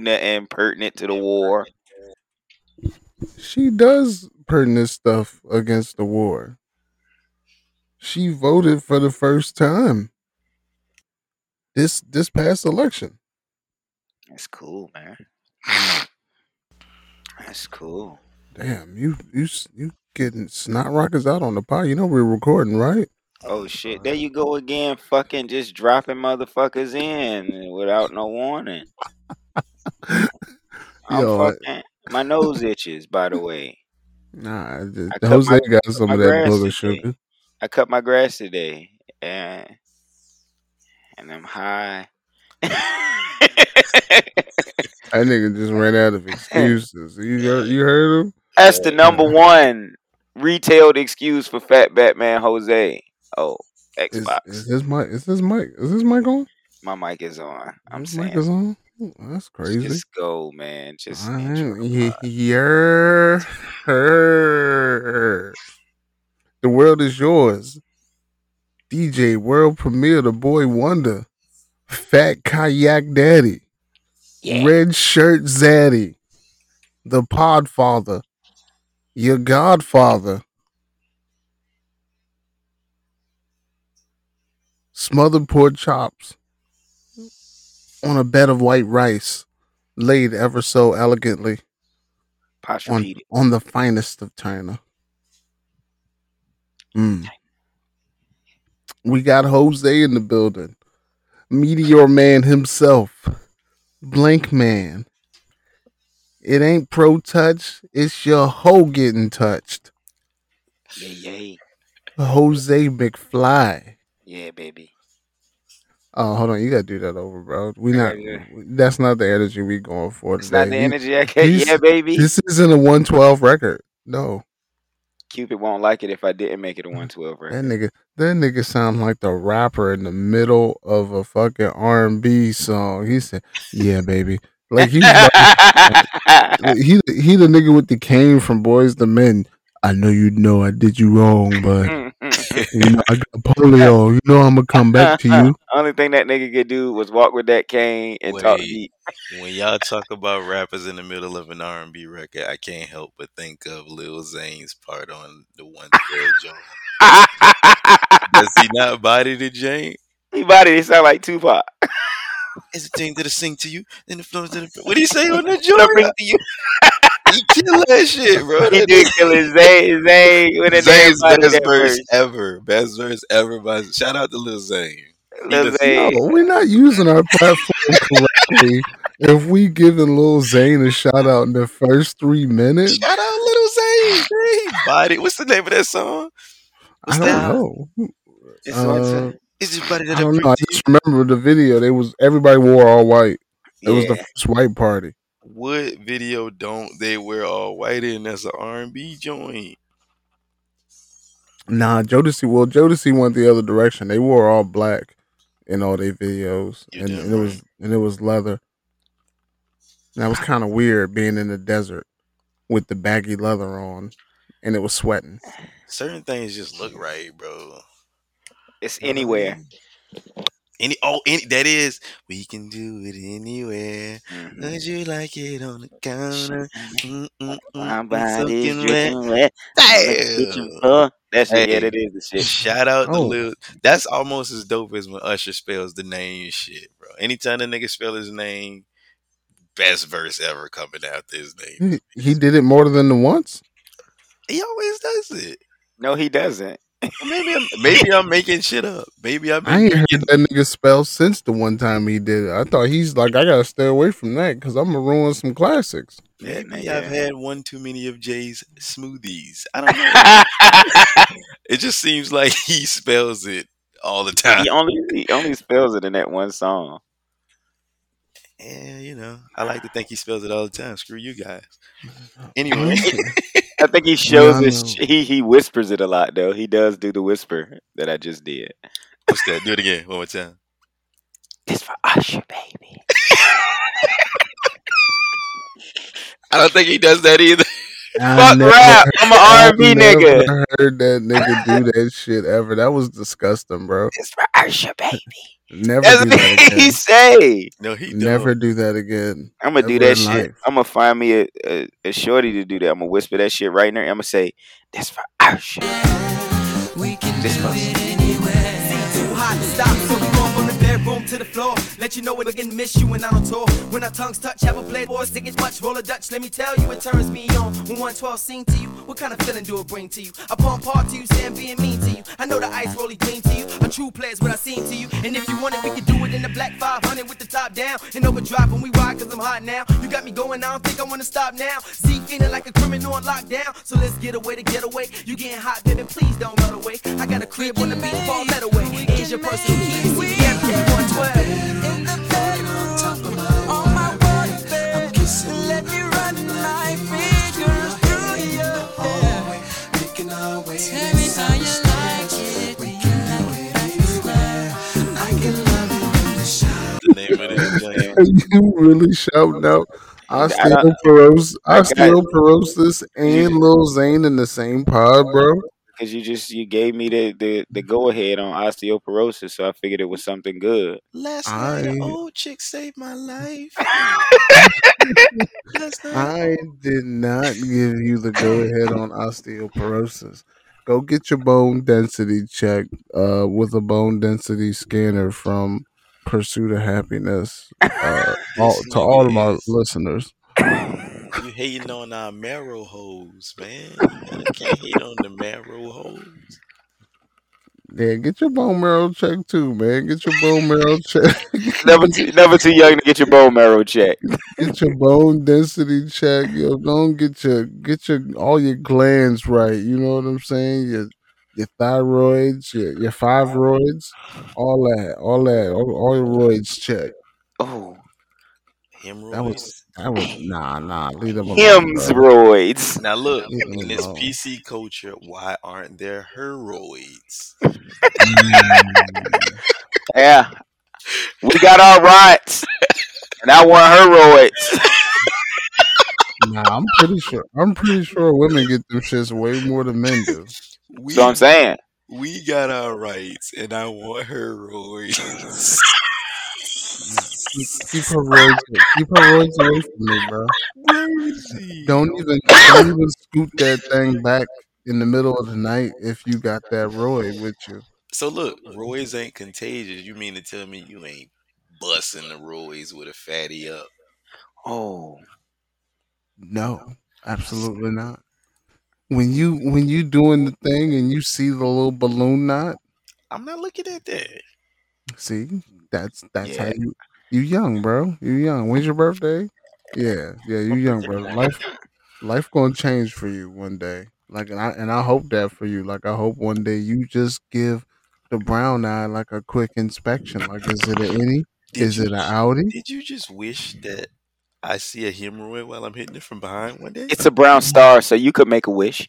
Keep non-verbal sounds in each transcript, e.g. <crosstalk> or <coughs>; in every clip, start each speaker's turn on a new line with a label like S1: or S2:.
S1: nothing pertinent to the war.
S2: She does pertinent stuff against the war. She voted for the first time this this past election.
S1: That's cool, man. That's cool.
S2: Damn, you you you getting snot rockets out on the pot? You know we're recording, right?
S1: Oh shit, there you go again, fucking just dropping motherfuckers in without no warning. <laughs> I'm
S2: Yo,
S1: fucking my nose itches, by the way.
S2: Nah, the-
S1: I <laughs>
S2: Jose
S1: my-
S2: got some of that booger sugar.
S1: I cut my grass today and and I'm high. <laughs>
S2: That nigga just ran out of excuses. You heard, you heard him?
S1: That's the number one retailed excuse for Fat Batman Jose. Oh,
S2: Is,
S1: Xbox.
S2: is his mic? Is his mic? Is his mic on?
S1: My mic is on. I'm
S2: his
S1: saying,
S2: mic is on. That's crazy.
S1: just go, man. Just
S2: Alright,
S1: intro
S2: ye-
S1: pod.
S2: yer- her. The world is yours. DJ world premiere, the boy wonder, fat kayak daddy,
S1: Yeah.
S2: red shirt zaddy, the podfather, your godfather, smothered pork chops on a bed of white rice, laid ever so elegantly on, on the finest of China. Mm. We got Jose in the building. Meteor Man himself. Blank Man. It ain't pro touch, it's your hoe getting touched.
S1: Yeah, yeah.
S2: Jose McFly.
S1: Yeah, baby.
S2: Oh, hold on, you gotta do that over, bro. We not
S1: do
S2: that's not the energy we going for
S1: It's not the.
S2: You-
S1: energy I get.
S2: these-
S1: Yeah, baby.
S2: This isn't a 112 record. No.
S1: Cupid won't like it if I didn't make it a <laughs> 112 record.
S2: That nigga, that nigga sound like the rapper in the middle of a fucking R and B song. He said, "Yeah, baby," like he's like, <laughs> he he the nigga with the cane from Boyz II Men. I know you know I did you wrong, but you know I got polio. You know I'm gonna come back to you. <laughs>
S1: Only thing that nigga could do was walk with that cane and talk
S3: Wait.
S1: deep.
S3: When y'all talk about rappers in the middle of an R and B record, I can't help but think of Lil Zane's part on the one twelve joint. Does he not body the Jane?
S1: he body they sound like Tupac.
S3: It's a thing that I sing to you, then the flow to the. What do you say on the
S1: What I bring
S3: joint?
S1: To you.
S3: He kill that shit, bro.
S1: He
S3: That
S1: did kill his Zane, Zane with a
S3: Zane's best verse
S1: verse.
S3: ever. Best verse ever. By shout out to Lil Zane.
S1: Lil
S3: does-
S2: No, we're not using our platform <laughs> correctly. If we giving Lil Zane a shout out in the first three minutes,
S3: Shout out Lil Zane. Zane body. What's the name of that song? What's
S2: I don't know.
S1: It's one
S2: Uh,
S1: time.
S3: Is it
S2: I don't know. I just remember the video. They was everybody wore all white. It was the
S1: Yeah.
S2: first white party.
S3: What video don't they wear all white in? That's an R and B joint.
S2: Nah, Jodeci. Well, Jodeci went the other direction. They wore all black in all their videos, and, and it was and it was leather. And that was kind of weird being in the desert with the baggy leather on, and it was sweating.
S3: Certain things just look right, bro.
S1: It's anywhere.
S3: Any oh any that is we can do it anywhere.
S1: Mhm.
S3: Would you like it on the counter? Mm, mm,
S1: My body's
S3: soaking wet.
S1: dripping wet. on the
S3: Damn.
S1: That's it. Yeah, that is the shit.
S3: Shout out to
S2: Oh.
S3: Lil. That's almost as dope as when Usher spells the name shit, bro. Anytime the nigga spell his name, best verse ever coming out his name.
S2: He, he did it more than the once.
S3: He always does it.
S1: No, he doesn't.
S3: Maybe I'm, <laughs> maybe I'm making shit up. Maybe I'm.
S2: I ain't heard that nigga spell since the one time he did it. I thought he's like, I gotta stay away from that because I'm gonna ruin some classics.
S1: Yeah,
S3: Maybe
S1: yeah.
S3: I've had one too many of Jay's smoothies. I don't know. <laughs> it just seems like he spells it all the time.
S1: he only he only spells it in that one song.
S3: Yeah, you know, I like to think he spells it all the time. Screw you guys. <laughs> Anyway, <laughs> <laughs>
S1: I think he shows
S2: Yeah, I
S1: it. He he whispers it a lot though. He does do the whisper that I just did.
S3: what's that? Do it again, one more time.
S1: This for Usher, baby.
S3: I don't think he does that either.
S2: I
S1: Fuck
S2: never
S1: rap.
S2: heard-
S1: I'm an R&B
S2: never
S1: nigga.
S2: Heard that nigga do that shit ever. That was disgusting, bro.
S1: This for Usher, baby.
S2: Never
S1: That's
S2: do that
S1: what he say.
S3: No, he
S2: Never
S3: don't.
S2: do that again.
S1: I'm gonna do that shit.
S2: life.
S1: I'm gonna find me a, a, a shorty to do that. I'm gonna whisper that shit right in there. I'm gonna say, "That's for our shit."
S4: We can
S1: This
S4: do
S1: fuck.
S4: it anywhere.
S5: Too hot to stop, the bedroom to the floor. Let you know we're gonna miss you when I'm on tour. When our tongues touch, have a playboy, stick it much, roll a Dutch. Let me tell you, it turns me on. When 112 sing to you, what kind of feeling do it bring to you? I pump hard to you, saying being mean to you. I know the ice rolly clean to you. A true player's what I seem to you. And if you want it, we can do it in the black 500 with the top down. And overdrive when we ride, cause I'm hot now. You got me going, I don't think I wanna stop now. Z feeling like a criminal on lockdown. So let's get away to get away. You getting hot, baby, please don't run away. I got a crib on the beach, fall let away. Is your personal key, CDM 112.
S4: In the bedroom, on my water bed. Let me run my fingers through your hair. Tell me how you like it. We can do it
S3: The name of this joint.
S2: you really shouting out osteoporosis, osteoporosis, and Lil Zane in the same pod, bro?
S1: Because you just you gave me the, the, the go ahead on osteoporosis, so I figured it was something good.
S3: Last night, an old chick saved my life. <laughs> Last night.
S2: I did not give you the go ahead on osteoporosis. Go get your bone density checked uh, with a bone density scanner from Pursuit of Happiness. Uh, <laughs> all, to all of my listeners. <laughs> <laughs>
S3: You hating on our marrow hoes, man. You can't hate on the marrow hoes.
S2: Yeah, get your bone marrow check too, man. Get your bone marrow <laughs> check.
S1: Never too, never too young to get your bone marrow check.
S2: get your bone density check. Yo, don't get your get your all your glands right. You know what I'm saying? Your your thyroids, your your fibroids, all that, all that, all, all your roids checked.
S1: Oh,
S3: Hemorrhoids.
S2: That was that was nah nah. Leave them alone. bro.
S1: hemsroids.
S3: Now look, in this. PC culture, why aren't there heroids?
S2: Mm. <laughs>
S1: Yeah, we got our rights, and I want heroids. <laughs>
S2: Nah, I'm pretty sure. I'm pretty sure women get them shits way more than men do.
S3: We,
S1: So I'm saying,
S3: we got our rights, and I want heroids. <laughs>
S2: Keep her roids, keep her roids away from me, bro.
S3: Crazy.
S2: Don't even don't even scoot that thing back in the middle of the night if you got that Roy with you.
S3: So look, Roy's ain't contagious. You mean to tell me you ain't busting the Roy's with a fatty up?
S1: oh,
S2: No, absolutely not. When you when you doing the thing and you see the little balloon knot,
S3: I'm not looking at that.
S2: see that's that's how you you young, bro. You young. When's your birthday? Yeah, yeah, you young, bro. Life life gonna change for you one day. Like and I and I hope that for you. Like I hope one day you just give the brown eye like a quick inspection. Like is it an any?
S3: Did
S2: Is
S3: you,
S2: it an Audi?
S3: Did you just wish that I see a hemorrhoid while I'm hitting it from behind one day?
S1: it's a brown star, so you could make a wish.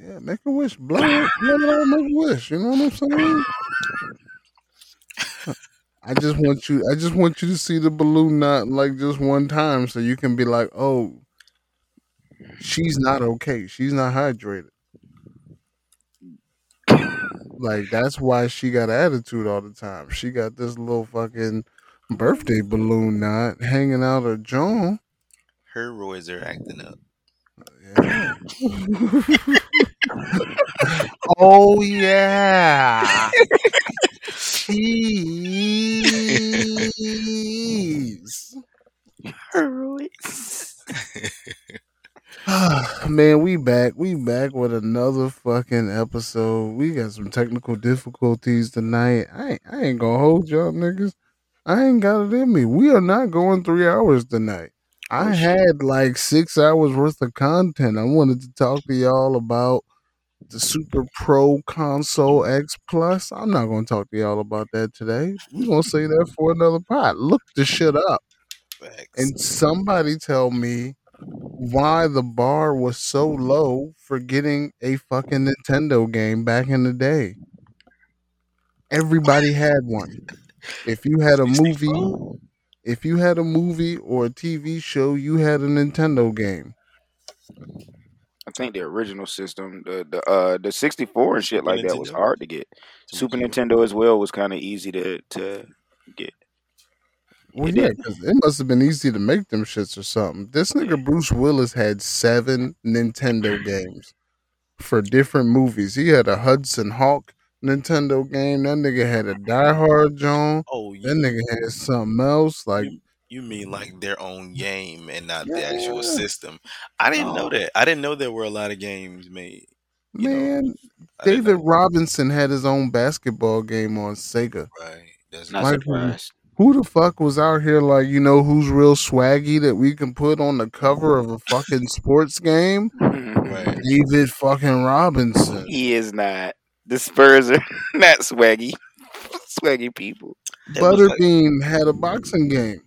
S2: Yeah, make a wish. Blow it, blow it out, make a wish. You know what I'm saying? I just want you. I just want you to see the balloon knot like just one time, so you can be like, "Oh, she's not okay. She's not hydrated." Like that's why she got attitude all the time. She got this little fucking birthday balloon knot hanging out her jaw.
S3: Her roids are acting up.
S2: Yeah. <laughs> oh yeah. <laughs>
S1: Heroids. <sighs>
S2: Man, we back. We back with another fucking episode. We got some technical difficulties tonight. I ain't, I ain't gonna hold y'all niggas. I ain't got it in me. We are not going three hours tonight. I
S3: Oh,
S2: had like six hours worth of content. I wanted to talk to y'all about the Super Pro Console X Plus. I'm not gonna talk to y'all about that today. We're gonna say that <laughs> for another pot. Look the shit up.
S3: Facts.
S2: And somebody tell me why the bar was so low for getting a fucking Nintendo game back in the day. Everybody had one. If you had a movie, if you had a movie or a TV show, you had a Nintendo game.
S1: I think the original system, the the uh the 64 and shit
S3: Super
S1: like that was hard to get.
S3: Some
S1: Super Nintendo as well was kind of easy to to get.
S2: Well,
S1: It
S2: yeah,
S1: did.
S2: because it must have been easy to make them shits or something. This nigga Bruce Willis had seven Nintendo <clears throat> games for different movies. He had a Hudson Hawk Nintendo game. That nigga had a Die Hard John.
S3: Oh,
S2: yeah.
S3: That
S2: nigga had something else. Like,
S3: you, you mean like their own game and not the actual system? I didn't know
S1: Oh.
S3: that. I didn't know there were a lot of games made. you know,
S2: man,
S3: I
S2: David
S3: know.
S2: Robinson had his own basketball game on Sega.
S3: Right. That's
S1: Not
S2: Like,
S1: surprised.
S2: Who the fuck was out here like, you know, who's real swaggy that we can put on the cover of a fucking sports game? <laughs>
S3: right.
S2: David fucking Robinson.
S1: he is not. The Spurs are <laughs> not swaggy, <laughs> swaggy people.
S3: It was like-
S2: Butterbean had a boxing game.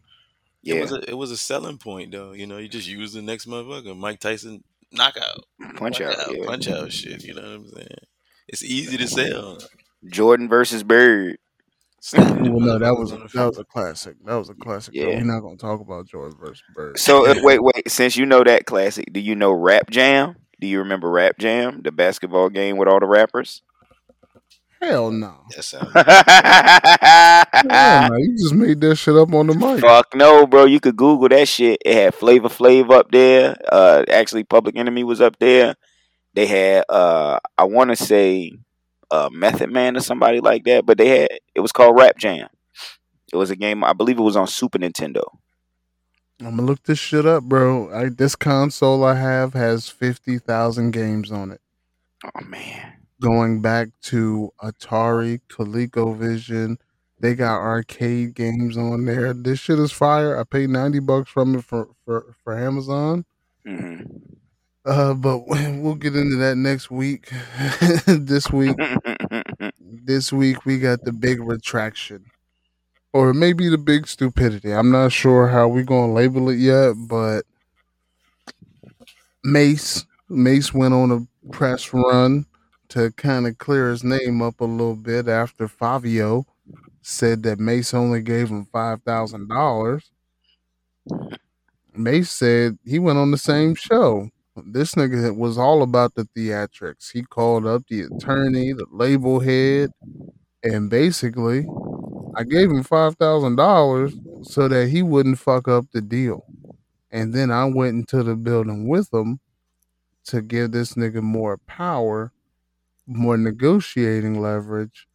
S3: It was a it was a selling point though. You know, you just use the next motherfucker. Mike Tyson knockout.
S1: punch out. Yeah.
S3: punch out shit. You know what I'm saying? It's easy to sell.
S1: Jordan versus Bird.
S2: Well, no, that was
S3: on <laughs>
S2: that was a classic. That was a classic. Yeah.
S1: Yeah.
S2: We're not gonna talk about George versus Bird.
S1: So uh, wait, wait. Since you know that classic, do you know Rap Jam? Do you remember Rap Jam, the basketball game with all the rappers?
S2: Hell no.
S3: That sounds <laughs>
S2: Hell no. You just made that shit up on the mic.
S1: Fuck no, bro. You could Google that shit. It had Flavor Flav up there. Uh, actually, Public Enemy was up there. They had, uh, I want to say, uh, Method Man or somebody like that. But they had, it was called Rap Jam. It was a game. I believe it was on Super Nintendo.
S2: I'm gonna look this shit up, bro. I, this console I have has fifty thousand games on it,
S1: Oh man.
S2: Going back to Atari, ColecoVision. They got arcade games on there. This shit is fire. I paid ninety bucks from it for for, for Amazon.
S1: hmm
S2: Uh, but <laughs> we'll get into that next week. <laughs> this week, <laughs> this week we got the big retraction, or maybe the big stupidity. I'm not sure how we're gonna label it yet, but Mase Mase went on a press run to kind of clear his name up a little bit after Fivio said that Mase only gave him five thousand dollars. Mase said he went on the same show. This nigga was all about the theatrics. He called up the attorney, the label head, and basically, I gave him five thousand dollars so that he wouldn't fuck up the deal. And then I went into the building with him to give this nigga more power, more negotiating leverage,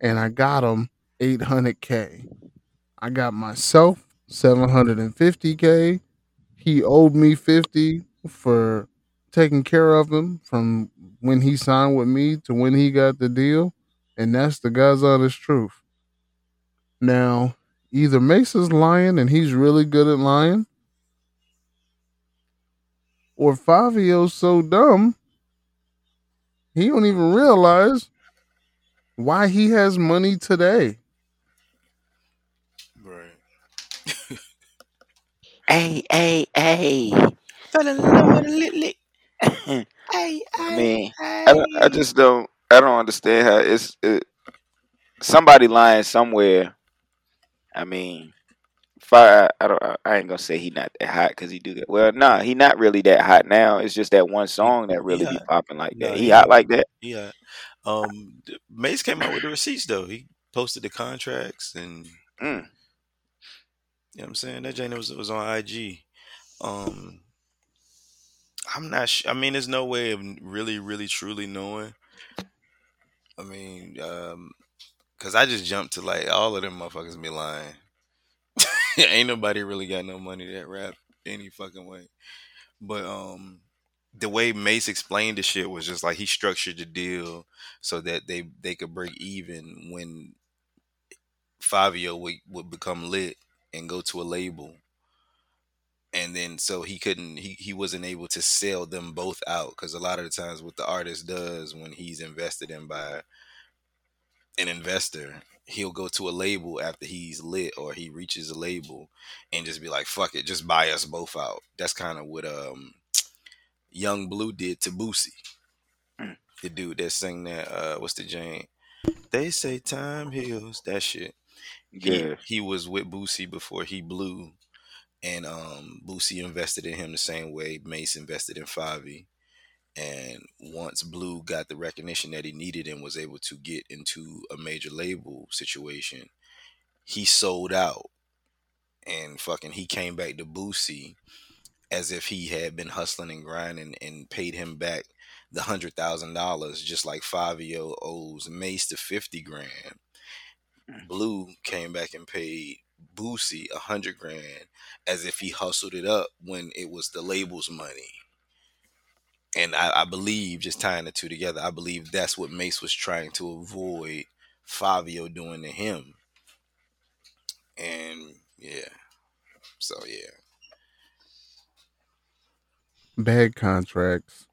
S2: and I got him 800k. I got myself 750k. He owed me 50 for taking care of him from when he signed with me to when he got the deal, and that's the God's honest truth. Now, either Mase is lying and he's really good at lying, or Fivio's so dumb he don't even realize why he has money today.
S3: right. <laughs>
S1: hey, hey, hey.
S3: Fell in love with a lit lit.
S1: I
S3: Hey,
S1: mean, I, don't- I just don't. I don't understand how it's it, somebody lying somewhere. I mean, fire. I don't. I ain't gonna say he not that hot because he do that. Well, nah, he not really that hot now. It's just that one song that really be popping like that. He
S3: he
S1: hot
S3: hot.
S1: like that.
S3: Yeah. Um, Mase came out with the receipts though. He posted the contracts and
S1: Mm.
S3: you know what I'm saying that Jane was was on IG. Um, I'm not. Sh- I mean, there's no way of really, really, truly knowing. I mean, um, cause I just jumped to like all of them motherfuckers be lying. <laughs> Ain't nobody really got no money that rap any fucking way. But um, the way Mase explained the shit was just like he structured the deal so that they they could break even when Fivio would, would become lit and go to a label. And then so he couldn't he, he wasn't able to sell them both out because a lot of the times what the artist does when he's invested in by an investor, he'll go to a label after he's lit or he reaches a label and just be like, fuck it, just buy us both out. That's kind of what um Yung Bleu did to Boosie.
S1: Mm.
S3: The dude that sang that uh what's the Jane? They say time heals, that shit. He,
S1: Yeah.
S3: he was with Boosie before he blew, and um, Boosie invested in him the same way Mase invested in Favi, And once Bleu got the recognition that he needed and was able to get into a major label situation, he sold out and fucking he came back to Boosie as if he had been hustling and grinding and paid him back the hundred thousand dollars, just like Fivio owes Mase the fifty grand. Hmm. Bleu came back and paid Boosie a hundred grand as if he hustled it up when it was the label's money. And I, I believe, just tying the two together, I believe that's what Mase was trying to avoid Fivio doing to him. And yeah, so yeah,
S2: Bad contracts.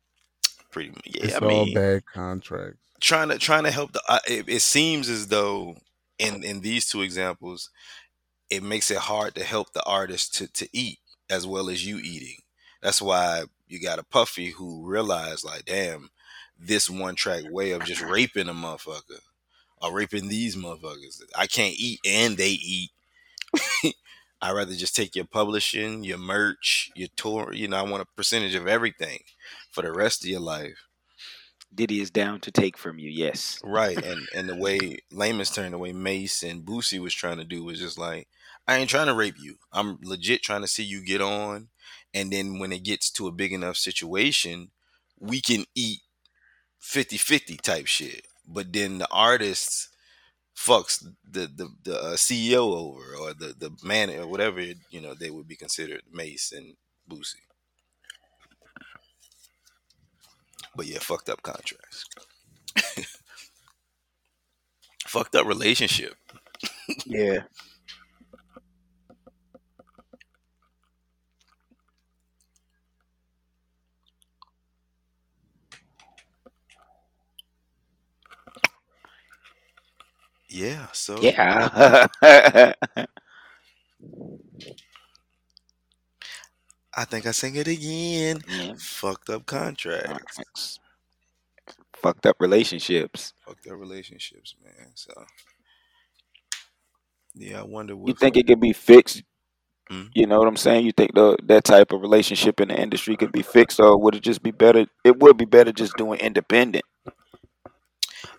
S3: pretty much. Yeah,
S2: it's
S3: I
S2: all
S3: mean,
S2: bad contracts.
S3: trying to trying to help the. Uh, it, it seems as though in in these two examples, it makes it hard to help the artist to to eat as well as you eating. That's why you got a Puffy who realized like, damn, this one track way of just raping a motherfucker or raping these motherfuckers. I can't eat and they eat. <laughs> I'd rather just take your publishing, your merch, your tour. You know, I want a percentage of everything for the rest of your life.
S1: Diddy is down to take from you. Yes.
S3: Right. <laughs> And and the way layman's turn, the way Mase and Boosie was trying to do was just like, I ain't trying to rape you. I'm legit trying to see you get on. And then when it gets to a big enough situation, we can eat 50-50 type shit. But then the artist fucks the the, the uh, CEO over or the the man or whatever you know they would be considered Mase and Boosie. But yeah, fucked up contracts. <laughs> fucked up relationship.
S1: Yeah.
S3: Yeah, so
S1: Yeah. <laughs>
S3: I think I sing it again. Fucked up contracts.
S1: Fucked up relationships.
S3: Fucked up relationships, man. So yeah, I wonder what
S1: You think it could be fixed?
S3: Hmm?
S1: You know what I'm saying? You think the that type of relationship in the industry could be fixed, or would it just be better? It would be better just doing independent.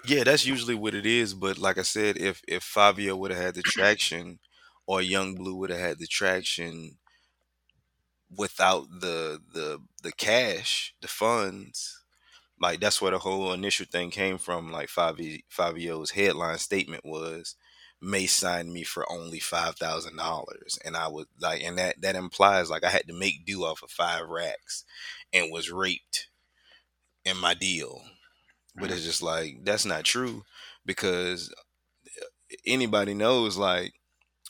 S3: Yeah, that's usually what it is. But like I said, if if Fivio would have had the traction, or Yung Bleu would have had the traction, without the the the cash, the funds, like that's where the whole initial thing came from. Like Fabi, Fivio's headline statement was, "May signed me for only five thousand dollars," and I was like, and that that implies like I had to make do off of five racks, and was raped in my deal. But mm. it's just like that's not true because eh, anybody knows like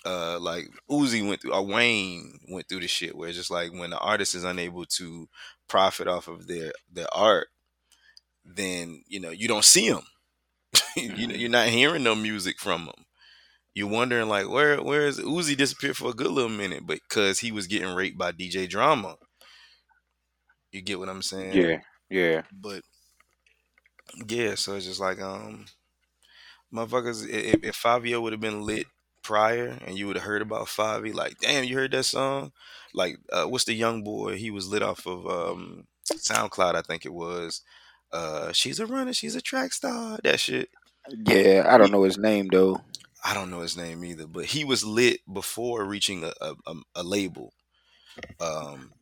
S3: uh like Uzi went through or Wayne went through the shit where it's just like when the artist is unable to profit off of their their art, then you know you don't see them. <laughs> you know mm-hmm. you're not hearing no music from them. You're wondering like where where is Uzi disappeared for a good little minute, but because he was getting raped by DJ Drama. You get what I'm saying?
S1: Yeah, yeah.
S3: But yeah, so it's just like um motherfuckers if, if Fivio would have been lit prior and you would have heard about Favi, like, damn, you heard that song? Like, uh, what's the young boy? He was lit off of um SoundCloud, I think it was. Uh she's a runner, she's a track star, that shit.
S1: Yeah, I don't know his name though.
S3: I don't know his name either, but he was lit before reaching a a, a, a label. Um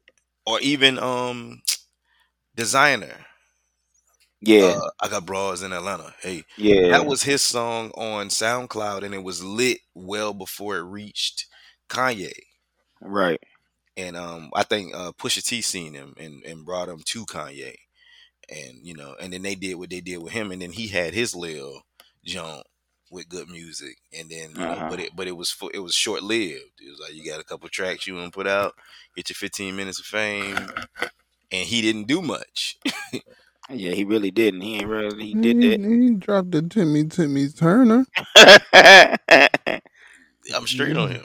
S3: or even um Desiigner.
S1: Yeah,
S3: Uh, I got bras in Atlanta. Hey,
S1: yeah.
S3: That was his song on SoundCloud, and it was lit well before it reached Kanye.
S1: right.
S3: And um, I think uh, Pusha T seen him and, and brought him to Kanye, and you know, and then they did what they did with him, and then he had his little jump with good music, and then you know,
S1: Uh-huh.
S3: but it but it was it was short lived. It was like you got a couple tracks you want to put out, get your 15 minutes of fame, and he didn't do much. <laughs>
S1: Yeah, he really didn't. He ain't really he
S2: He,
S1: did
S2: he dropped the Timmy Timmy Turner. <laughs>
S3: I'm straight on him.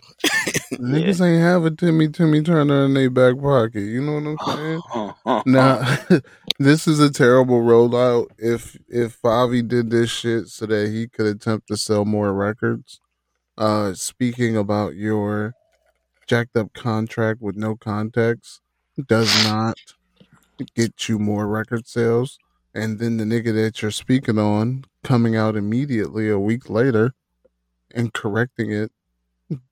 S2: Niggas ain't have a Timmy Timmy Turner in their back pocket. You know what I'm saying? Now, <laughs> <laughs> this is a terrible rollout. If if Favi did this shit so that he could attempt to sell more records, uh, speaking about your jacked up contract with no context, does not get you more record sales, and then the nigga that you're speaking on coming out immediately a week later and correcting it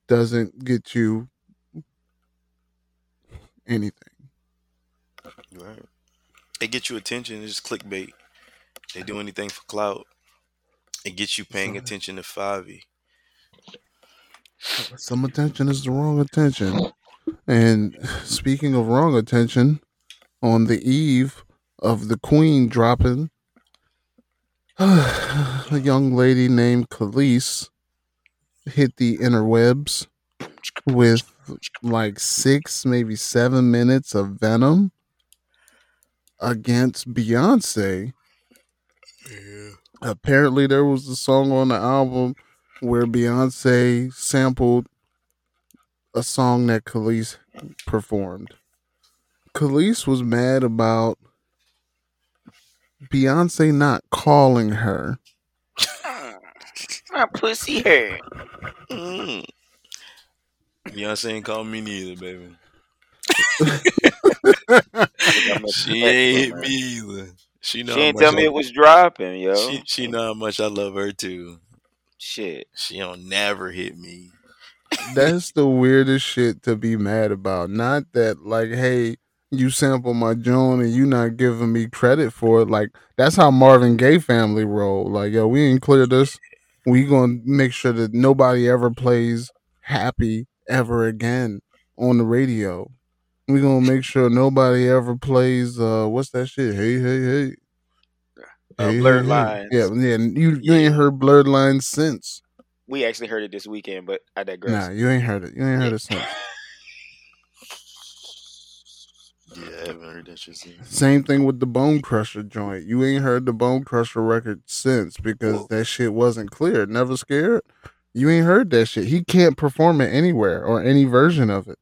S2: doesn't get you anything.
S3: Right. It gets you attention. It's just clickbait. They do anything for clout. It gets you paying attention to Favi.
S2: Some attention is the wrong attention. And speaking of wrong attention, on the eve of the Queen dropping, <sighs> a young lady named Kelis hit the interwebs with like six, maybe seven minutes of Venom against Beyonce.
S3: Yeah.
S2: Apparently, there was a song on the album where Beyonce sampled a song that Kelis performed. Kelis was mad about Beyonce not calling her. <laughs>
S1: My pussy hurt.
S3: Mm. Beyonce ain't called me neither, baby. <laughs> She ain't hit me either. She know
S1: She
S3: how
S1: didn't tell me
S3: I-
S1: it was dropping, yo.
S3: She she know how much I love her too.
S1: Shit.
S3: She don't never hit me.
S2: That's the weirdest shit to be mad about. Not that like, hey, you sample my joint and you not giving me credit for it. Like that's how Marvin Gaye family roll. Like, yo, we ain't clear this. We gonna make sure that nobody ever plays happy ever again on the radio. We gonna make sure nobody ever plays uh what's that shit? Hey, hey, hey.
S1: Uh,
S2: Hey,
S1: Blurred
S2: hey, hey.
S1: Lines.
S2: Yeah, yeah. You you ain't heard blurred lines since.
S1: We actually heard it this weekend, but I digress.
S2: Nah, you ain't heard it. You ain't heard it since. <laughs>
S3: Yeah, I haven't heard that shit since.
S2: Same thing with the Bone Crusher joint. You ain't heard the Bone Crusher record since because
S1: Whoa.
S2: that shit wasn't clear. Never scared. You ain't heard that shit. He can't perform it anywhere or any version of it.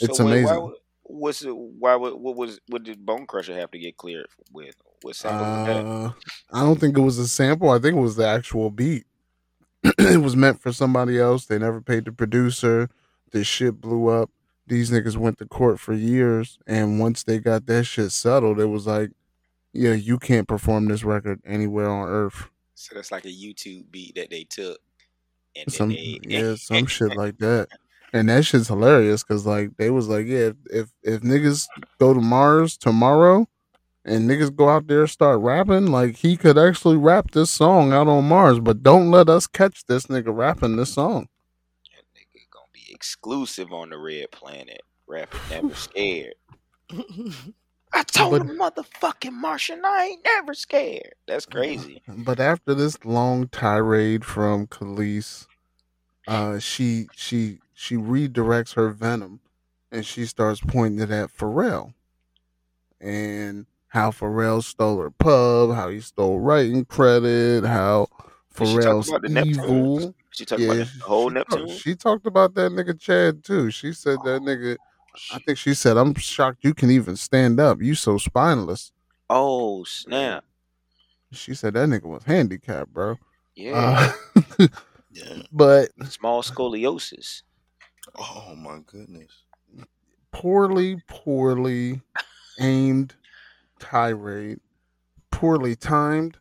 S2: It's
S1: wait,
S2: amazing.
S1: would- what's it, why would what was what did Bone Crusher have to get cleared with? What sample?
S2: Uh, I don't think it was a sample. I think it was the actual beat. <clears throat> it was meant for somebody else. They never paid the producer. This shit blew up. These niggas went to court for years, and once they got that shit settled, it was like, yeah, you can't perform this record anywhere on earth.
S1: So that's like a YouTube beat that they took. And
S2: some
S1: they,
S2: yeah, <laughs> some shit like that. And that shit's hilarious because like they was like, yeah, if, if if niggas go to Mars tomorrow and niggas go out there start rapping, like he could actually rap this song out on Mars, but don't let us catch this nigga rapping this song.
S1: That nigga gonna be exclusive on the Red Planet. Rapping <laughs> never scared. I told
S2: But-
S1: a motherfucking Martian I ain't never scared. That's crazy.
S2: But after this long tirade from Kelis, uh, she she she redirects her venom, and she starts pointing it at Pharrell, and how Pharrell stole her pub, how he stole writing credit, how
S1: Did she talk
S2: Pharrell's
S1: about the Neptunes?
S2: evil.
S1: She talking about the whole Neptune.
S2: she talked about that nigga Chad too. She said that nigga. I think she said, "I'm shocked you can even stand up. You so spineless."
S1: oh snap!
S2: She said that nigga was handicapped, bro.
S1: Yeah,
S2: Uh,
S3: Yeah. <laughs>
S2: but
S1: small scoliosis.
S3: Oh my goodness.
S2: poorly, poorly aimed tirade, poorly timed.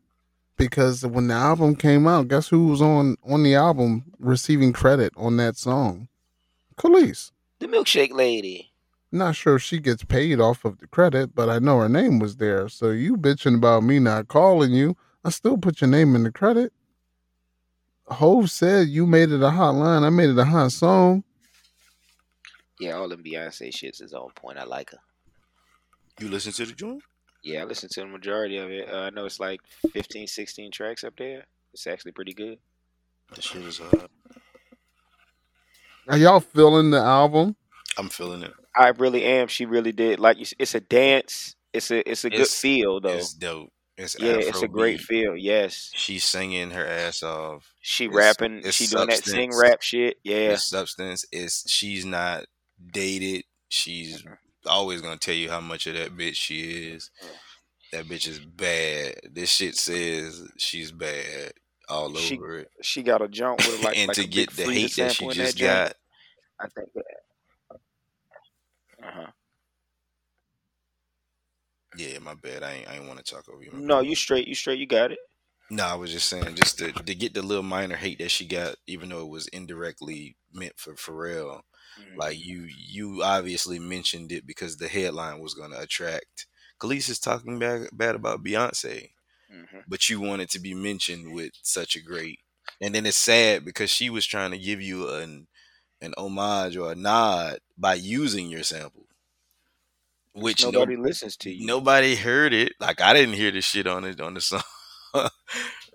S2: Because when the album came out, guess who was on on the album receiving credit on that song? Kelis.
S1: The milkshake lady.
S2: Not sure if she gets paid off of the credit, but I know her name was there. So you bitching about me not calling you, I still put your name in the credit. Hove said you made it a hot line. I made it a hot song.
S1: Yeah, all them Beyonce shits is on point. I like her.
S3: You listen to the joint?
S1: Yeah, I listened to the majority of it. Uh, I know it's like 15, 16 tracks up there. It's actually pretty good.
S3: The shit is hot.
S2: Are y'all feeling the album?
S3: I'm feeling it.
S1: I really am. She really did. Like it's a dance. It's a it's a good feel though.
S3: It's dope. It's
S1: yeah, it's a great
S3: Afrobeat.
S1: feel. Yes,
S3: She's singing her ass off.
S1: she
S3: It's-
S1: rapping.
S3: it's
S1: she doing that sing rap shit. Yeah,
S3: It's substance. It's she's not dated. She's always gonna tell you how much of that bitch she is. That bitch is bad. This shit says she's bad all over it.
S1: she got a jump with like <laughs>
S3: and
S1: like
S3: to get the hate that she just
S1: joint.
S3: got,
S1: I think that. Uh huh.
S3: Yeah, my bad. I ain't, I ain't want to talk over you.
S1: No,
S3: bad.
S1: you straight. You straight. You got it.
S3: No, I was just saying, just to, to get the little minor hate that she got, even though it was indirectly meant for Pharrell. Like you, you obviously mentioned it because the headline was going to attract. Kelis is talking bad, bad about Beyonce,
S1: Mhm.
S3: but you wanted to be mentioned with such a great. And then it's sad because she was trying to give you an an homage or a nod by using your sample, which no-
S1: nobody listens to you.
S3: nobody heard it. Like I didn't hear the shit on it on the song.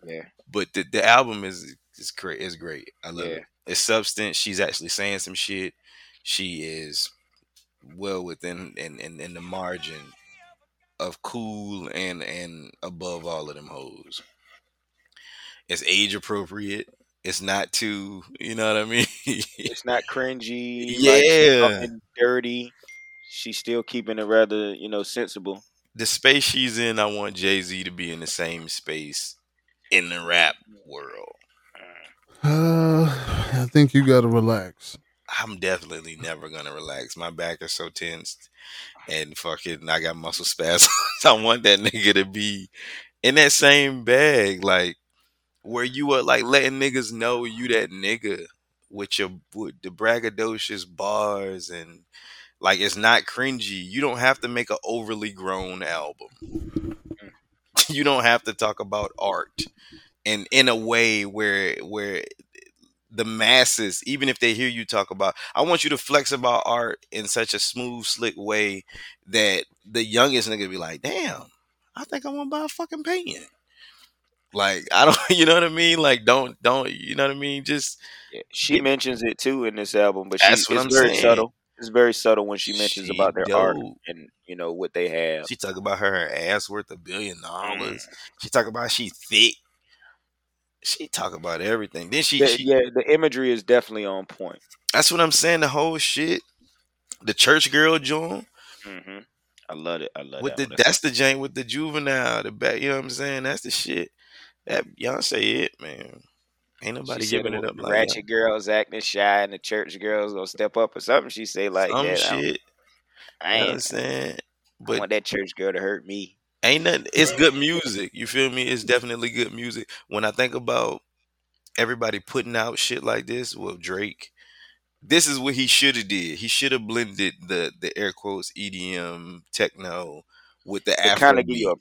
S1: Yeah. <laughs>
S3: But the, the album is is great. Is great. I love
S1: Yeah.
S3: it. It's substance. She's actually saying some shit. She is well within in, in, in the margin of cool and and above all of them hoes. It's age appropriate. It's not too, you know what I mean? <laughs>
S1: It's not cringy. like,
S3: Yeah.
S1: she's dirty. She's still keeping it rather, you know, sensible.
S3: the space she's in, I want Jay Z to be in the same space in the rap world.
S2: Uh, I think you got to relax.
S3: I'm definitely never gonna relax. My back is so tensed, and fucking, I got muscle <laughs> spasms. I want that nigga to be in that same bag, like where you are, like letting niggas know you that nigga with your with the braggadocious bars and like it's not cringy. You don't have to make an overly grown album. Mm. <laughs> you don't have to talk about art and in a way where where the masses, even if they hear you talk about, I want you to flex about art in such a smooth, slick way that the youngest nigga be like, "Damn, I think I want to buy a fucking painting." Like I don't, <laughs> you know what I mean? Like don't, don't, you know what I mean? Just
S1: Yeah. She
S3: Yeah.
S1: mentions it too in this album, but she,
S3: That's what
S1: it's
S3: I'm
S1: very
S3: saying.
S1: subtle. It's very subtle when she mentions
S3: She
S1: about their art and you know what they have.
S3: she talk about her, her ass worth a billion dollars.
S1: Mm.
S3: She talk about she thick. She talk about everything. Then she,
S1: The-
S3: she
S1: yeah, the imagery is definitely on point.
S3: that's what I'm saying. The whole shit, the church girl joint.
S1: hmm I love it. I love
S3: with
S1: that.
S3: the that's the jank with the juvenile, the back. You know what I'm saying? That's the shit. That y'all say it, man. Ain't nobody
S1: she
S3: giving it up like
S1: ratchet girls acting shy and the church girls gonna step up or something. She say like
S3: Some
S1: that.
S3: Shit.
S1: I
S3: You know what I'm
S1: ain't.
S3: saying?
S1: I want that church girl to hurt me.
S3: Ain't nothing. It's good music. You feel me? It's definitely good music. When I think about everybody putting out shit like this, well, Drake, this is what he should have did. He should have blended the the air quotes EDM techno with the
S1: It
S3: Afro
S1: kind of give you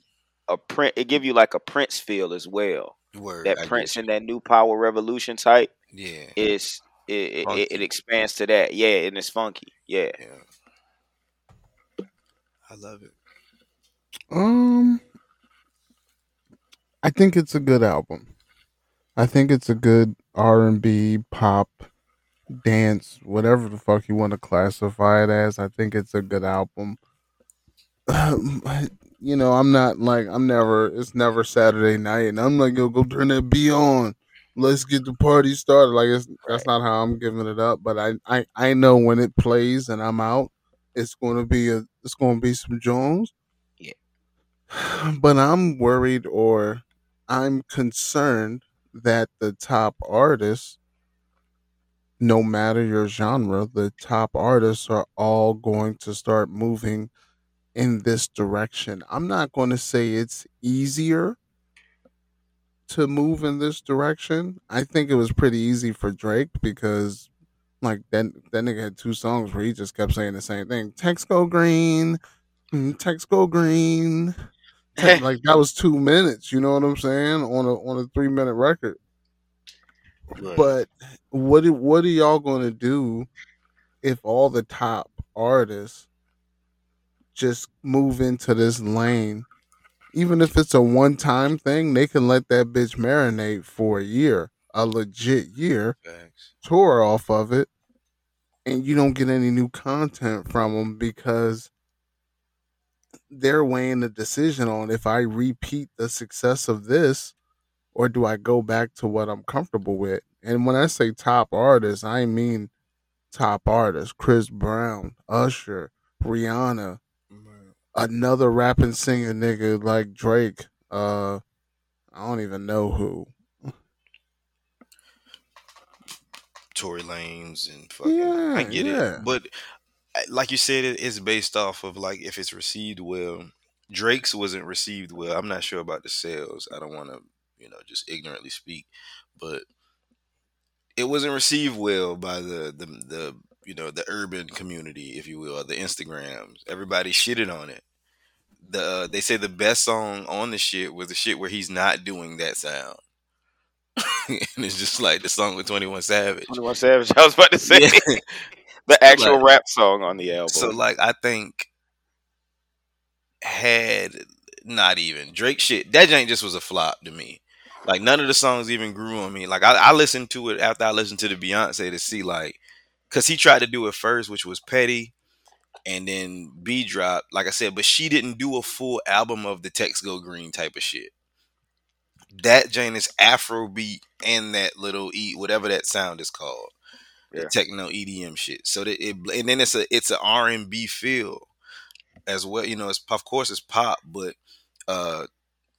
S1: a, a print. It give you like a Prince feel as well.
S3: word.
S1: That
S3: get
S1: Prince
S3: you.
S1: and that new Power Revolution type
S3: yeah,
S1: is it, it, it,
S3: Funky.
S1: it expands to that. Yeah, and it's funky. Yeah.
S3: yeah. I love it.
S2: Um, I think it's a good album. I think it's a good R and B, pop, dance, whatever the fuck you want to classify it as. I think it's a good album. you know, I'm not like I'm never. It's never Saturday night, and I'm like, yo, go turn that B on. Let's get the party started. Like it's that's not how I'm giving it up. But I I I know when it plays and I'm out, it's going to be a it's going to be some Jones. But I'm worried or I'm concerned that the top artists, no matter your genre, the top artists are all going to start moving in this direction. I'm not going to say it's easier to move in this direction. I think it was pretty easy for Drake because like that that nigga had two songs where he just kept saying the same thing. Text go green, mm, text go green. <laughs> Like that was two minutes, you know what I'm saying? On a on a three minute record. But what what are y'all gonna do if all the top artists just move into this lane? Even if it's a one time thing, they can let that bitch marinate for a year, a legit year,
S3: Facts.
S2: tour off of it, and you don't get any new content from them because they're weighing the decision on if I repeat the success of this or do I go back to what I'm comfortable with. And when I say top artists, I mean top artists: Chris Brown, Usher, Rihanna, another rapping singer nigga like Drake. Uh, I don't even know who.
S3: Tory Lanez and fucking.
S2: Yeah,
S3: I get
S2: yeah.
S3: it, but like you said, it's based off of like if it's received well. Drake's wasn't received well. I'm not sure about the sales. I don't want to, you know, just ignorantly speak, but it wasn't received well by the the the you know the urban community, if you will, the Instagrams. Everybody shitted on it. The uh, they say the best song on the shit was the shit where he's not doing that sound, <laughs> and it's just like the song with Twenty One Savage.
S1: Twenty One Savage. I was about to say
S3: Yeah. <laughs>
S1: the actual
S3: Like-
S1: rap song on the album.
S3: So like I think had not even Drake shit. That jank just was a flop to me. Like none of the songs even grew on me. Like I, I listened to it after I listened to the Beyonce to see like because he tried to do it first, which was petty, and then B drop. Like I said, but she didn't do a full album of the Tex Go Green type of shit. That Jane is Afro beat and that little E whatever that sound is called
S1: Yeah.
S3: the techno EDM shit. So that it and then it's a it's an R and B feel as well. You know, it's of course it's pop, but uh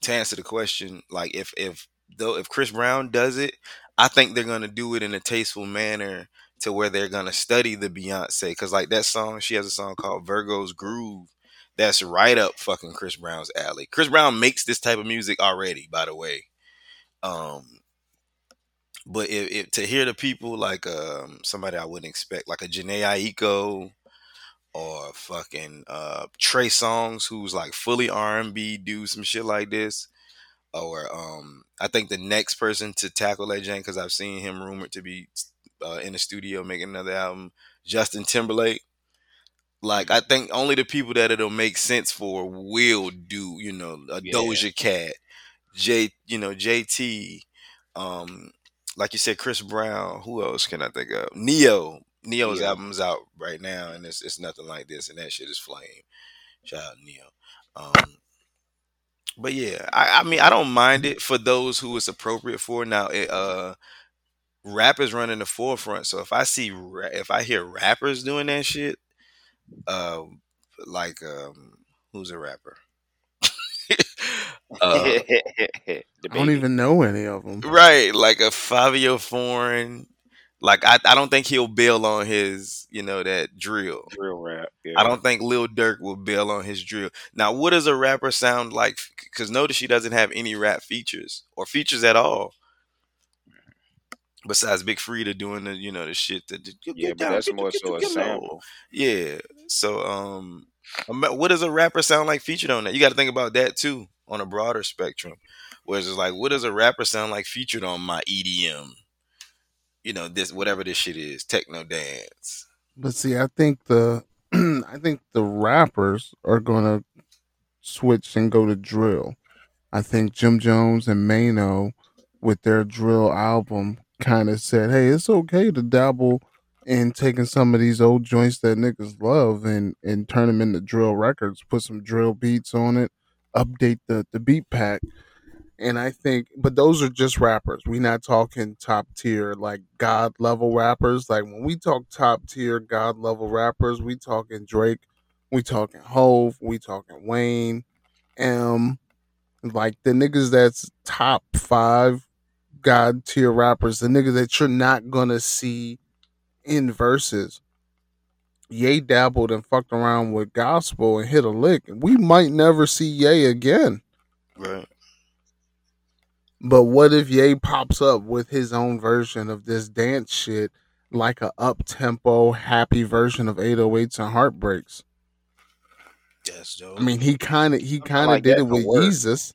S3: to answer the question, like if if though if Chris Brown does it, I think they're gonna do it in a tasteful manner to where they're gonna study the Beyonce because like that song, she has a song called Virgo's Groove. That's right up fucking Chris Brown's alley. Chris Brown makes this type of music already, by the way. Um, but if, if to hear the people like um somebody I wouldn't expect, like a Jhené Aiko or fucking uh Trey Songz, who's like fully R and B, do some shit like this, or um I think the next person to tackle that jank because I've seen him rumored to be uh, in the studio making another album, Justin Timberlake. Like I think only the people that it'll make sense for will do, you know, a
S1: Yeah.
S3: Doja Cat, J, you know, JT, um, like you said, Chris Brown. Who else can I think of? Ne-Yo. Ne-Yo's
S1: Ne-Yo.
S3: album's out right now, and it's it's nothing like this, and that shit is flame. Shout out Ne-Yo. Um, but yeah, I, I mean, I don't mind it for those who it's appropriate for. Now, it, uh, rappers running in the forefront. So if I see, ra- if I hear rappers doing that shit, uh, like um, who's a rapper? Uh, <laughs>
S2: I don't even know any of them.
S3: right, like a Fivio Foreign. Like I, I don't think he'll bail on his, you know, that drill.
S1: drill rap. Yeah.
S3: I don't think Lil Durk will bail on his drill. Now, what does a rapper sound like? Because notice she doesn't have any rap features or features at all. Besides Big Freedia doing the, you know, the shit that
S1: Yeah, but that's more so a sample.
S3: Yeah. So, um, what does a rapper sound like featured on that? You got to think about that too on a broader spectrum. Whereas it's like, what does a rapper sound like featured on my EDM? You know, this whatever this shit is, techno dance.
S2: But see, I think the <clears throat> I think the rappers are gonna switch and go to drill. I think Jim Jones and Maino with their drill album kind of said, "Hey, it's okay to dabble in taking some of these old joints that niggas love and and turn them into drill records. Put some drill beats on it, update the the beat pack." And I think, but those are just rappers. we not talking top tier, like God level rappers. Like when we talk top tier, God level rappers, we talking Drake, we talking Hove, we talking Wayne, M, like the niggas that's top five God tier rappers, the niggas that you're not gonna see in verses. Ye dabbled and fucked around with gospel and hit a lick. We might never see Ye again.
S3: Right.
S2: But what if Ye pops up with his own version of this dance shit, like a up tempo, happy version of 808s and Heartbreaks?
S3: Yes, Joe.
S2: I mean, he kind of he kind of
S1: like
S2: did it with
S1: work.
S2: Jesus.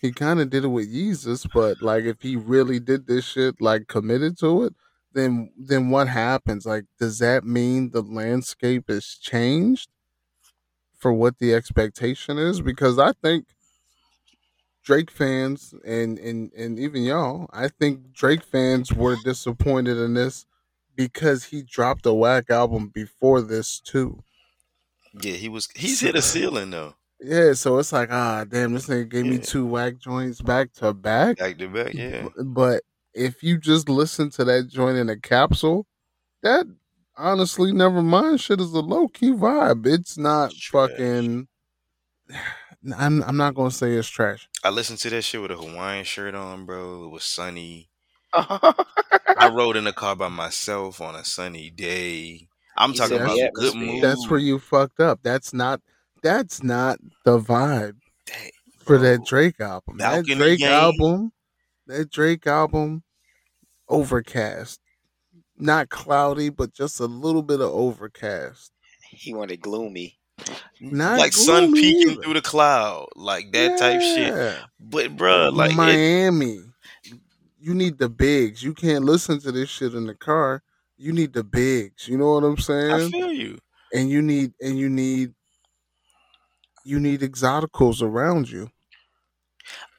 S2: He kind of did it with Jesus, but like if he really did this shit, like committed to it, then then what happens? Like, does that mean the landscape has changed for what the expectation is? Because I think Drake fans and and and even y'all, I think Drake fans were disappointed in this because he dropped a whack album before this too.
S3: yeah, he was. He's hit a ceiling though,
S2: Yeah, so it's like, ah, damn, this nigga gave me two whack joints back to back.
S3: back to back. Yeah,
S2: But if you just listen to that joint in a capsule, that honestly, never mind. Shit is a low key vibe. It's not
S3: Trash.
S2: fucking. <sighs> I'm I'm not gonna say it's trash.
S3: I listened to that shit with a Hawaiian shirt on, bro. It was sunny. <laughs> I rode in the car by myself on a sunny day. I'm
S1: He's
S3: talking
S2: in
S3: about good
S1: atmosphere.
S3: mood.
S2: That's where you fucked up. That's not that's not the vibe
S3: Dang,
S2: for that. Drake album.
S3: Balcony
S2: that Drake
S3: Game.
S2: album, that Drake album, overcast, not cloudy, but just a little bit of overcast.
S1: He wanted gloomy.
S2: Not
S3: like sun peeking
S2: either.
S3: through the cloud, like that type shit. But bruh, like it,
S2: Miami, you need the bigs. You can't listen to this shit in the car. You need the bigs. You know what I'm saying?
S3: I feel you.
S2: and you need and you need you need exoticals around you.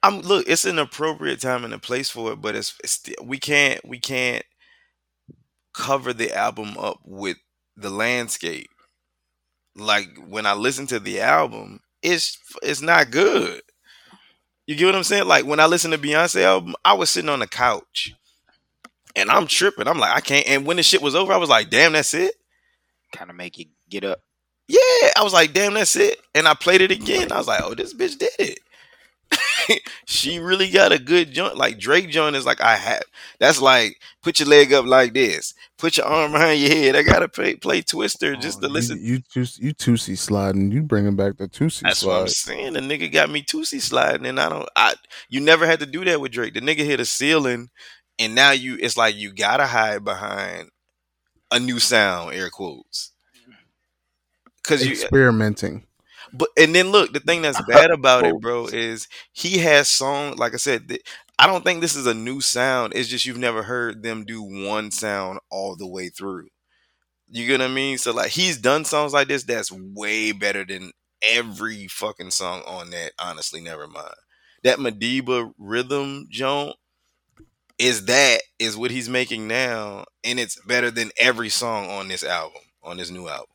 S3: I'm look. It's an appropriate time and a place for it, but it's, it's still, we can't we can't cover the album up with the landscape. Like when I listen to the album, it's it's not good. You get what I'm saying? Like when I listen to Beyonce album, I was sitting on the couch and I'm tripping. I'm like, I can't. And when the shit was over, I was like, damn, that's it.
S1: Kind of make you get up.
S3: Yeah, I was like, damn, that's it. And I played it again. I was like, oh, this bitch did it. <laughs> she really got a good joint. Like Drake joint is like I have. That's like put your leg up like this. Put your arm behind your head. I gotta play, play Twister oh, just to
S2: Oh,
S3: listen.
S2: You, you you Tootsie sliding. You bringing back the Tootsie
S3: That's what I'm saying. The nigga got me Tootsie sliding, and I don't. I you never had to do that with Drake. The nigga hit a ceiling, and now you. It's like you gotta hide behind a new sound, air quotes. Cause you,
S2: Experimenting.
S3: But and then look, the thing that's <laughs> bad about it, oh. bro, is he has song. Like I said, th- I don't think this is a new sound. It's just you've never heard them do one sound all the way through. You get what I mean? So like he's done songs like this that's way better than every fucking song on that. Honestly, never mind. That Madiba Riddim joint is that is what he's making now, and it's better than every song on this album, on this new album.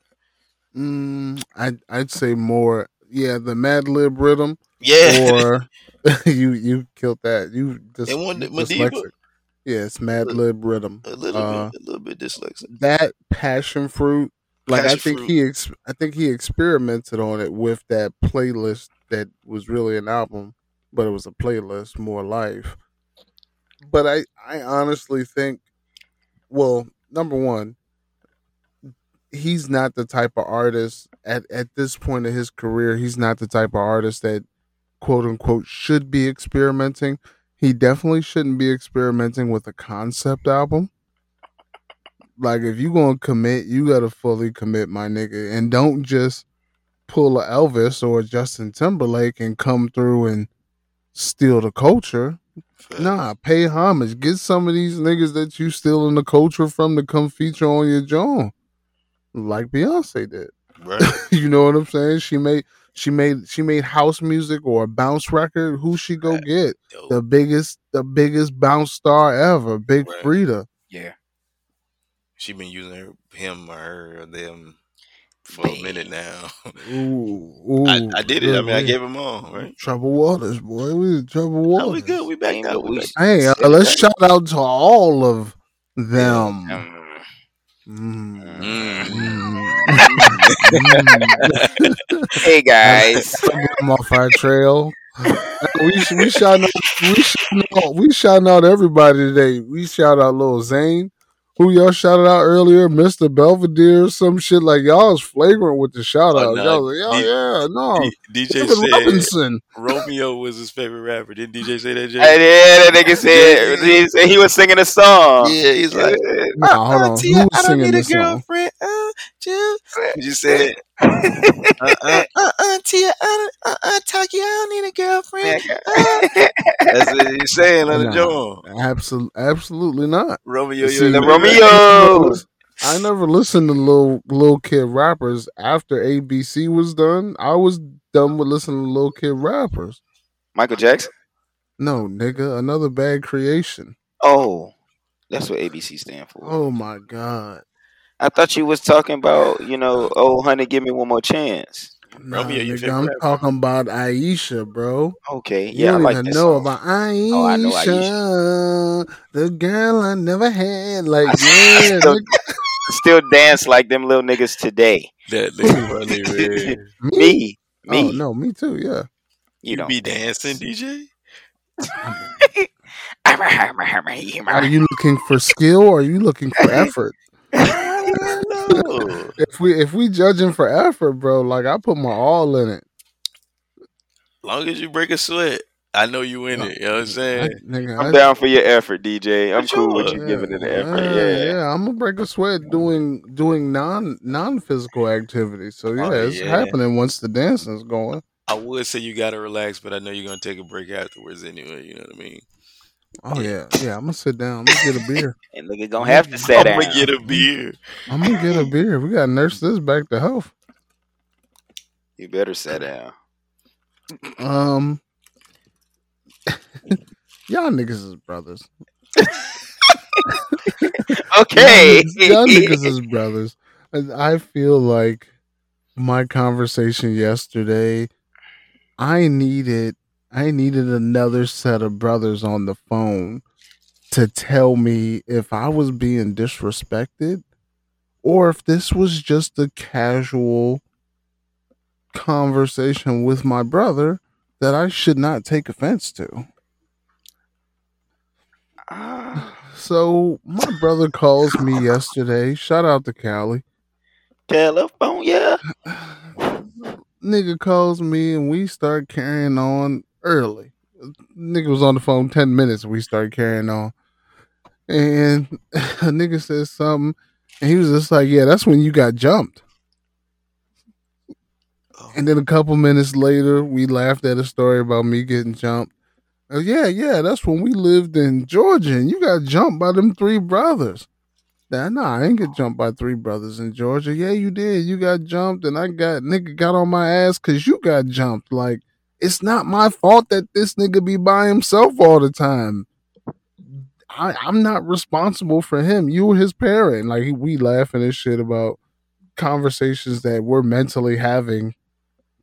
S2: Mm, I'd I'd say more. Yeah, the Mad Lib rhythm,
S3: Yeah,
S2: or <laughs> <laughs> you you killed that. You just
S3: And one that
S2: you
S3: Madiba-
S2: dyslexic. Yeah, it's Mad Lib rhythm.
S3: a little
S2: Uh,
S3: bit, a little bit dyslexic.
S2: that passion fruit like i think
S3: fruit.
S2: he ex- i think he experimented on it with that playlist that was really an album but it was a playlist more life but i i honestly think well number one he's not the type of artist at at this point in his career he's not the type of artist that quote unquote should be experimenting he definitely shouldn't be experimenting with a concept album like if you gonna commit, you gotta fully commit, my nigga, and don't just pull a Elvis or a Justin Timberlake and come through and steal the culture. Nah, pay homage. Get some of these niggas that you stealing the culture from to come feature on your joint, like Beyonce did.
S3: Right. <laughs>
S2: you know what I'm saying? She made she made she made house music or a bounce record. Who she go
S3: Right.
S2: get?
S3: Dope.
S2: The biggest the biggest bounce star ever, Big
S3: Right.
S2: Freedia.
S1: Yeah.
S3: She been using her, him or her or them for
S1: Man.
S3: a minute now.
S2: Ooh, ooh,
S3: I, I did it. I
S2: good
S3: mean, I gave them all right.
S2: Trouble Waters, boy. We in Trouble Waters.
S3: Oh, we good. We back
S1: Ain't
S3: up.
S1: no-
S3: We
S1: we-
S3: back.
S2: Hey, uh, let's shout out to all of them.
S1: Um,
S2: Mm. <laughs>
S1: Hey guys.
S2: I'm off our trail. we we shouting out, we shouting out, we shouting out everybody today. We shout out Lil Zane, who y'all shouted out earlier, Mr. Belvedere, some shit like y'all was flagrant with the shout
S3: Oh,
S2: out.
S3: nah,
S2: y'all was like,
S3: D-
S2: yeah, yeah, no.
S3: D- DJ
S2: David
S3: said
S2: Robinson.
S3: Romeo was his favorite rapper. Didn't DJ say that? Jay?
S1: And then that nigga said he, said he was singing a song.
S3: Yeah, he's like,
S2: Nah, hold on.
S3: Tia,
S2: Who was
S3: I don't
S2: singing
S3: need a girlfriend. Uh, just, you said, <laughs> uh, uh, uh, uh, Tia, I don't, uh, uh, Taki, I don't need a girlfriend. Uh, <laughs> that's what he's saying on the joint.
S2: Absolutely, absolutely not.
S3: Romeo,
S2: See,
S3: you're
S1: the
S3: the
S1: Romeo.
S2: I never listened to little little kid rappers after ABC was done. I was done with listening to little kid rappers.
S1: Michael Jackson.
S2: No, nigga, another bad creation.
S1: Oh, that's what ABC stand for.
S2: Oh my god.
S1: I thought you was talking about, you know, oh honey, give me one more chance.
S2: Nah,
S3: Romeo,
S2: nigga, I'm
S3: rapper?
S2: talking about Iesha, bro.
S1: Okay,
S2: You
S1: yeah, I
S2: don't
S1: like
S2: even know
S1: song.
S2: about Iesha,
S1: Oh, I know Iesha.
S2: the girl I never had. Like,
S1: I
S2: yeah, <laughs>
S1: still, still dance like them little niggas today.
S3: That <laughs> nigga funny,
S2: me?
S1: Me, me,
S2: Oh no, me too. Yeah.
S1: you
S3: You
S1: know.
S3: be dancing, DJ? <laughs>
S2: Are you looking for skill or are you looking for effort?
S3: No.
S2: if we if we judging for effort, bro, like I put my all in it.
S3: Long as you break a sweat, I know you in it. You know what I'm
S2: I,
S3: saying?
S2: nigga,
S1: I'm
S2: I-
S1: down for your effort, DJ. I'm cool with
S3: sure.
S1: you giving it an
S2: yeah,
S1: effort.
S2: yeah,
S1: Yeah.
S2: I'm gonna break a sweat doing doing non non physical activities. So oh, yeah,
S3: Oh,
S2: it's
S3: yeah.
S2: happening once the dancing's going.
S3: I would say you gotta relax, but I know you're gonna take a break afterwards anyway. You know what I mean?
S2: Oh yeah, yeah. I'm gonna sit down. I'm gonna get a beer. <laughs>
S1: And nigga gonna have to sit
S3: I'm
S1: down.
S3: gonna get a beer.
S2: I'm gonna get a beer. We gotta nurse this back to health.
S1: You better sit down.
S2: Um, <laughs> y'all niggas is brothers. <laughs>
S1: Okay.
S2: y'all niggas is brothers. I feel like my conversation yesterday, I needed I needed another set of brothers on the phone to tell me if I was being disrespected or if this was just a casual conversation with my brother that I should not take offense to.
S1: Ah,
S2: So my brother calls me yesterday. Shout out to Callie.
S1: yeah.
S2: Nigga calls me and we start carrying on early. Nigga was on the phone 10 minutes and we started carrying on. And <laughs> a nigga says something and he was just like, Yeah, that's when you got jumped. And then a couple minutes later, we laughed at a story about me getting jumped. Uh, yeah, yeah, that's when we lived in Georgia and you got jumped by them three brothers. Nah, nah, I ain't get jumped by three brothers in Georgia. Yeah, you did. You got jumped and I got nigga got on my ass because you got jumped. Like, it's not my fault that this nigga be by himself all the time. I, I'm not responsible for him. You were his parent. Like we laughing and shit about conversations that we're mentally having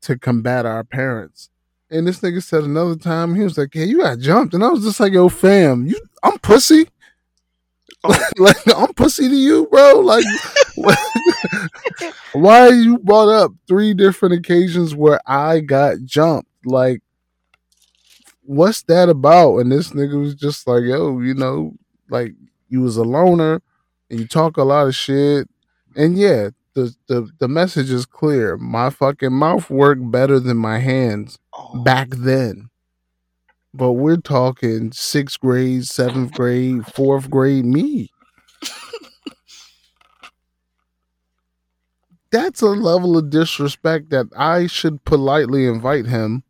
S2: to combat our parents. And this nigga said another time, he was like, "Hey, you got jumped. And I was just like, Yo, fam, you I'm pussy. <laughs> Oh. <laughs> like I'm pussy to you, bro. Like <laughs> why you brought up three different occasions where I got jumped? Like what's that about? And this nigga was just like, yo, you know, like you was a loner and you talk a lot of shit. And yeah, the the, the message is clear. My fucking mouth worked better than my hands
S1: Oh,
S2: back then. But we're talking sixth grade, seventh grade, fourth grade me. <laughs> That's a level of disrespect that I should politely invite him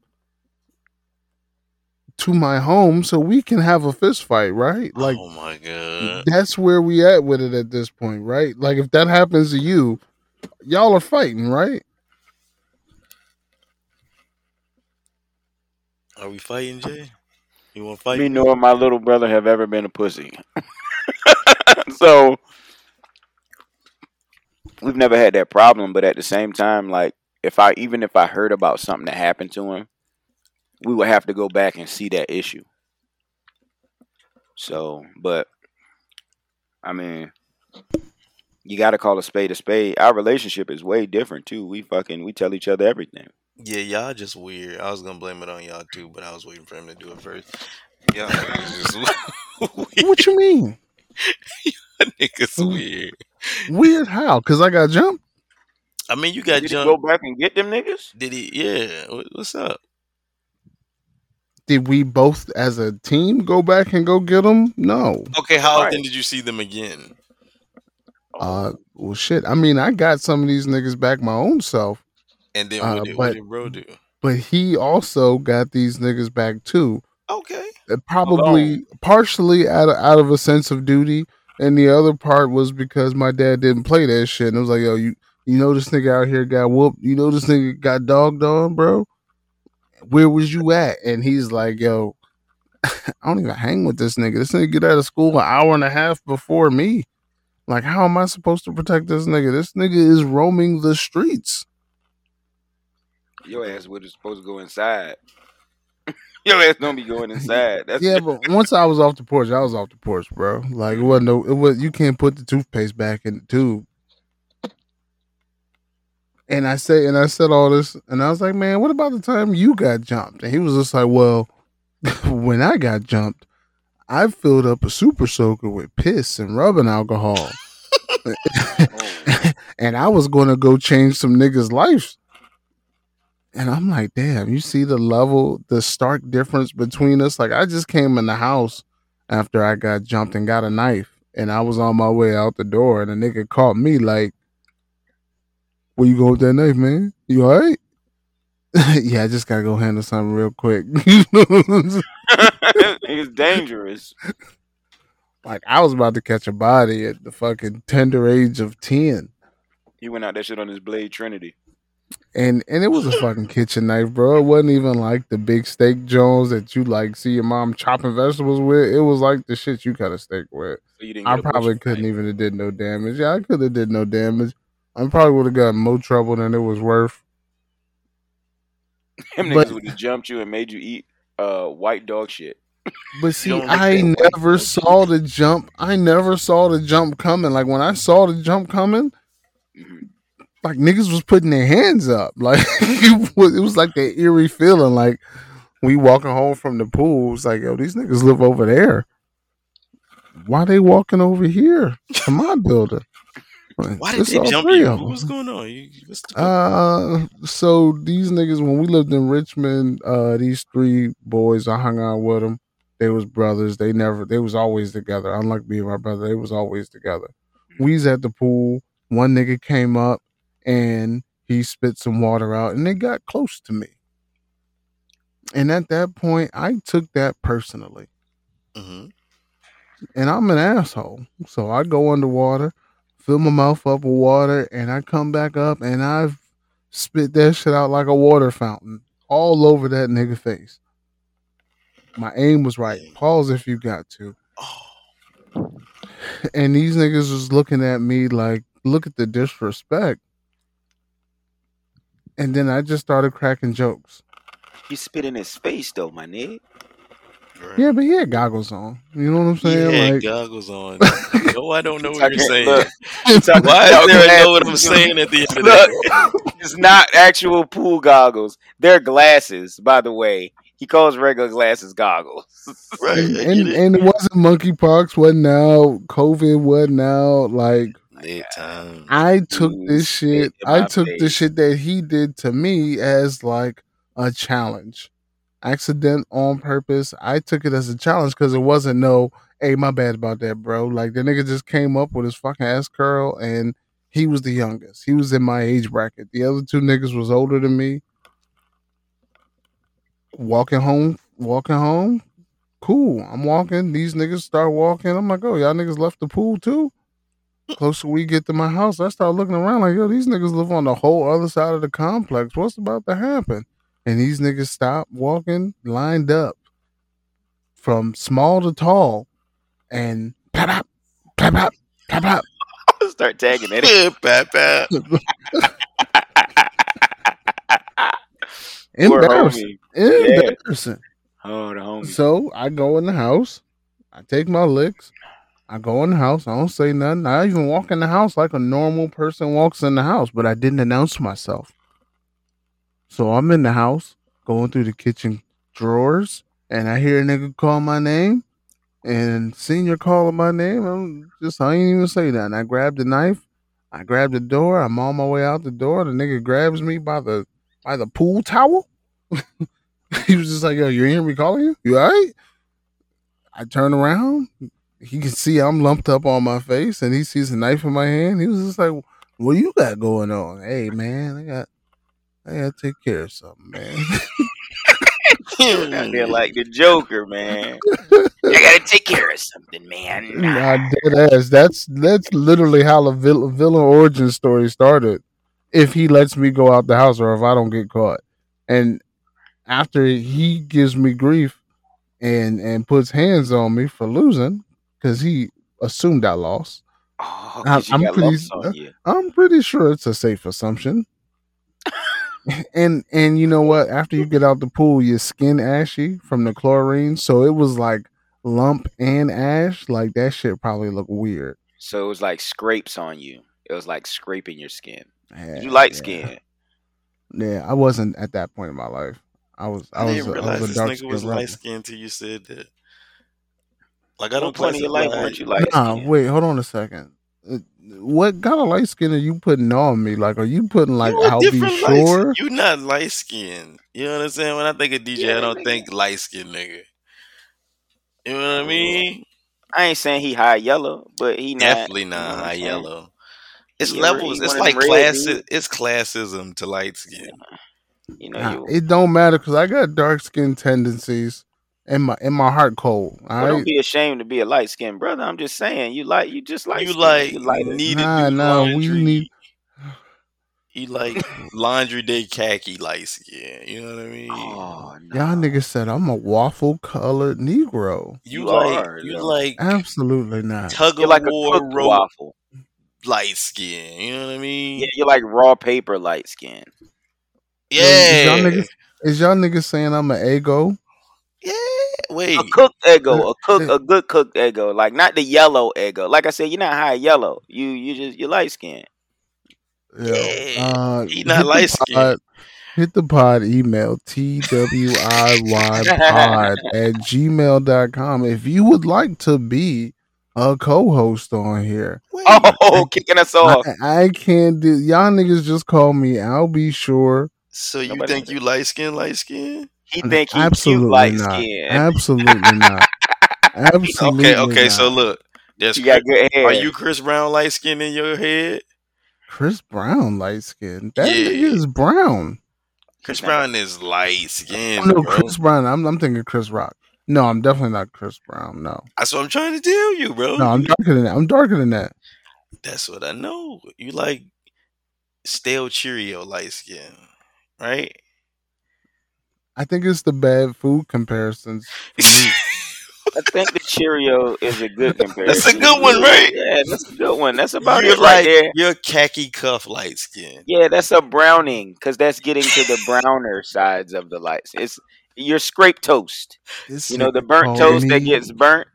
S2: to my home so we can have a fist fight, right? Like
S3: oh my god.
S2: that's where we at with it at this point, right? Like if that happens to you, y'all are fighting, right?
S3: Are we fighting, Jay? You want to fight?
S1: me nor my little brother have ever been a pussy. <laughs> so we've never had that problem, but at the same time, like if I even if I heard about something that happened to him, we would have to go back and see that issue. So, but I mean, you got to call a spade a spade. Our relationship is way different too. We fucking we tell each other everything.
S3: Yeah, y'all just weird. I was gonna blame it on y'all too, but I was waiting for him to do it first. Y'all just <laughs> weird.
S2: What you mean? <laughs>
S3: niggas weird.
S2: Weird how? Cause I got jumped.
S3: I mean, you got
S1: Did you go back and get them niggas?
S3: Did he? Yeah. What's up?
S2: Did we both as a team go back and go get them? No.
S3: Okay, how
S1: Right.
S3: often did you see them again?
S2: Uh well shit. I mean I got some of these niggas back my own self.
S3: And then
S2: Uh,
S3: what, did, what
S2: but-
S3: did bro do?
S2: But he also got these niggas back too.
S3: Okay.
S2: Uh, Probably partially out of out of a sense of duty. And the other part was because my dad didn't play that shit. And it was like, yo, you you know this nigga out here got whooped. You know this nigga got dogged on, bro. Where was you at? And he's like, yo, <laughs> I don't even hang with this nigga. This nigga get out of school an hour and a half before me. Like, how am I supposed to protect this nigga? This nigga is roaming the streets.
S1: Your ass would have supposed to go inside. <laughs> Your ass don't be going inside. That's
S2: Yeah, but once I was off the porch, I was off the porch, bro. Like it wasn't no, it was you can't put the toothpaste back in the tube. And I say, and I said all this, and I was like, man, what about the time you got jumped? And he was just like, well, <laughs> when I got jumped, I filled up a super soaker with piss and rubbing alcohol.
S1: Oh. <laughs>
S2: and I was going to go change some niggas' lives. And I'm like, damn, you see the level, the stark difference between us. Like, I just came in the house after I got jumped and got a knife, and I was on my way out the door, and a nigga caught me like, "Where you going with that knife, man? You all right?" <laughs> yeah, I just gotta go handle something real quick. <laughs> You know what I'm saying? <laughs>
S1: it's dangerous.
S2: like I was about to catch a body at the fucking tender age of ten.
S1: He went out that shit on his Blade Trinity.
S2: And and it was a fucking kitchen knife, bro. It wasn't even like the big steak Jones that you like see your mom chopping vegetables with. It was like the shit you cut a steak with.
S1: So you didn't
S2: I probably couldn't
S1: knife.
S2: even have did no damage. Yeah, I could have did no damage. I probably would have gotten more trouble than it was worth.
S1: Them
S2: but-
S1: niggas would have jumped you and made you eat uh white dog shit. <laughs>
S2: But see, I never saw the jump. I never saw the jump coming. Like when I saw the jump coming,
S1: Mhm.
S2: like niggas was putting their hands up. <laughs> Like it was, it was like that eerie feeling. Like we walking home from the pool. It's like, yo, these niggas live over there. Why they walking over here to my building?
S3: Why did
S2: It's
S3: they jump you?
S2: of
S3: What was
S2: them.
S3: going on? You, what's the,
S2: Uh, so these niggas, when we lived in Richmond, uh, these three boys, I hung out with them. They was brothers. They never, they was always together. Unlike me and my brother, they was always together. We was at the pool. One nigga came up and he spit some water out, and they got close to me. And at that point, I took that personally
S3: Mhm.
S2: and I'm an asshole. So I go underwater, fill my mouth up with water, and I come back up and I spit that shit out like a water fountain all over that nigga face. My aim was right. Pause if you got to.
S3: Oh,
S2: And these niggas was looking at me like, look at the disrespect. And then I just started cracking jokes.
S1: You spit in his face though, my nigga.
S3: Right.
S2: Yeah, but he had goggles on. You know what I'm saying?
S3: He
S2: saying?
S3: had
S2: like,
S3: goggles on. <laughs> no, I don't know what you're saying.
S1: look, <laughs>
S3: Why is there a know what I'm saying at the end of that?
S1: It's not actual pool goggles. They're glasses, by the way. He calls regular glasses goggles. <laughs>
S3: Right,
S2: and, and,
S3: it.
S2: and it wasn't monkeypox, wasn't out, COVID wasn't out. Like
S3: Lit time.
S2: I took
S1: Dude,
S2: this shit. I
S1: my
S2: took the shit that he did to me as like a challenge, accident on purpose. I took it as a challenge because it wasn't no, hey, my bad about that, bro. Like the nigga just came up with his fucking ass curl, and he was the youngest. He was in my age bracket. The other two niggas was older than me. Walking home, walking home. Cool. I'm walking. These niggas start walking. I'm like, oh, y'all niggas left the pool too? closer we get to my house, I start looking around like, yo, these niggas live on the whole other side of the complex. What's about to happen? And these niggas stop walking, lined up from small to tall, and pop up, pop up, pop up. <laughs>
S1: Start tagging it.
S3: Yeah, pat, pat.
S2: Embarrassing.
S1: homie.
S2: Embarrassing.
S1: Oh, the homie.
S2: So I go in the house, I take my licks, I go in the house, I don't say nothing. I even walk in the house like a normal person walks in the house, but I didn't announce myself. So I'm in the house, going through the kitchen drawers, and I hear a nigga call my name, and senior calling my name. I'm just I ain't even say that. And I grabbed the knife, I grabbed the door, I'm on my way out the door. The nigga grabs me by the by the pool towel. <laughs> he was just like, "Yo, you hear me calling you? You all right?" I turn around. He can see I'm lumped up on my face, and he sees a knife in my hand. He was just like, "What you got going on?" Hey, man, I got, I got to take care of something, man.
S1: Out there like the Joker, man. I gotta take care of something, man. <laughs>
S2: nah, dead ass. That's that's literally how the villain, villain origin story started. If he lets me go out the house, or if I don't get caught, and after he gives me grief and and puts hands on me for losing because he assumed I lost.
S1: Oh,
S2: I'm
S1: got
S2: pretty-
S1: uh, you.
S2: I'm pretty sure it's a safe assumption. And and you know what? After you get out the pool, your skin ashy from the chlorine, so it was like lump and ash. Like that shit probably looked weird.
S1: So it was like scrapes on you. It was like scraping your skin.
S2: Yeah,
S1: You light
S2: yeah.
S1: skin.
S2: Yeah, I wasn't at that point in my life. I was. I,
S3: I
S2: was.
S3: didn't
S2: a- I
S3: realize
S2: was a
S3: this nigga was light skinned until you said that. Like I don't
S1: one point in your life,
S3: classify-
S1: weren't you light
S2: Nah,
S1: skinned?
S2: wait, hold on a second. What kind of light skin are you putting on me? Like, are you putting like
S3: You a
S2: I'll be
S3: different light
S2: sure?
S3: You not light skinned. You know what I'm saying? When I think of DJ, I don't think light skin nigga. You know what I mean?
S1: I ain't saying he high yellow, but he not,
S3: Definitely
S1: you know
S3: not high yellow. It's
S1: He a-
S3: levels. It's like
S1: them red
S3: class. It's classism to light skin.
S1: You know,
S2: Nah,
S1: you
S2: it don't matter because I got dark skin tendencies and my in my heart cold. All
S1: well, don't
S2: right.
S1: be ashamed to be a light skinned brother. I'm just saying, you like you just like
S3: You like
S1: you lighter.
S3: need to
S2: Nah,
S3: do
S2: nah, we need-
S3: You like laundry day khaki light skin. You know what I mean?
S1: Oh no,
S2: Y'all niggas said I'm a waffle colored Negro.
S3: you,
S1: you
S3: like
S1: are,
S3: you
S1: though.
S3: like
S2: Absolutely not.
S3: tug of
S1: like a
S3: war
S1: cooked
S3: rope
S1: waffle.
S3: light skin. You know what I mean?
S1: Yeah, you're like raw paper light skin.
S3: Yeah.
S2: Is y'all niggas, is y'all niggas saying I'm an ego?
S3: Yeah. Wait.
S1: A cooked ego, a cook,
S2: Uh,
S1: a good cooked ego, like not the yellow ego. Like I said, you're not high yellow. You you just you're light skin.
S3: Yeah.
S2: Uh,
S3: He
S2: hit
S3: not light skinned.
S2: Hit the pod email twiypod at gmail.com if you would like to be a co-host on here. <laughs>
S3: Wait.
S1: Oh, kicking us
S2: I,
S1: off.
S2: I can't do y'all niggas just call me. I'll be sure.
S3: So you
S1: Nobody-
S3: think you light skin, light skin?
S1: He think he
S2: Absolutely
S1: cute light
S2: not.
S1: skin.
S2: Absolutely not. <laughs> Absolutely. Not.
S3: Okay, okay.
S2: not.
S3: So look, there's
S1: You got good hair.
S3: Are you Chris Brown light skin in your head?
S2: Chris Brown light skin. That
S3: Yeah.
S2: nigga is brown.
S3: Chris Brown is light skin,
S2: Oh, no,
S3: bro.
S2: Chris Brown. I'm, I'm thinking Chris Rock. No, I'm definitely not Chris Brown. No,
S3: That's what I'm trying to tell you, bro.
S2: no, I'm darker than that. I'm darker than that.
S3: That's what I know. You like stale Cheerio light skin, right?
S2: I think it's the bad food comparisons. <laughs>
S1: I think the Cheerio is a good comparison.
S3: That's a good one, right?
S1: Yeah, that's a good one. That's about
S3: you're
S1: it right
S3: like
S1: there.
S3: you're khaki cuff light skin.
S1: Yeah, that's a browning because that's getting to the browner sides of the lights. It's you're scrape toast.
S2: This
S1: You know the burnt
S2: called
S1: toast that gets burnt.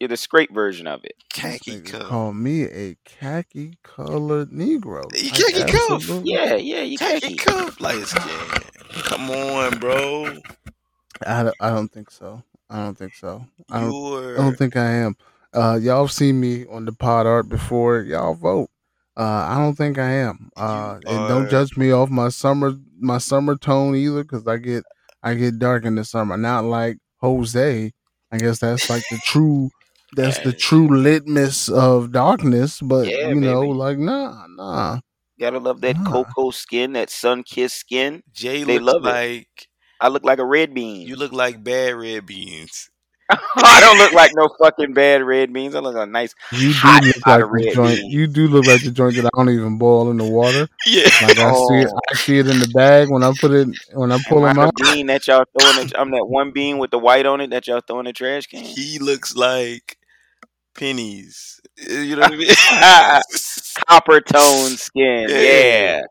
S1: You're the scrape version of it.
S3: Khaki
S2: nigga
S3: cuff.
S2: Call me a khaki colored Negro.
S3: You
S2: Like,
S3: khaki cuff.
S2: absolutely.
S1: Yeah, yeah, you
S3: Khaki
S1: khaki.
S3: cuff light skin. Come on, bro.
S2: I, don't- I don't think so. I don't think so. I don't,
S3: You're
S2: I don't think I am. Uh, y'all have seen me on the pod art before. Y'all vote. Uh, I don't think I am. Uh, and
S3: are-
S2: don't judge me off my summer my summer tone either, because I get I get dark in the summer. Not like Jose. I guess that's like the true. That's the true litmus of darkness. But
S1: Yeah,
S2: you know,
S1: baby.
S2: like nah, nah.
S1: Gotta love that
S2: Nah.
S1: cocoa skin, that sun kissed skin.
S3: Jay
S1: They
S3: looks
S1: love it.
S3: like
S1: I look like a red bean.
S3: you look like bad red beans. <laughs>
S1: I don't look like no fucking bad red beans. I look like a nice.
S2: You do
S1: Hot
S2: look like
S1: of
S2: the
S1: red
S2: joint.
S1: beans.
S2: You do look like the joint that I don't even boil in the water. <laughs>
S3: Yeah.
S2: Like I see it,
S1: Oh.
S2: I see it in the bag when I put it when I pull
S1: Am
S2: them out.
S1: the bean that y'all throwing? The, I'm that one bean with the white on it that y'all throwing in the trash can.
S3: He looks like pennies. Eh, you know what I mean? <laughs>
S1: Copper tone skin.
S3: Yeah.
S1: Yeah.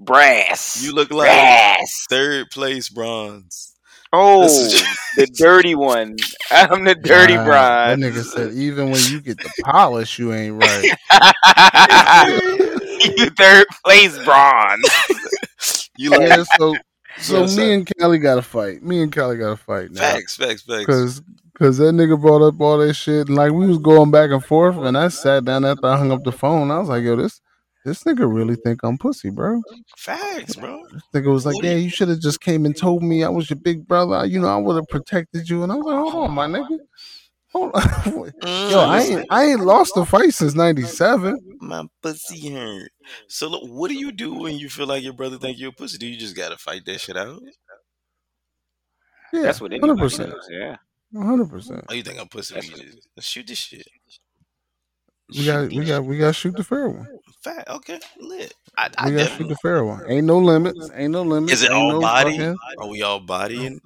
S1: Brass.
S3: you look like
S1: brass.
S3: third place bronze.
S1: Oh,
S3: This
S1: the dirty one. <laughs> I'm the dirty
S2: Nah,
S1: bronze.
S2: That nigga said even when you get the polish, you ain't right. <laughs>
S1: you third place bronze.
S3: You like
S2: yeah, so so
S3: Yes,
S2: me
S3: sir.
S2: and Callie got to fight. Me and Callie got to fight now.
S3: facts, facts, facts.
S2: Cause, Cause that nigga brought up all that shit, and like we was going back and forth, and I sat down after I hung up the phone. I was like, "Yo, this this nigga really think I'm pussy, bro."
S3: Facts, bro.
S2: This nigga was like,
S3: What
S2: "Yeah,
S3: you-
S2: you should have just came and told me I was your big brother. You know, I would have protected you." And I was like, "Hold on, my nigga, hold on." <laughs> Mm-hmm. Yo, I ain't I ain't lost a fight since '97.
S3: my pussy hurt. So look, what do you do when you feel like your brother think you're a pussy? Do you just gotta fight that shit out?
S2: Yeah,
S1: That's what
S2: hundred
S1: anybody
S2: percent.
S1: Yeah.
S2: Hundred percent.
S3: Oh, you think I'm pussy? when you just- Let's shoot this shit.
S2: We got we got we got to shoot the fair one.
S3: Fat. Okay, lit. I, I
S2: We got to shoot the fair one. Ain't no limits. Ain't no limits.
S3: Is it
S2: ain't
S3: all
S2: no
S3: body?
S2: fucking-
S3: Are we all bodying?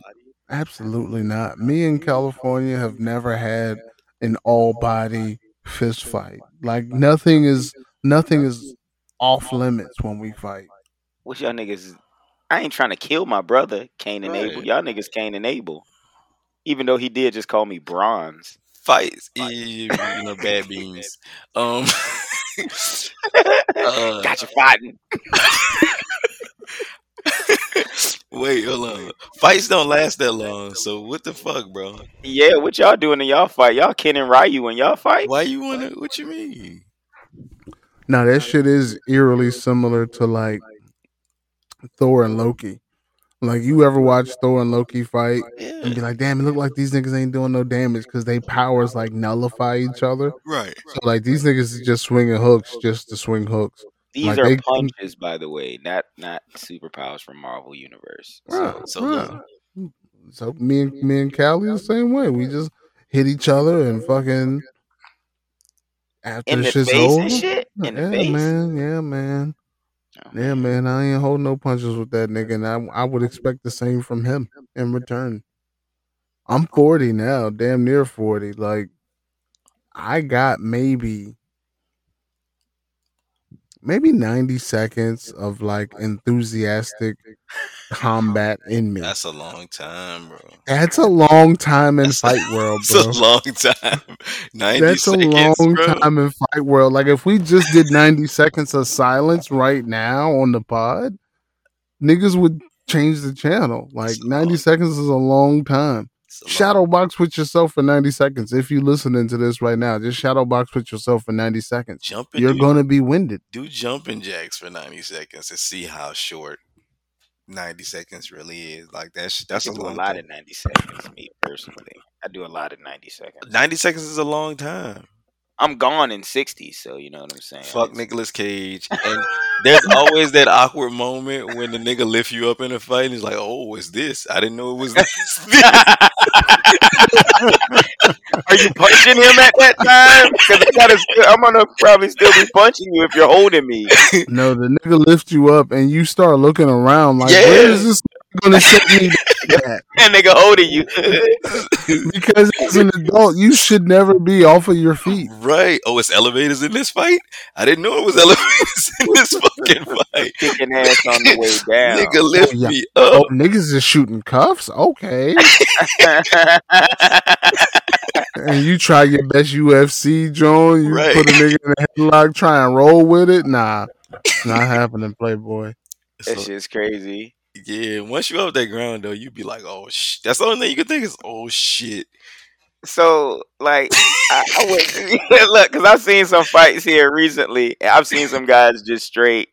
S2: Absolutely not. Me and California have never had an all body fist fight. Like nothing is nothing is off limits when we fight.
S1: What y'all niggas? I ain't trying to kill my brother, Cain and Abel. Y'all niggas Cain and Abel. Even though he did just call me bronze.
S3: Fights. Yeah, you know, <laughs> bad beans. Um. <laughs> uh,
S1: Got you fighting. <laughs>
S3: wait, hold on. Fights don't last that long. So what the fuck, bro?
S1: Yeah, what y'all doing in y'all fight? Y'all Ken and Ryu when y'all fight?
S3: Why you wanna? What you mean?
S2: Now that shit is eerily similar to like Thor and Loki. Like you ever watch Thor and Loki fight and be like, damn, it look like these niggas ain't doing no damage because they powers like nullify each other.
S3: Right.
S2: So like these niggas is just swinging hooks just to swing hooks.
S1: These
S2: Like,
S1: are
S2: they-
S1: punches, by the way, not not superpowers from Marvel Universe. So,
S2: Right,
S3: So
S2: right.
S3: look,
S2: So me and me and Callie the same way. We just hit each other and fucking after
S1: in
S2: the
S1: the
S2: shit's
S1: face
S2: over.
S1: and shit. In the
S2: yeah,
S1: face.
S2: man. Yeah, man. Yeah, man. I ain't holding no punches with that nigga, and I I would expect the same from him in return. I'm 40 now, damn near 40. Like, I got maybe maybe 90 seconds of like enthusiastic combat in me.
S3: that's a long time, bro.
S2: That's a long time in
S3: That's-
S2: fight world, <laughs>
S3: It's
S2: bro.
S3: a long time. <laughs> 90
S2: That's a
S3: seconds,
S2: long
S3: bro.
S2: time in fight world. Like if we just did 90 seconds of silence right now on the pod, niggas would change the channel. Like 90
S3: long-
S2: seconds is a long time.
S3: A long-
S2: Shadow box with yourself for 90 seconds. If you're listening to this right now, just shadow box with yourself for 90 seconds.
S3: Jumping,
S2: You're
S3: do,
S2: gonna be winded.
S3: do jumping jacks for 90 seconds and see how short 90 seconds really is. Like that's that's a
S1: do a lot
S3: time.
S1: of ninety seconds. Me personally, I do a lot of ninety seconds.
S3: 90 seconds is a long time.
S1: I'm gone in sixty, so you know what I'm saying.
S3: Fuck
S1: It's-
S3: Nicolas Cage. And there's always that awkward moment when the nigga lift you up in a fight and he's like, oh, it's this. I didn't know it was this. <laughs>
S1: Are you punching him at that time? Because I gotta, still, I'm gonna probably still be punching you if you're holding me.
S2: No, the nigga lifts you up and you start looking around like,
S3: Yeah.
S2: where is this gonna set me <laughs> at?
S1: And nigga holding you. <laughs>
S2: Because as an adult, you should never be off of your feet.
S3: right. Oh, it's elevators in this fight? I didn't know it was <laughs> elevators in this fucking fight.
S1: Kicking ass on the way down.
S3: Nigga lift oh,
S2: yeah.
S3: me
S2: Oh,
S3: up.
S2: niggas is shooting cuffs? Okay. and you try your best UFC, John. You
S3: Right.
S2: put a nigga in a headlock, try and roll with it. Nah, not happening, Playboy.
S1: that
S3: So,
S1: shit's crazy.
S3: Yeah, once you off that ground though, you'd be like, oh shit. That's the only thing you can think is, oh shit.
S1: So, like, I, I would <laughs> look because I've seen some fights here recently. and I've seen some guys just straight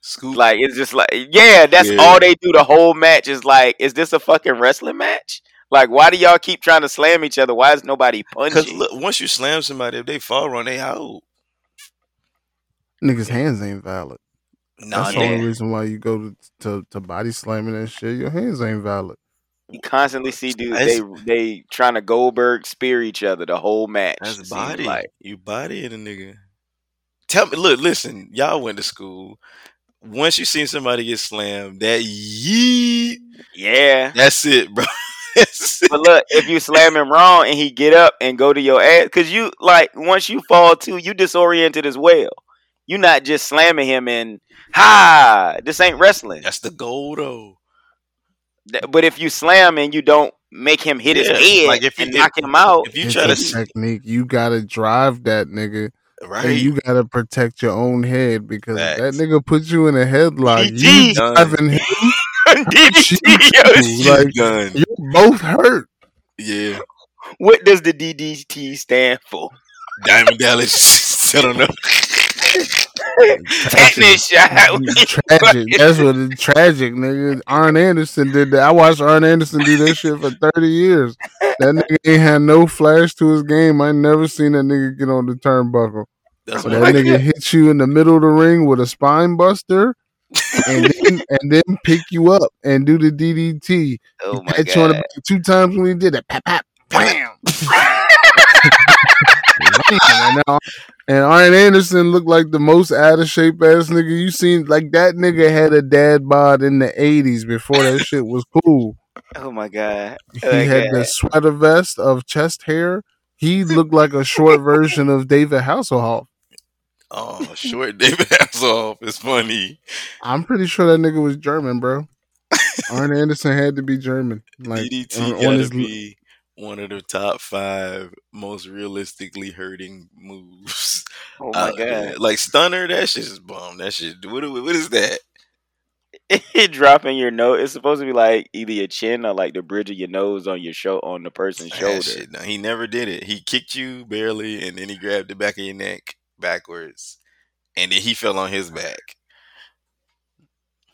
S3: Scoop.
S1: like it's just like yeah, that's
S3: Yeah.
S1: all they do. The whole match is like, is this a fucking wrestling match? Like, why do y'all keep trying to slam each other? Why is nobody
S3: Because
S1: punching?
S3: look, once you slam somebody, if they fall on they out.
S2: Niggas' hands ain't valid.
S3: Nah,
S2: That's the only reason why you go to, to, to body slamming and shit. Your hands ain't valid.
S1: You constantly see dudes
S3: That's-
S1: they they trying to Goldberg spear each other the whole match.
S3: That's
S1: it
S3: body.
S1: Like
S3: You body in a nigga. Tell me, look, listen, y'all went to school. Once you seen somebody get slammed, that yeet,
S1: yeah.
S3: that's it, bro. <laughs> That's it.
S1: But look, if you slam him wrong and he get up and go to your ass, because you like once you fall too, you disoriented as well. You not just slamming him and ha, this ain't wrestling.
S3: That's the goal, though.
S1: But if you slam and you don't make him hit
S3: Yeah,
S1: his head
S3: like if you-
S1: and
S3: if-
S1: knock him out,
S3: If you
S2: It's
S3: try to,
S2: technique. You gotta drive that nigga.
S3: right,
S2: And you gotta protect your own head because if that nigga put you in a headlock.
S1: DT.
S2: You driving him. <laughs>
S1: DDT, <laughs> yo,
S2: like-
S3: done.
S2: You're both hurt.
S3: Yeah,
S1: what does the DDT stand for?
S3: Diamond Dallas. I don't know.
S1: Tetanus shot.
S2: tragic. That's what it's tragic, nigga. Arn Anderson did that. I watched Arn Anderson do that shit for 30 years. That nigga ain't had no flash to his game. I never seen that nigga get on the turnbuckle.
S3: That's
S2: But
S3: what
S2: that nigga hits you in the middle of the ring with a spine buster and then <laughs> and then pick you up and do the DDT.
S1: Oh my
S2: Hit you on the back two times when he did it. Pap, pap, bam. <laughs> and, now, and Arn Anderson looked like the most out of shape ass nigga you seen. Like that nigga had a dad bod in the 80s before that shit was cool.
S1: Oh my god.
S2: He
S1: Oh my
S2: had
S1: God.
S2: the sweater vest of chest hair. He looked like a short version of David Hasselhoff.
S3: Oh, short David Hasselhoff. It's funny.
S2: I'm pretty sure that nigga was German, bro. Arn Anderson had to be German. Like
S3: DDT
S2: on- on his-
S3: be one of the top five most realistically hurting moves. <laughs>
S1: Oh my
S3: there.
S1: god.
S3: Like stunner, that shit is bomb. That shit. What, what is that? <laughs>
S1: dropping your nose. It's supposed to be like either your chin or like the bridge of your nose on your show on the person's shoulder.
S3: shit, no, he never did it. He kicked you barely, and then he grabbed the back of your neck backwards, and then he fell on his back.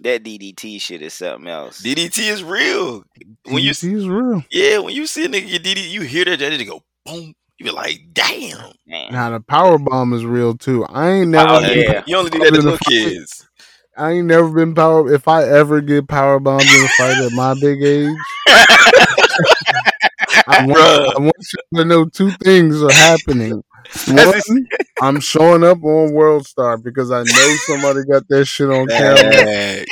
S1: That DDT shit is something else.
S3: DDT is real. When you
S2: DDT is real.
S3: yeah, when you see a nigga get DDT, you hear that that go boom. You be like, damn.
S1: Man.
S2: Now the power bomb is real too. I ain't never.
S1: Oh, yeah.
S3: You only do that to little kids.
S2: I ain't never been power. If I ever get power bombed in a fight at my big age, <laughs> I want, I want you to know two things are happening. One, I'm showing up on World Star because I know somebody got that shit on camera.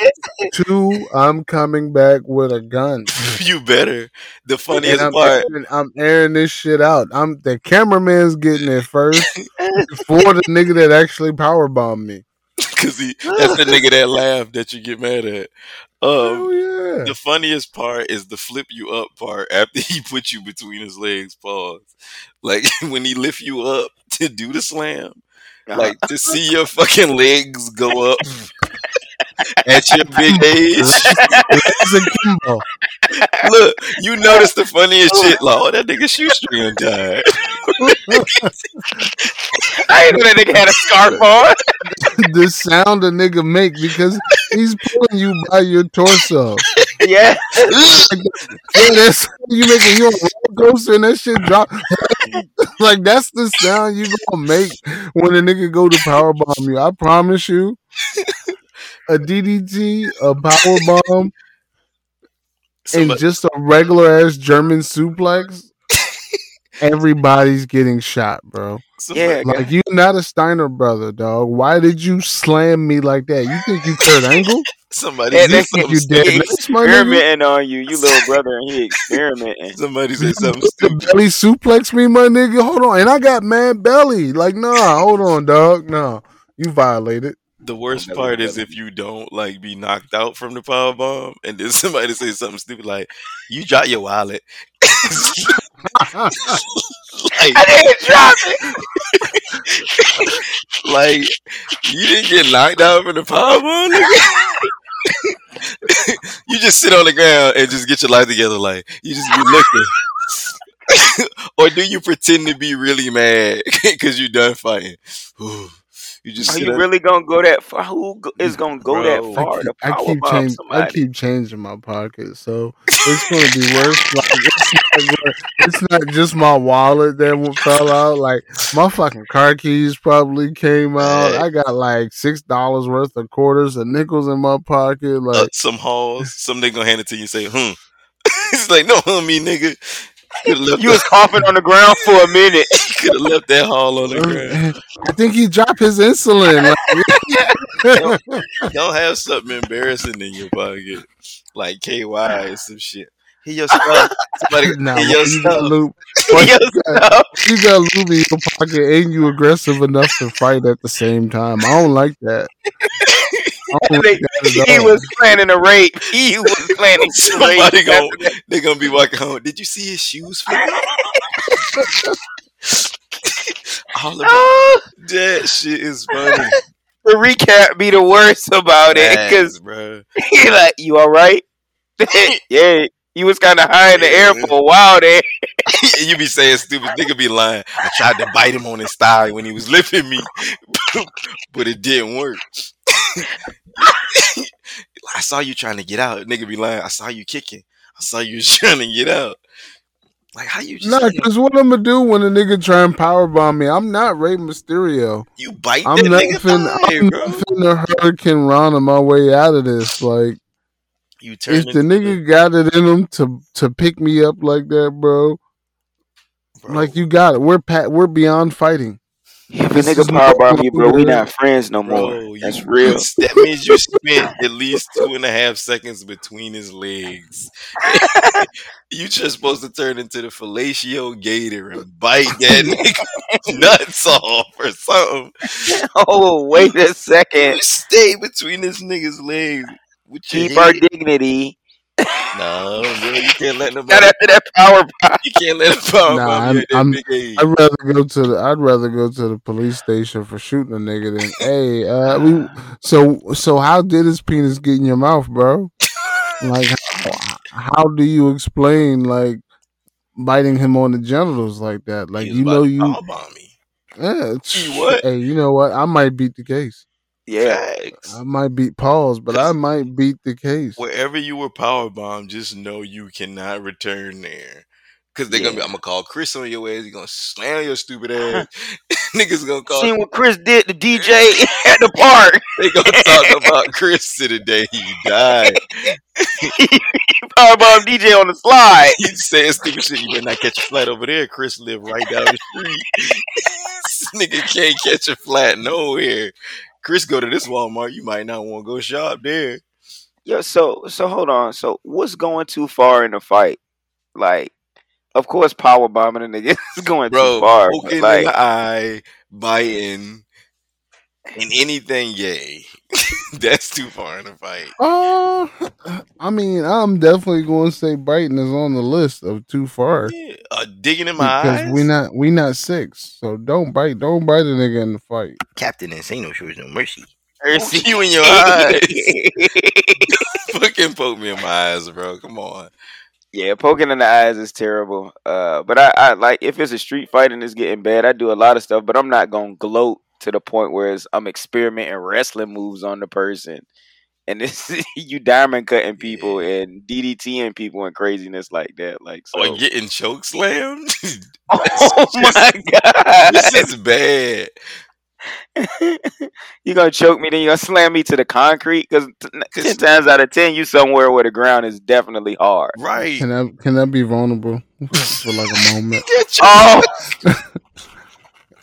S2: Two, I'm coming back with a gun. <laughs>
S3: you better. The funniest
S2: I'm,
S3: part.
S2: airing, I'm airing this shit out. I'm the cameraman's getting it first <laughs> before the nigga that actually power bombed me. <laughs>
S3: Cause he that's the nigga that laughed that you get mad at. Um
S2: Oh yeah.
S3: the funniest part is the flip you up part after <laughs> he put you between his legs, pause. Like <laughs> when he lift you up to do the slam,
S1: Uh-huh.
S3: like to see your fucking legs go up <laughs> at your big age.
S2: A <laughs> Kimbo.
S3: Look, you notice the funniest shit. Like, oh, that nigga shoestring died. <laughs>
S1: I didn't know that nigga had a scarf on. <laughs>
S2: the sound a nigga make because he's pulling you by your torso.
S1: yeah.
S2: Yeah, that's you making you on a roller coaster and that shit drop. like that's the sound you gonna make when a nigga go to power bomb you. I promise you. A DDT, a power bomb, <laughs> and just a regular ass German suplex. <laughs> Everybody's getting shot, bro.
S1: Yeah.
S2: Like you're not a Steiner brother, dog. Why did you slam me like that? You think you Kurt Angle?
S3: somebody
S1: Yeah,
S3: said
S1: that-
S3: something
S2: you dead
S3: stupid.
S2: next, my nigga?
S1: experimenting on you, you little brother, and he <laughs> experimenting.
S3: Somebody said something stupid.
S2: belly suplex me, my nigga. Hold on, and I got mad belly. Like, nah, hold on, dog. No, you violated.
S3: The worst part is if you don't like be knocked out from the power bomb, and then <laughs> somebody say something stupid like, "You drop your wallet." <laughs> like,
S1: I didn't drop it. <laughs>
S3: like you didn't get knocked out from the power bomb. you just sit on the ground and just get your life together. Like you just be looking, or do you pretend to be really mad because you done fighting? <sighs> you just
S1: Are you
S3: up-
S1: really gonna go that far? Who is gonna go
S3: Bro.
S1: that far
S2: I keep
S1: bomb
S2: changing. I keep changing my pocket, so it's gonna be <laughs> worse. Like, it's, not, it's not just my wallet that fell out. Like my fucking car keys probably came out. I got like six dollars worth of quarters and nickels in my pocket.
S3: uh,
S2: Like
S3: some halls. <laughs> Some nigga gonna hand it to you and say, "Hmm." <laughs> it's like, no, me nigga. Could have left,
S1: You was coughing on the ground for a minute.
S3: Could have left that hall on the ground.
S2: I think he dropped his insulin. Like, <laughs>
S3: Don't have something embarrassing in your pocket, like KY or some shit. He your stuff. Somebody,
S2: nah,
S3: here your
S2: you got
S3: stuff.
S2: lube. why
S1: Yo,
S2: you got- You got lube in your pocket and you aggressive enough to fight at the same time. I don't like that. I don't like that
S1: he was planning a rape. He was planning to rape.
S3: Somebody gon' they gonna be walking home. Did you see his shoes? <laughs> All of
S1: Oh,
S3: that shit is funny. <laughs>
S1: the recap be the worst about it because
S3: bro. <laughs>
S1: he like, you all right? yeah, you was kind of high in the air for a while there.
S3: you be saying stupid. Nigga be lying. I tried to bite him on his thigh when he was lifting me, but it didn't work. I saw you trying to get out. Nigga be lying. I saw you kicking. I saw you trying to get out. Like how you just
S2: Nah, cause what I'm gonna do when a nigga try and powerbomb me? I'm not Rey Mysterio.
S3: you bite
S2: I'm
S3: that
S2: not
S3: nigga
S2: finna, I'm
S3: bro.
S2: not finna Hurricanrana my way out of this. Like,
S3: You turn
S2: if the nigga got it in him to to pick me up like that, bro, like you got it. We're pat. We're beyond fighting.
S1: If a nigga
S2: is
S1: powerbomb
S2: no
S1: you, bro, we not friends no more.
S3: Bro, you-
S1: That's real. <laughs>
S3: That means you spent at least two and a half seconds between his legs. <laughs> you just supposed to turn into the fellatio gator and bite that <laughs> nigga nuts off or something.
S1: Oh, wait a second.
S3: You stay between this nigga's legs with your
S1: Keep our dignity.
S3: No, bro, you can't let
S1: Not <laughs>
S3: nobody.
S1: after that power bomb.
S3: You can't let a power
S2: Nah,
S3: bomb
S2: I'm, I'm,
S3: big
S2: I'd rather go to the I'd rather go to the police station for shooting a nigga than <laughs> hey uh we so so how did his penis get in your mouth, bro? Like how, how do you explain like biting him on the genitals like that? Like
S3: He
S2: you
S3: about
S2: know
S3: to
S2: you
S3: power bomb me.
S2: Yeah,
S3: You what?
S2: Hey, you know what? I might beat the case.
S1: Yeah.
S3: Facts.
S2: I might beat pause, but I might beat the case.
S3: Wherever you were power bomb, just know you cannot return there. Cause they're gonna be, I'm gonna call Chris on your ass. He's gonna slam your stupid ass. <laughs> <laughs> Niggas gonna call.
S1: Seen what Chris did to DJ <laughs> at the park.
S3: They gonna talk about Chris to the day he died.
S1: Powerbomb DJ on the slide.
S3: He saying stupid shit. You better not catch a flat over there. Chris live right down the street. this nigga can't catch a flat nowhere. Chris go to this Walmart. You might not want to go shop there.
S1: Yeah, so so hold on. So what's going too far in the fight? Like, of course, power bombing a nigga <laughs> is going
S3: Bro,
S1: too far.
S3: poking in
S1: like,
S3: the eye, biting, and anything yay. <laughs> That's too far in the fight.
S2: Uh, I mean, I'm definitely going to say biting is on the list of too far
S3: Yeah, uh, digging in my
S2: because
S3: eyes.
S2: we not we not six. So don't bite, don't bite a nigga in the fight.
S3: Captain Insano shows no mercy.
S1: Mercy.
S3: see you in your eyes. <laughs> Fucking poke me in my eyes, bro. Come on.
S1: yeah, poking in the eyes is terrible. Uh, but I, I like if it's a street fight and it's getting bad, I do a lot of stuff, but I'm not gonna gloat to the point where it's, I'm experimenting wrestling moves on the person. And this <laughs> you diamond cutting people and DDTing people and craziness like that. Like oh, so.
S3: Or getting choke slammed. <laughs> <laughs>
S1: oh my god, this
S3: is bad.
S1: you gonna choke me, then you gonna slam me to the concrete? Because ten times out of ten, you somewhere where the ground is definitely hard.
S3: Right.
S2: Can I can I be vulnerable for like a moment?
S3: Get choked.
S1: Oh,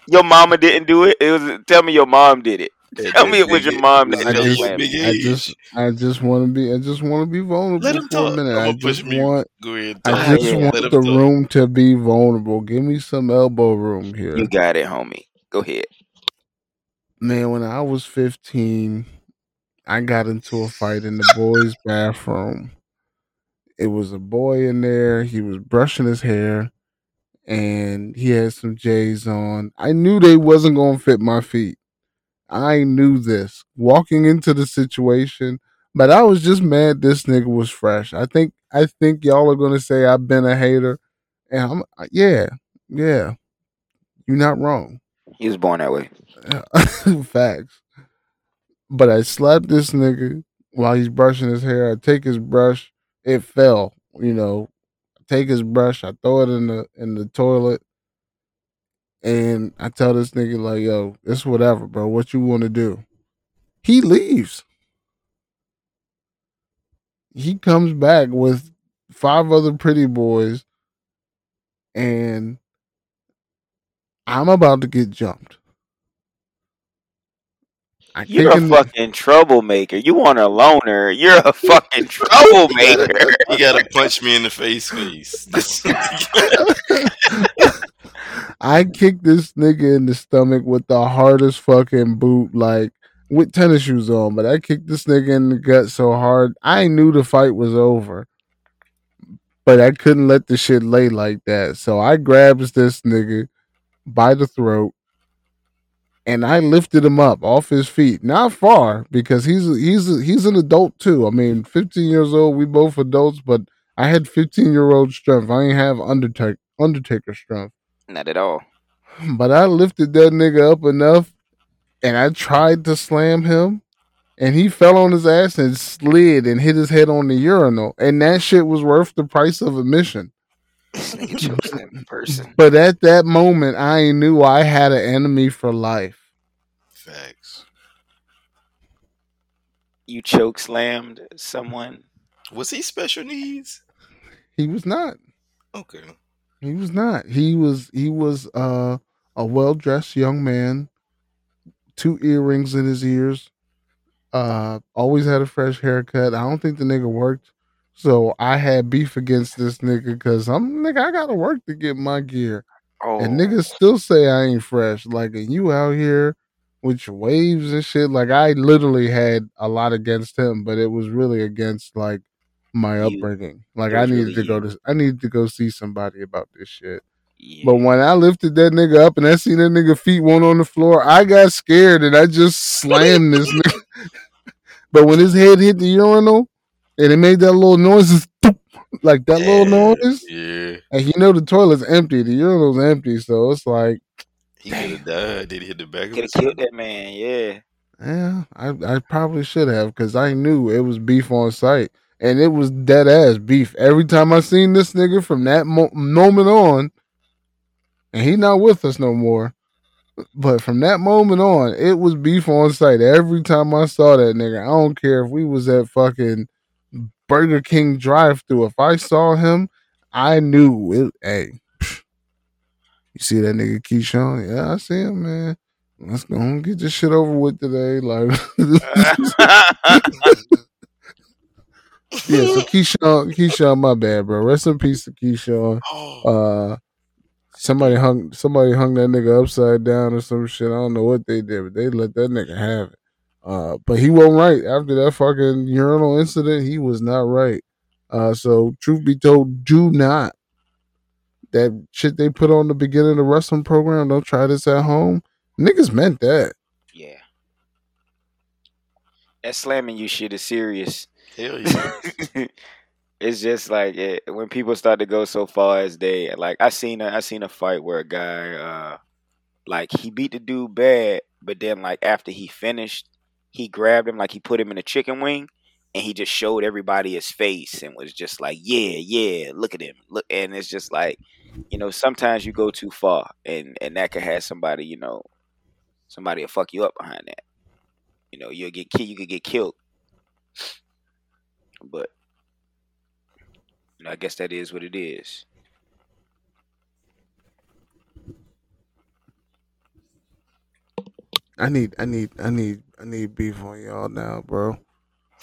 S1: your mama didn't do it. It was tell me your mom did it. Tell me it was your mom that
S3: at
S2: I just-
S1: slammed
S3: big
S1: me.
S2: I just I just want to be I just want to be vulnerable
S3: Let him
S2: for a minute.
S3: I'm
S2: I
S3: gonna push
S2: just want I. Just want the
S3: talk.
S2: room to be vulnerable. Give me some elbow room here.
S1: You got it, homie. Go ahead.
S2: Man, when I was 15, I got into a fight in the boys' bathroom. It was a boy in there. He was brushing his hair and he had some J's on. I knew they wasn't going to fit my feet. I knew this walking into the situation, but I was just mad this nigga was fresh. I think I think y'all are going to say I've been a hater and I'm yeah. Yeah. You're not wrong.
S1: He was born that way. <laughs>
S2: Facts. But I slapped this nigga while he's brushing his hair. I take his brush, it fell. You know, take his brush, I throw it in the in the toilet, and I tell this nigga like, "Yo, it's whatever, bro. What you want to do?" He leaves. He comes back with five other pretty boys, and I'm about to get jumped. I
S1: You're a
S2: in the-
S1: fucking troublemaker. You want a loner. You're a fucking <laughs> troublemaker. <laughs>
S3: you gotta punch me in the face, face. <laughs>
S2: I kicked this nigga in the stomach with the hardest fucking boot, like with tennis shoes on. But I kicked this nigga in the gut so hard, I knew the fight was over. But I couldn't let the shit lay like that. So I grabs this nigga by the throat and I lifted him up off his feet. Not far because he's he's he's an adult too. I mean, 15 years old, we both adults, but I had 15 year old strength. I ain't have Undertaker Undertaker strength.
S1: Not at all.
S2: But I lifted that nigga up enough and I tried to slam him and he fell on his ass and slid and hit his head on the urinal. And that shit was worth the price of admission.
S1: This nigga chose that person.
S2: But at that moment, I knew I had an enemy for life.
S3: Facts.
S1: You choke slammed someone.
S3: Was he special needs?
S2: He was not.
S3: Okay.
S2: He was not. He was he was uh, a well dressed young man, two earrings in his ears, uh, always had a fresh haircut. I don't think the nigga worked. So I had beef against this nigga because I'm nigga, I gotta work to get my gear.
S1: Oh,
S2: And niggas still say I ain't fresh. Like, and you out here with your waves and shit. Like, I literally had a lot against him, but it was really against like my
S1: You-
S2: upbringing. Like, I needed
S1: really
S2: to go to, I needed to go see somebody about this shit.
S1: yeah.
S2: But when I lifted that nigga up and I seen that nigga feet one on the floor, I got scared and I just <laughs> slammed this nigga. <laughs> but when his head hit the urinal and it made that little noise, like that little noise,
S3: Yeah.
S2: and you know the toilet's empty, the urinal's empty, so it's like
S3: He could have died. Did he hit the back of
S1: Could have killed that man. Yeah.
S2: Yeah, I I probably should have because I knew it was beef on site, and it was dead ass beef. Every time I seen this nigga from that mo- moment on, and he not with us no more. But from that moment on, it was beef on site. Every time I saw that nigga, I don't care if we was at fucking Burger King drive through. If I saw him, I knew it. Hey, you see that nigga Keyshawn? Yeah, I see him, man. Let's go and get this shit over with today. Like, <laughs> yeah. So Keyshawn, Keyshawn, my bad, bro. Rest in peace to Keyshawn.
S3: Oh,
S2: Uh, somebody hung somebody hung that nigga upside down or some shit. I don't know what they did, but they let that nigga have it. Uh, but he wasn't right after that fucking urinal incident. He was not right. Uh, so truth be told, do not that shit they put on the beginning of the wrestling program. Don't try this at home. Niggas meant that.
S1: yeah. That slamming you shit is serious.
S3: hell yeah. <laughs>
S1: it's just like it, when people start to go so far as they like I seen a I seen a fight where a guy uh like he beat the dude bad, but then like after he finished, he grabbed him like he put him in a chicken wing and he just showed everybody his face and was just like, Yeah, yeah, look at him. Look and it's just like, you know, sometimes you go too far and and that could have somebody, you know, somebody will fuck you up behind that. You know, you'll get you could get killed. But you know, I guess that is what it is.
S2: I need, I need, I need, I need beef on y'all now, bro.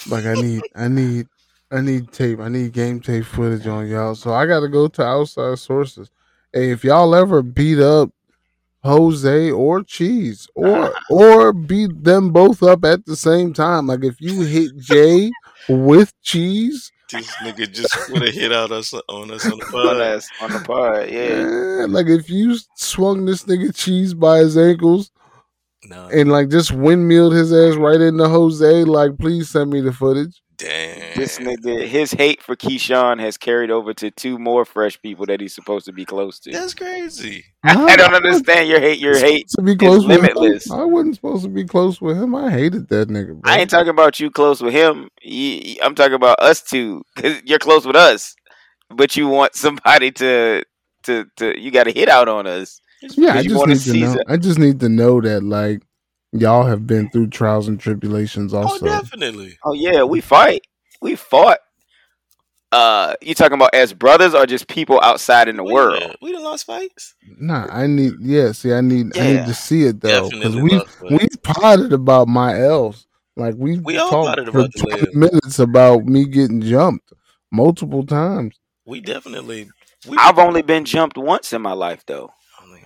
S2: Like I need, I need, I need tape. I need game tape footage on y'all. So I got to go to outside sources. Hey, if y'all ever beat up Jose or Cheese, or <laughs> or beat them both up at the same time, like if you hit Jay with Cheese,
S3: this nigga just put a hit out us on us on the <laughs>
S1: on
S3: pod.
S1: on the pod, yeah.
S2: eh, like if you swung this nigga Cheese by his ankles
S3: No,
S2: and like just windmilled his ass right into Jose, like please send me the footage.
S3: damn.
S1: This nigga, his hate for Keyshawn has carried over to two more fresh people that he's supposed to be close to.
S3: That's crazy.
S1: I, <laughs> I don't <laughs> understand your hate. Your hate.
S2: to be close with
S1: limitless.
S2: him. I wasn't supposed to be close with him. I hated that nigga. Bro.
S1: I ain't talking about you close with him. I'm talking about us two because you're close with us, but you want somebody to to to. You got to hit out on us.
S2: Yeah, I just need to know.
S1: some-
S2: I just need to know that like y'all have been through trials and tribulations
S3: Oh,
S2: also.
S3: definitely.
S1: Oh yeah, we fight. We fought. Uh, you talking about as brothers or just people outside in the
S3: We
S1: world?
S3: done- we done lost fights.
S2: Nah, I need. Yeah, see, I need. I need to see it though, because we we've potted about my elves. Like we
S3: We all
S2: talked
S3: potted
S2: for
S3: about the
S2: twenty minutes about me getting jumped multiple times.
S3: We definitely. We
S1: I've only been jumped once in my life, though.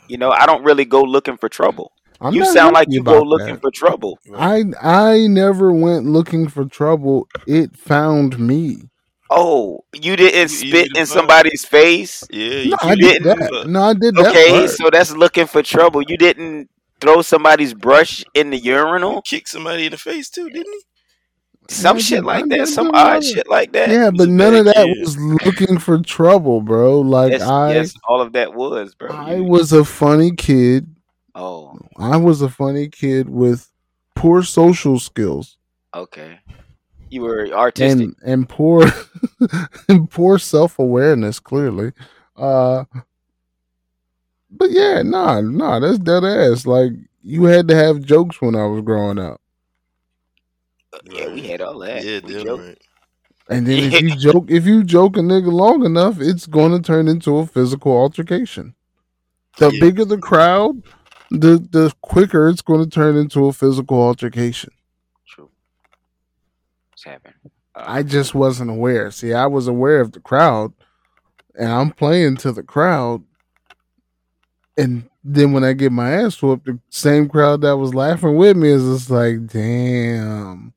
S3: Only-
S1: You know, I don't really go looking for trouble.
S2: I'm
S1: you sound like you go looking
S2: that.
S1: for trouble.
S2: I I never went looking for trouble. It found me.
S1: Oh, you didn't
S3: You
S1: spit
S3: easy
S1: in
S3: find.
S1: somebody's face?
S3: Yeah, you
S2: No, I did
S1: didn't,
S2: that. No, I did that.
S1: Okay,
S2: part.
S1: so that's looking for trouble. You didn't throw somebody's brush in the urinal?
S3: kick somebody in the face too, didn't he?
S1: Some shit like that, some odd shit like that.
S2: yeah, but none
S3: bad
S2: of that was looking for trouble, bro. Like
S1: Yes,
S2: I,
S1: yes, all of that was, bro.
S2: I was a funny kid.
S1: oh,
S2: I was a funny kid with poor social skills
S1: okay. You were artistic.
S2: and <laughs> and poor and poor self awareness. Clearly, uh, but yeah, nah, nah, that's dead ass. Like you had to have jokes when I was growing up,
S1: yeah, we had all that.
S3: Yeah,
S1: we
S3: damn
S1: joked.
S3: right.
S2: and then if <laughs> you joke, if you joke a nigga long enough, it's going to turn into a physical altercation. The
S3: Yeah.
S2: bigger the crowd, the the quicker it's going to turn into a physical altercation.
S1: True. What's happened? Uh,
S2: I just wasn't aware. See, I was aware of the crowd, and I'm playing to the crowd. And then when I get my ass whooped, the same crowd that was laughing with me is just like, damn.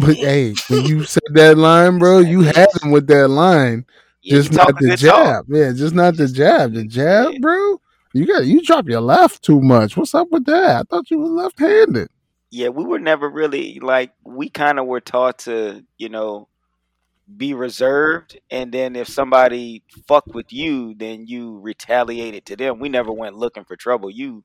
S2: But <laughs> hey, when you said that line, bro, you had him with that line,
S1: yeah,
S2: just not the jab.
S1: talk.
S2: Yeah, just not the jab. The jab,
S1: Yeah.
S2: bro. You got you drop your left too much. What's up with that? I thought you were left-handed.
S1: Yeah, we were never really like we kind of were taught to, you know, be reserved, and then if somebody fucked with you, then you retaliated to them. We never went looking for trouble. You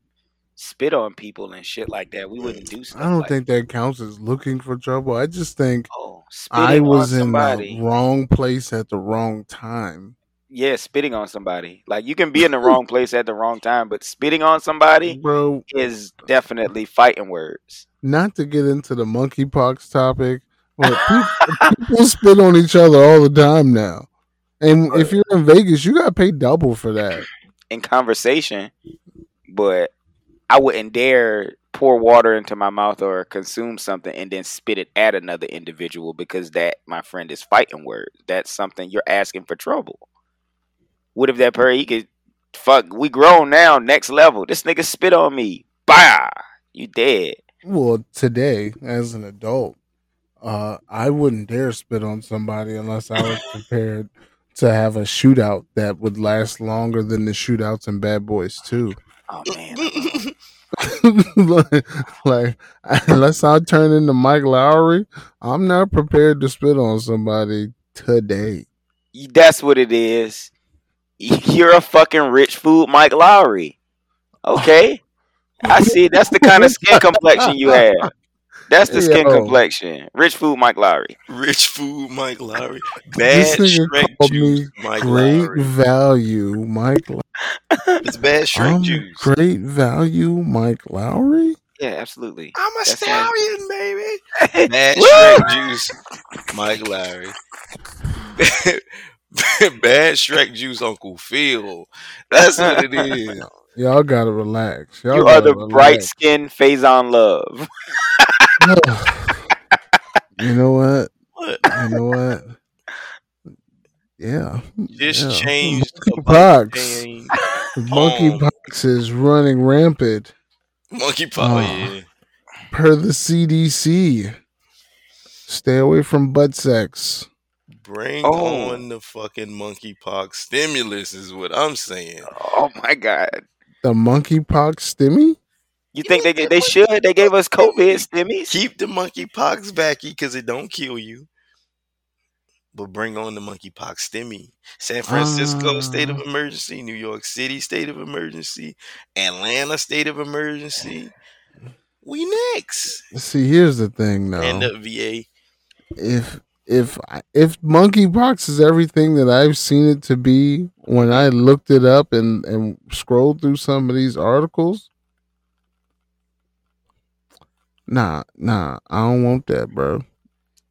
S1: spit on people and shit like that. We wouldn't do stuff.
S2: I don't
S1: like
S2: think that counts as looking for trouble. I just think
S1: Oh,
S2: I was in the wrong place at the wrong time.
S1: yeah, spitting on somebody. Like you can be in the wrong place at the wrong time, but spitting on somebody
S2: Bro,
S1: is definitely fighting words.
S2: not to get into the monkeypox topic, but people, people spit on each other all the time now. And if you're in Vegas, you got to pay double for that.
S1: in conversation, but I wouldn't dare pour water into my mouth or consume something and then spit it at another individual because that, my friend, is fighting words. That's something you're asking for trouble. What if that person he could fuck? We grown now, next level. This nigga spit on me. Bah, you dead.
S2: Well, today, as an adult, uh, I wouldn't dare spit on somebody unless I was prepared to have a shootout that would last longer than the shootouts in Bad Boys 2.
S1: Oh man, <laughs>
S2: like, unless I turn into Mike Lowrey, I'm not prepared to spit on somebody today.
S1: that's what it is. <laughs> You're a fucking rich food, Mike Lowrey. Okay, I see. That's the kind of skin complexion you have. That's the skin
S2: Yo.
S1: complexion. Rich food, Mike Lowrey.
S3: Rich food, Mike
S2: Lowrey. <laughs>
S3: Bad
S2: nigga
S3: Shrek juice, Mike
S2: Great
S3: Lowrey.
S2: value, Mike. Low- <laughs>
S3: It's bad Shrek
S2: I'm
S3: juice.
S2: great value, Mike Lowrey.
S1: Yeah, absolutely.
S3: I'm a
S1: That's
S3: stallion, baby. <laughs> Bad Shrek juice, Mike Lowrey. Bad Shrek juice, Uncle Phil. That's what it is.
S2: Y'all gotta relax. Y'all
S1: You are
S2: gotta
S1: the bright
S2: skin
S1: skinned Faison Love. <sighs>
S2: you know what?
S3: What?
S2: You know what? Yeah.
S3: This
S2: yeah.
S3: changed
S2: Monkeypox.
S3: Monkey oh.
S2: Monkeypox is running rampant
S3: Monkeypox,
S2: Oh.
S3: yeah.
S2: per the CDC. Stay away from butt sex.
S3: Bring
S1: Oh.
S3: on the fucking monkeypox stimulus is what I'm saying.
S1: Oh my god.
S2: The monkeypox stimmy?
S1: You think they they should? They gave us COVID stimmies.
S3: Keep the monkeypox backy because it don't kill you. But bring on the monkeypox stimmy. San Francisco state of
S2: Ah.
S3: emergency, New York City state of emergency, Atlanta state of emergency. We next.
S2: See, here's the thing though.
S3: And the VA.
S2: if if I- if monkeypox is everything that I've seen it to be when I looked it up and and scrolled through some of these articles, nah, nah, I don't want that, bro.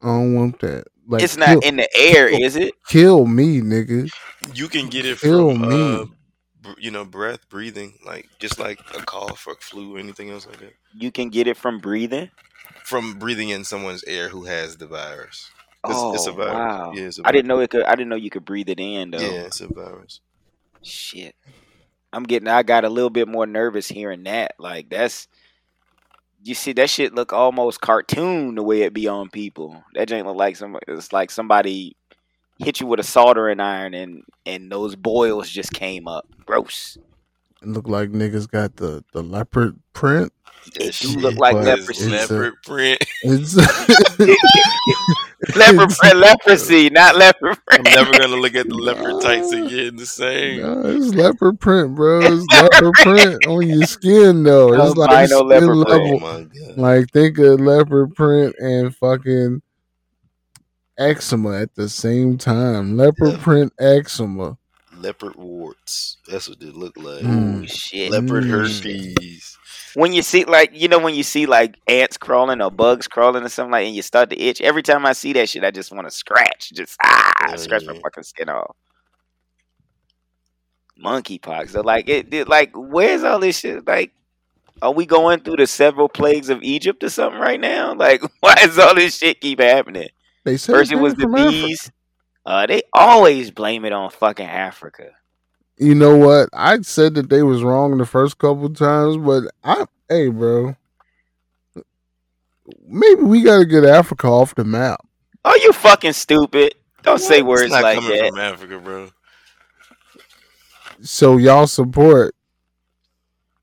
S2: I don't want that. Like,
S1: it's not
S2: kill,
S1: in the air, is it?
S2: kill me, nigga.
S3: You can get it
S2: Kill
S3: from
S2: me.
S3: uh, you know, breath, breathing, like just like a cough or flu or anything else like that.
S1: You can get it from breathing.
S3: From breathing in someone's air who has the virus. It's,
S1: oh
S3: it's a virus.
S1: wow!
S3: Yeah, it's a
S1: I didn't know it could. I didn't know you could breathe it in though.
S3: Yeah, it's a virus.
S1: Shit. I'm getting. I got a little bit more nervous hearing that. Like that's. You see that shit look almost cartoon the way it be on people. That ain't look like some. It's like somebody hit you with a soldering iron and and those boils just came up. Gross.
S2: It look like niggas got the the leopard print.
S1: It do look like
S2: but
S3: is
S1: leprosy.
S2: a-
S3: leopard print.
S2: It's <laughs> <laughs> <laughs> <laughs>
S1: Leopard print, <laughs> leprosy, not leopard
S3: I'm never gonna look at the leopard tights <laughs> again the same.
S2: Nah, it's leopard print, bro. It's leopard print on your skin, though. It's like
S1: Albino
S2: skin
S1: leopard
S3: Oh
S2: level.
S3: my god.
S2: Like think of leopard print and fucking eczema at the same time. Leopard
S3: Yeah.
S2: print eczema.
S3: Leopard warts. That's what they look like.
S2: Mm.
S1: Oh shit.
S3: Leopard
S2: Mm.
S3: herpes.
S1: When you see like you know when you see like ants crawling or bugs crawling or something like and you start to itch every time i see that shit i just want to scratch just ah
S3: Yeah,
S1: scratch my fucking skin off. Monkeypox so like it, it like where's all this shit like are we going through the several plagues of egypt or something right now? <laughs> Like why is all this shit keep happening?
S2: They said
S1: first it was the bees uh they always blame it on fucking africa
S2: You know what? I said that they was wrong the first couple times, but I, hey, bro, maybe we got to get Africa off the map.
S1: are you fucking stupid don't say
S3: What? It's
S1: words
S3: not
S1: like
S3: coming
S1: that
S3: from Africa, bro.
S2: So y'all support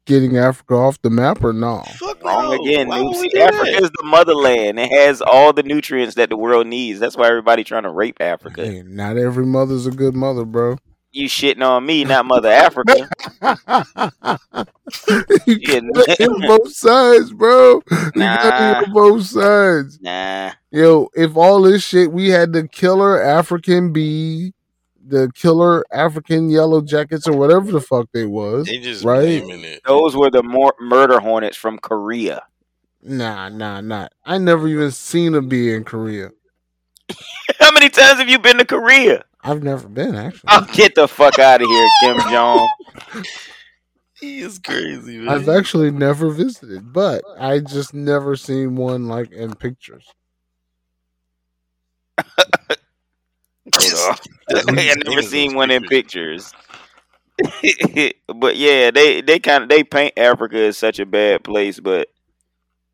S2: getting Africa off the map or no?
S3: Fuck
S1: Wrong
S3: No,
S1: again.
S3: why would we
S1: Nupsi.
S3: do
S1: Africa
S3: that?
S1: is the motherland. It has all the nutrients that the world needs. That's why everybody trying to rape Africa.
S2: Hey, not every mother's a good mother, bro.
S1: You shitting on me, not Mother Africa. <laughs>
S2: you
S1: Yeah,
S2: both sides, bro. <laughs> You gotta hear both sides.
S1: nah.
S2: Yo, if all this shit, we had the killer African bee, the killer African yellow jackets, or whatever the fuck they was.
S3: They just
S2: Right.
S3: blaming it.
S1: Those were the more murder hornets from Korea.
S2: Nah, nah, nah. I never even seen a bee in Korea. <laughs>
S1: How many times have you been to Korea?
S2: I've never been actually.
S1: Oh, get the fuck out of here, Kim Jong. <laughs>
S3: He is crazy, man.
S2: I've actually never visited, but I just never seen one like in pictures. <laughs>
S1: Hold
S3: That's
S1: on.
S3: what <laughs>
S1: I
S3: he's
S1: never seen
S3: those
S1: one in
S3: pictures.
S1: pictures. but yeah, they they kind of they paint Africa as such a bad place, but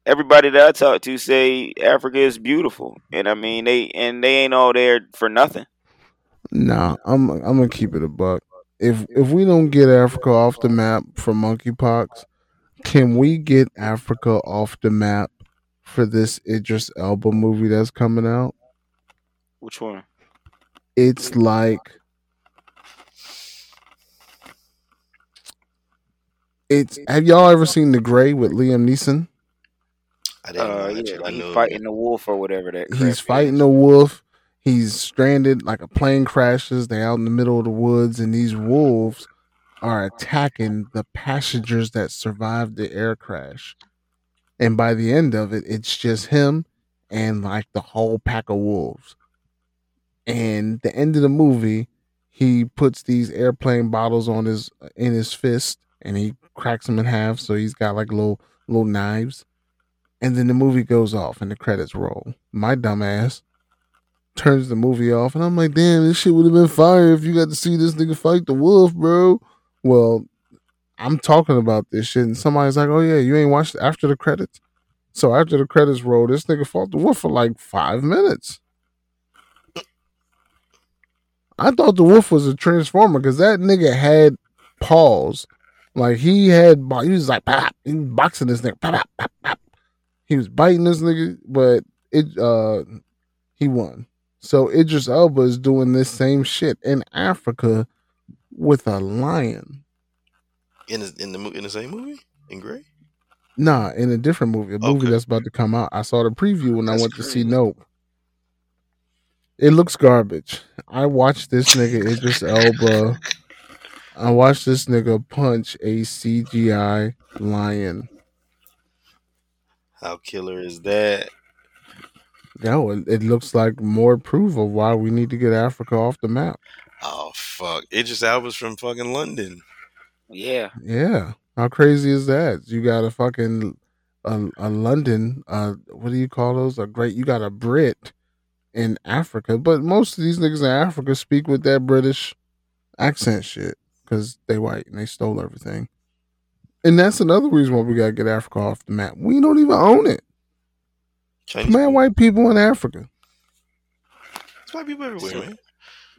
S1: everybody that I talk to say Africa is beautiful, and I mean they and they ain't all there for nothing.
S2: Nah, I'm I'm gonna keep it a buck. If if we don't get Africa off the map for monkeypox, can we get Africa off the map for this Idris Elba movie that's coming out?
S1: Which one?
S2: It's like it's. Have y'all ever seen The Grey with Liam Neeson?
S3: I didn't
S1: Uh, yeah, like he's fighting the wolf or whatever that. crap
S2: He's
S1: is.
S2: fighting a wolf. He's stranded, like a plane crashes. They out in the middle of the woods, and these wolves are attacking the passengers that survived the air crash. And by the end of it, it's just him and like the whole pack of wolves. And the end of the movie, he puts these airplane bottles on his in his fist, and he cracks them in half. So he's got like little little knives. And then the movie goes off, and the credits roll. My dumbass turns the movie off, and I'm like, damn, this shit would have been fire if you got to see this nigga fight the wolf, bro. Well, I'm talking about this shit, and somebody's like, oh yeah, you ain't watched after the credits. So after the credits roll, this nigga fought the wolf for like five minutes. I thought the wolf was a transformer because that nigga had paws. Like he had, he was like, pop, he was boxing this nigga. Pop, pop. He was biting this nigga, but it, uh, he won. So Idris Elba is doing this same shit in Africa with a lion.
S3: in the in the in the same movie in Grey.
S2: Nah, in a different movie, a movie that's about to come out. I saw the preview when I
S3: That's
S2: went to see. Nope. It looks garbage. I watched this nigga Idris Elba. I watched this nigga punch a CGI lion.
S3: How killer is that?
S2: No, it, it looks like more proof of why we need to get Africa off the map.
S3: Oh fuck! Idris Elba's from fucking London.
S1: Yeah,
S2: Yeah. How crazy is that? You got a fucking a, a London, uh what do you call those? A great you got a Brit in Africa, but most of these niggas in Africa speak with that British accent shit cuz they white and they stole everything. And that's another reason why we got to get Africa off the map. We don't even own it.
S3: Chinese
S2: Man,
S3: people.
S2: white people in Africa.
S3: It's white people everywhere, man.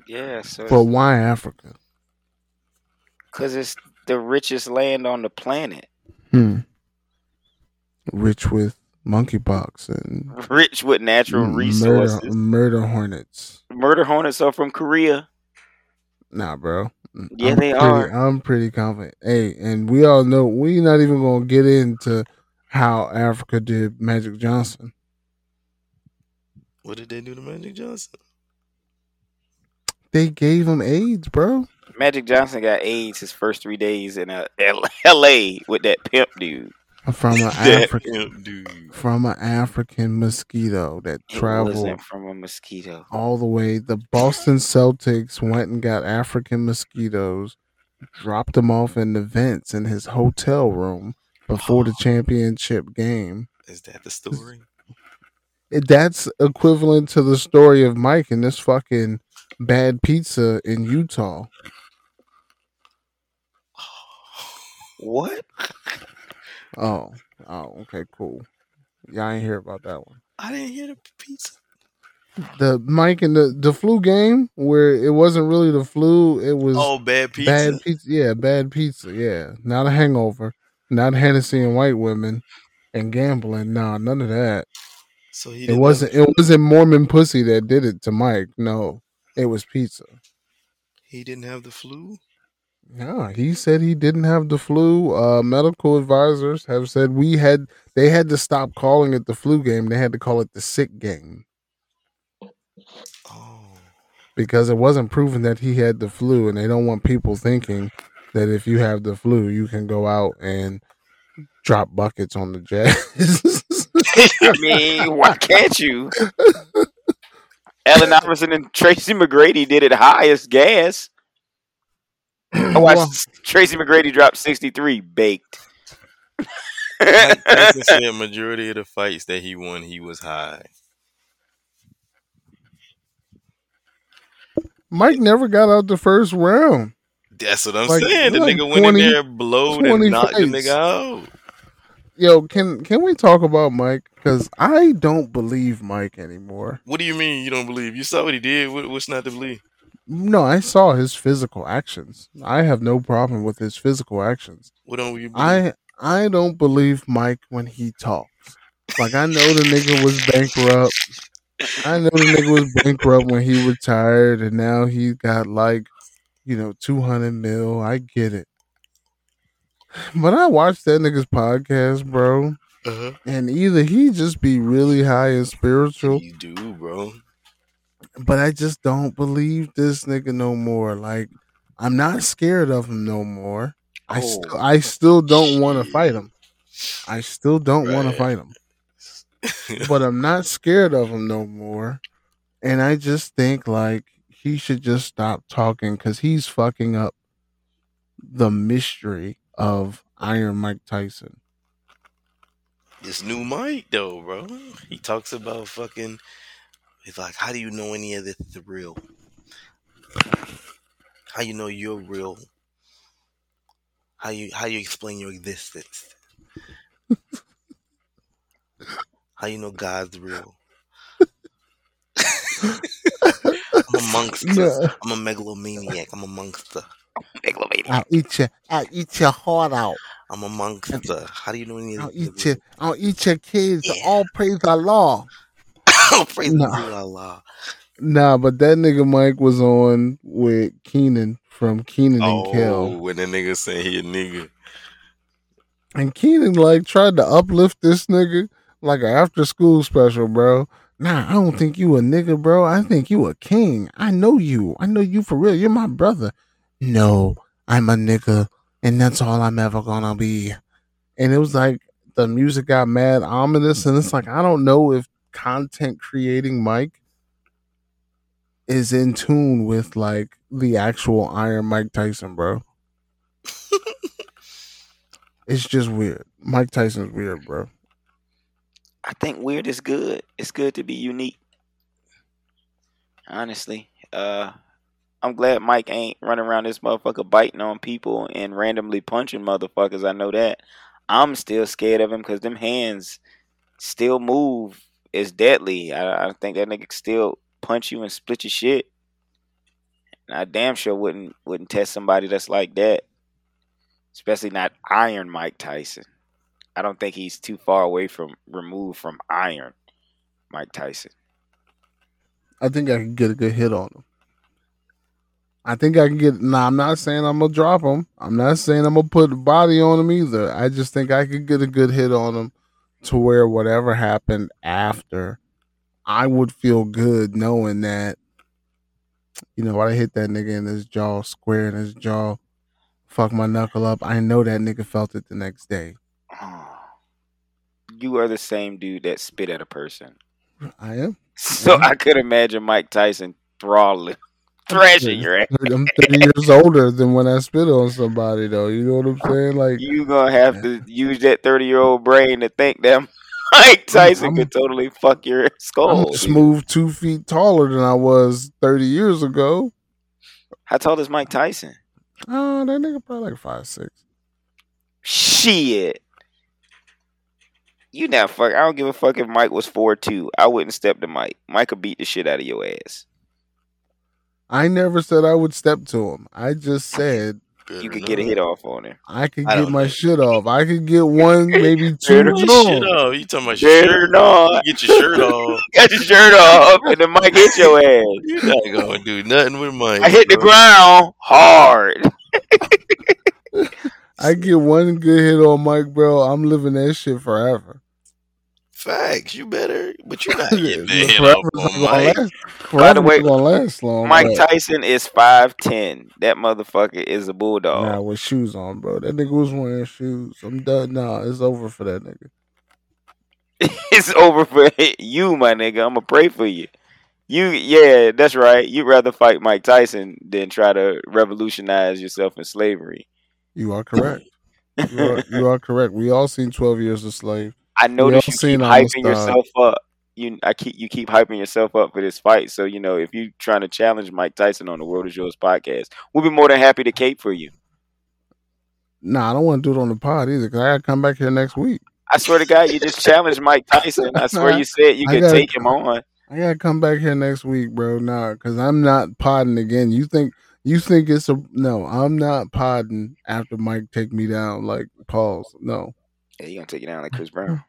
S1: yeah. So
S2: But why Africa?
S1: because it's the richest land on the planet,
S2: Hmm. Rich with monkeypox and <laughs>
S1: rich with natural
S2: murder,
S1: resources.
S2: murder hornets.
S1: Murder hornets are from Korea.
S2: Nah, bro.
S1: Yeah,
S2: I'm
S1: they
S2: pretty,
S1: are.
S2: I'm pretty confident. Hey, and we all know we're not even gonna get into how Africa did Magic Johnson.
S3: What did they do to Magic Johnson?
S2: They gave him AIDS, bro.
S1: Magic Johnson got AIDS his first three days in uh, L.A. <laughs> with that pimp dude.
S2: From an <laughs> African
S3: dude.
S2: from an African mosquito that
S1: It
S2: traveled
S1: wasn't from a mosquito.
S2: all the way. The Boston Celtics went and got African mosquitoes, dropped them off in the vents in his hotel room before the championship game.
S3: Is that the story?
S2: That's equivalent to the story of Mike and this fucking bad pizza in Utah. <sighs>
S1: What?
S2: Oh, oh, okay, cool. Y'all ain't hear about that one.
S3: I didn't hear the pizza.
S2: The Mike and the the flu game where it wasn't really the flu, it was
S3: Oh, bad pizza.
S2: bad pizza. Yeah, bad pizza. Yeah, not a hangover, not Hennessy and white women. and gambling. Nah, none of that.
S3: So he
S2: It wasn't. It wasn't Mormon pussy that did it to Mike. No, it was pizza.
S3: he didn't have the flu.
S2: No, he said he didn't have the flu. Uh, medical advisors have said we had. They had to stop calling it the flu game. They had to call it the sick game
S3: Oh,
S2: because it wasn't proven that he had the flu, and they don't want people thinking that if you have the flu, you can go out and drop buckets on the Jazz. <laughs> <laughs>
S1: I mean, why can't you? Allen Iverson and Tracy McGrady did it highest gas. Oh, I watched
S2: Well,
S1: Tracy McGrady drop 63 baked.
S3: Mike Tyson said majority of the fights that he won, he was high.
S2: Mike never got out the first round.
S3: That's what I'm
S2: Like,
S3: saying. The
S2: like
S3: nigga went in there, blowed and knocked the
S2: fights.
S3: nigga out.
S2: Yo, can can we talk about Mike? Because I don't believe Mike anymore.
S3: What do you mean you don't believe? You saw what he did. What, what's not to believe?
S2: No, I saw his physical actions. I have no problem with his physical actions.
S3: What don't you believe?
S2: I I don't believe Mike when he talks. Like I know the nigga was bankrupt. I know the nigga was bankrupt when he retired, and now he got like, you know, two hundred mil. I get it. But I watched that nigga's podcast, bro,
S3: uh-huh.
S2: and either he just be really high and spiritual,
S3: You do, bro.
S2: but I just don't believe this nigga no more. Like, I'm not scared of him no more. I
S1: Oh,
S2: still, I still don't want to fight him. I still don't want to fight him, <laughs> but I'm not scared of him no more. And I just think like he should just stop talking because he's fucking up the mystery of Iron Mike Tyson.
S3: This new Mike, though, bro. He talks about fucking. He's like, how do you know any of this is real? How you know you're real? How you how you explain your existence? how you know God's real? <laughs> I'm a monster. I'm a megalomaniac. I'm a monster.
S1: Megalomaniac.
S2: I'll eat your, I'll eat your heart out.
S3: I'm a monster. How do you know any of
S2: I'll eat your, I'll eat your kids.
S3: Yeah.
S2: All praise Allah. <laughs>
S3: Oh, praise
S2: No.
S3: Allah.
S2: Nah, but that nigga Mike was on with Kenan from Kenan and
S3: Oh,
S2: Kel.
S3: when the nigga say he a nigga.
S2: And Kenan like tried to uplift this nigga like an after school special, bro. Nah, I don't think you a nigga, bro. I think you a king. I know you. I know you for real. You're my brother. No, I'm a nigga, and that's all I'm ever gonna be. And it was like the music got mad ominous, and it's like I don't know if content creating Mike is in tune with like the actual Iron Mike Tyson, bro. <laughs> it's just weird. Mike Tyson's weird, bro.
S1: I think weird is good. It's good to be unique. Honestly, uh, I'm glad Mike ain't running around this motherfucker biting on people and randomly punching motherfuckers. I know that. I'm still scared of him because them hands still move. It's deadly. I, I think that nigga still punch you and split your shit. And I damn sure wouldn't wouldn't test somebody that's like that. Especially not Iron Mike Tyson. I don't think he's too far away from removed from Iron Mike Tyson.
S2: I think I can get a good hit on him. I think I can get. Nah, I'm not saying I'm gonna drop him. I'm not saying I'm gonna put a body on him either. I just think I could get a good hit on him to where whatever happened after, I would feel good knowing that. You know, I hit that nigga in his jaw, square in his jaw, fuck my knuckle up. I know that nigga felt it the next day.
S1: You are the same dude that spit at a person.
S2: I am. <laughs>
S1: So
S2: Mhm.
S1: I could imagine Mike Tyson throttling, thrashing your ass.
S2: I'm 30 years older than when I spit on somebody, though. You know what I'm saying? Like,
S1: You gonna have to use that thirty year old brain to think that Mike <laughs> Tyson
S2: I'm-
S1: could totally fuck your skull.
S2: smooth two feet taller than I was 30 years ago.
S1: How tall is Mike Tyson?
S2: Oh, that nigga probably like five six.
S1: Shit. You not fuck. I don't give a fuck if Mike was four two. I wouldn't step to Mike. Mike could beat the shit out of your ass.
S2: I never said I would step to him. I just said
S1: You could get a hit off on him.
S2: I could
S3: I
S2: get my
S3: know.
S2: shit off. I could get <laughs> one, maybe two.
S3: Get your shit off. You talking about shirt? You get your shirt off. <laughs>
S1: Got your shirt off, and then Mike hit your ass. <laughs>
S3: You're not gonna do nothing with Mike.
S1: I hit the ground hard.
S2: I get one good hit on Mike, bro. I'm living that shit forever.
S3: Facts. You better, but you're <laughs> not getting that hit
S2: Forever
S3: off
S2: not gonna
S3: Mike.
S2: last. Forever
S1: way,
S2: gonna last long.
S1: Mike
S2: but-
S1: Tyson is five ten. That motherfucker is a bulldog.
S2: Nah, with shoes on, bro. That nigga was wearing shoes. I'm done. Nah, it's over for that nigga. <laughs>
S1: it's over for <laughs> you, my nigga. I'ma pray for you. You, yeah, that's right. You'd rather fight Mike Tyson than try to revolutionize yourself in slavery.
S2: You are correct. You are, you are correct. We all seen Twelve Years a Slave.
S1: I notice you keep hyping yourself up. You, I keep you keep hyping yourself up for this fight. So you know, if you're trying to challenge Mike Tyson on the World Is Yours podcast, we'll be more than happy to cape for you.
S2: Nah, I don't want to do it on the pod either. Cause I gotta come back here next week.
S1: I swear to God, you just <laughs> challenged Mike Tyson. I swear you said you could take him on.
S2: I gotta come back here next week, bro. Nah, cause I'm not podding again. You think you think it's a no? I'm not podding after Mike take me down. Like pause. No,
S1: Yeah, you gonna take it down like Chris Brown? <laughs>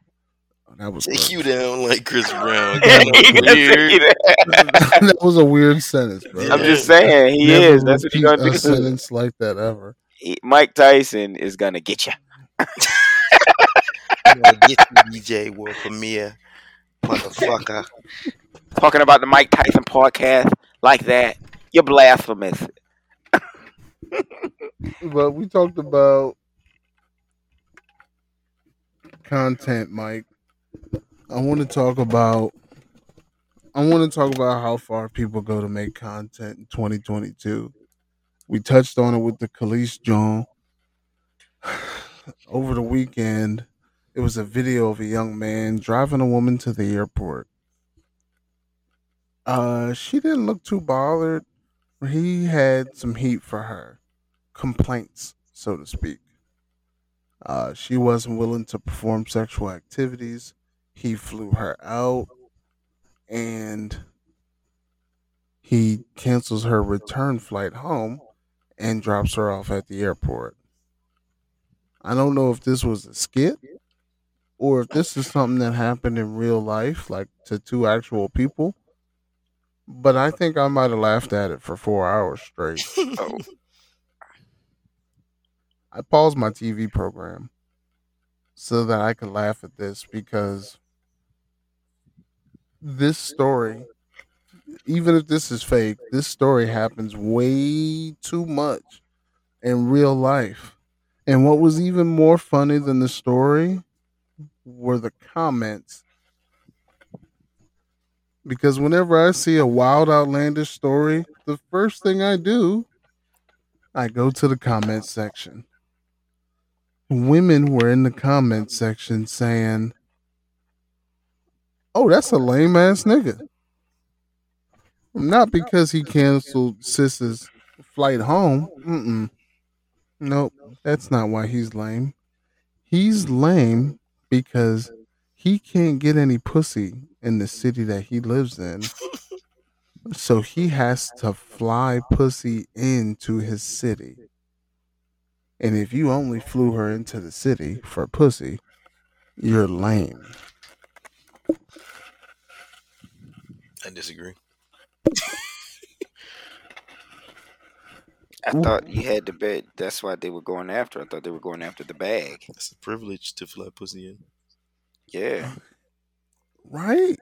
S2: that was
S3: Take
S2: gross.
S3: you down like Chris <laughs> Brown.
S1: Yeah,
S3: Kinda
S1: he gonna take
S3: weird. <laughs>
S2: that was a weird sentence, bro.
S1: I'm just saying he
S2: Never
S1: is. That's what he
S2: repeat
S1: gonna
S2: a
S1: do.
S2: sentence like that ever.
S1: He- Mike Tyson is gonna get you.
S3: You know, Get you, DJ World Premiere, motherfucker.
S1: Talking about the Mike Tyson podcast like that, you're blasphemous. <laughs>
S2: But we talked about content, Mike. I want to talk about. I want to talk about how far people go to make content in 2022. We touched on it with the Kelis John. <sighs> Over the weekend, it was a video of a young man driving a woman to the airport. Uh, she didn't look too bothered. He had some heat for her complaints, so to speak. Uh, she wasn't willing to perform sexual activities. He flew her out and he cancels her return flight home and drops her off at the airport. I don't know if this was a skit or if this is something that happened in real life, like to two actual people. But I think I might have laughed at it for four hours straight. <laughs>
S1: Oh,
S2: I paused my TV program so that I could laugh at this because this story, even if this is fake, this story happens way too much in real life. And what was even more funny than the story were the comments. Because whenever I see a wild, outlandish story, the first thing I do, I go to the comment section women were in the comment section saying, "Oh, that's a lame ass nigga." Not because he canceled Sis's flight home. Mm-mm. Nope, that's not why he's lame. He's lame because he can't get any pussy in the city that he lives in. So he has to fly pussy into his city. And if you only flew her into the city for pussy, you're lame.
S3: I disagree.
S1: I thought you had the bet. That's why they were going after. I thought they were going after the bag.
S3: It's a privilege to fly pussy in.
S1: Yeah. <laughs>
S2: Right?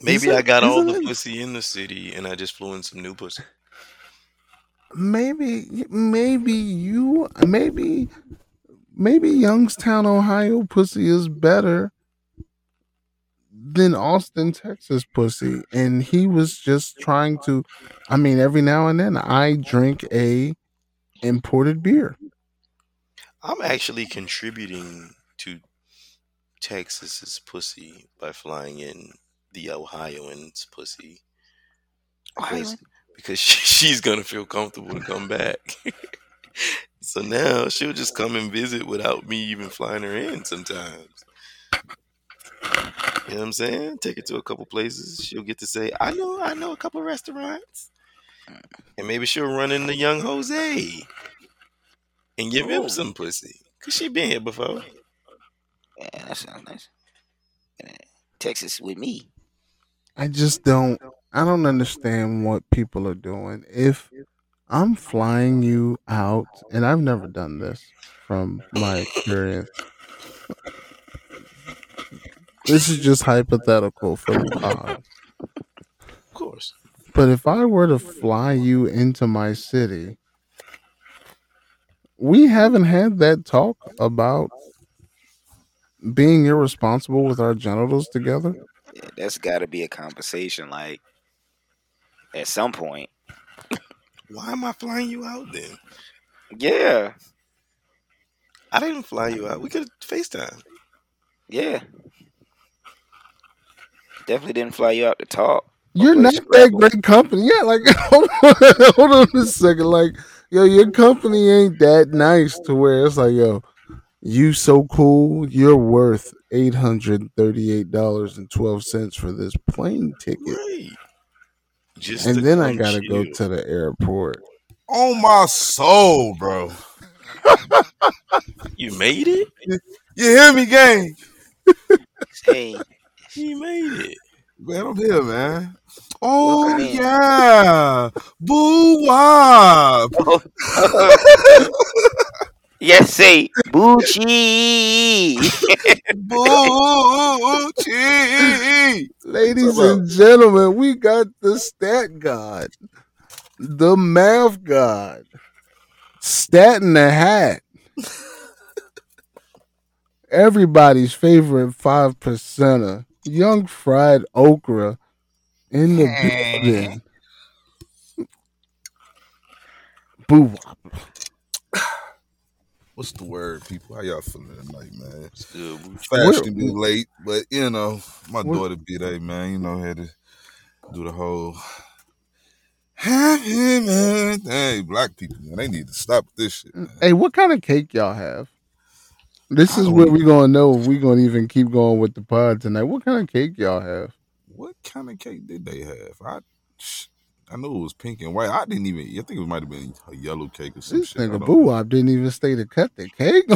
S3: Maybe
S2: Isn't-
S3: I got all the
S2: it-
S3: pussy in the city and I just flew in some new pussy.
S2: Maybe maybe you maybe maybe Youngstown, Ohio pussy is better than Austin, Texas pussy. And he was just trying to I mean, every now and then I drink a imported beer.
S3: I'm actually contributing to Texas's pussy by flying in the Ohioans' pussy because because she, <laughs> she's gonna feel comfortable to come back. <laughs> so now she'll just come and visit without me even flying her in. Sometimes, you know what I'm saying? Take it to a couple places. She'll get to say, "I know, I know a couple restaurants," mm. and maybe she'll run into young Jose. and give him some pussy. Cause she been here before.
S1: Yeah, that sounds nice. Texas with me.
S2: I just don't. I don't understand what people are doing. If I'm flying you out, and I've never done this from my experience. This is just hypothetical for the pod.
S3: Of course.
S2: But if I were to fly you into my city, we haven't had that talk about being irresponsible with our genitals together.
S1: Yeah, that's got to be a conversation. Like at some point.
S3: Why am I flying you out then?
S1: Yeah,
S3: I didn't fly you out. We could FaceTime.
S1: yeah. Definitely didn't fly you out to talk.
S2: You're not that
S1: Scrabble.
S2: great company. Yeah, like <laughs> hold on, hold on a second. Like, yo, your company ain't that nice to where it's like, yo, you so cool. You're worth eight hundred thirty-eight dollars and twelve cents for this plane ticket,
S3: Right. Just
S2: and then I gotta go to the airport.
S6: On my soul, bro.
S3: You made it.
S6: You hear me, gang?
S1: Hey,
S3: You made it.
S6: Man, I'm here, man. Oh
S1: Welcome in.
S6: yeah, Boowop. <laughs>
S1: yes, say Bucci.
S6: Boo chee.
S2: Ladies and gentlemen, we got the stat god, the math god, stat in the hat. Everybody's favorite five percenter, young fried okra, in the building. Boowop.
S6: What's the word, people? How y'all feeling tonight, man?
S3: It's good. boo.
S6: Fashionably late, but you know, my
S2: Where-
S6: daughter be there, man. You know, had to do the whole happy man. Hey, black people, man, they need to stop this shit. Mm, man.
S2: Hey, what kind of cake y'all have? This is where
S6: know.
S2: we gonna know if we're gonna even keep going with the pod tonight. What kind of cake y'all have?
S6: What kind of cake did they have? I, I know it was pink and white. I didn't even. I think it might have been a yellow cake or some
S2: This
S6: shit.
S2: Nigga Boo. Wop didn't even stay to cut the cake. <laughs>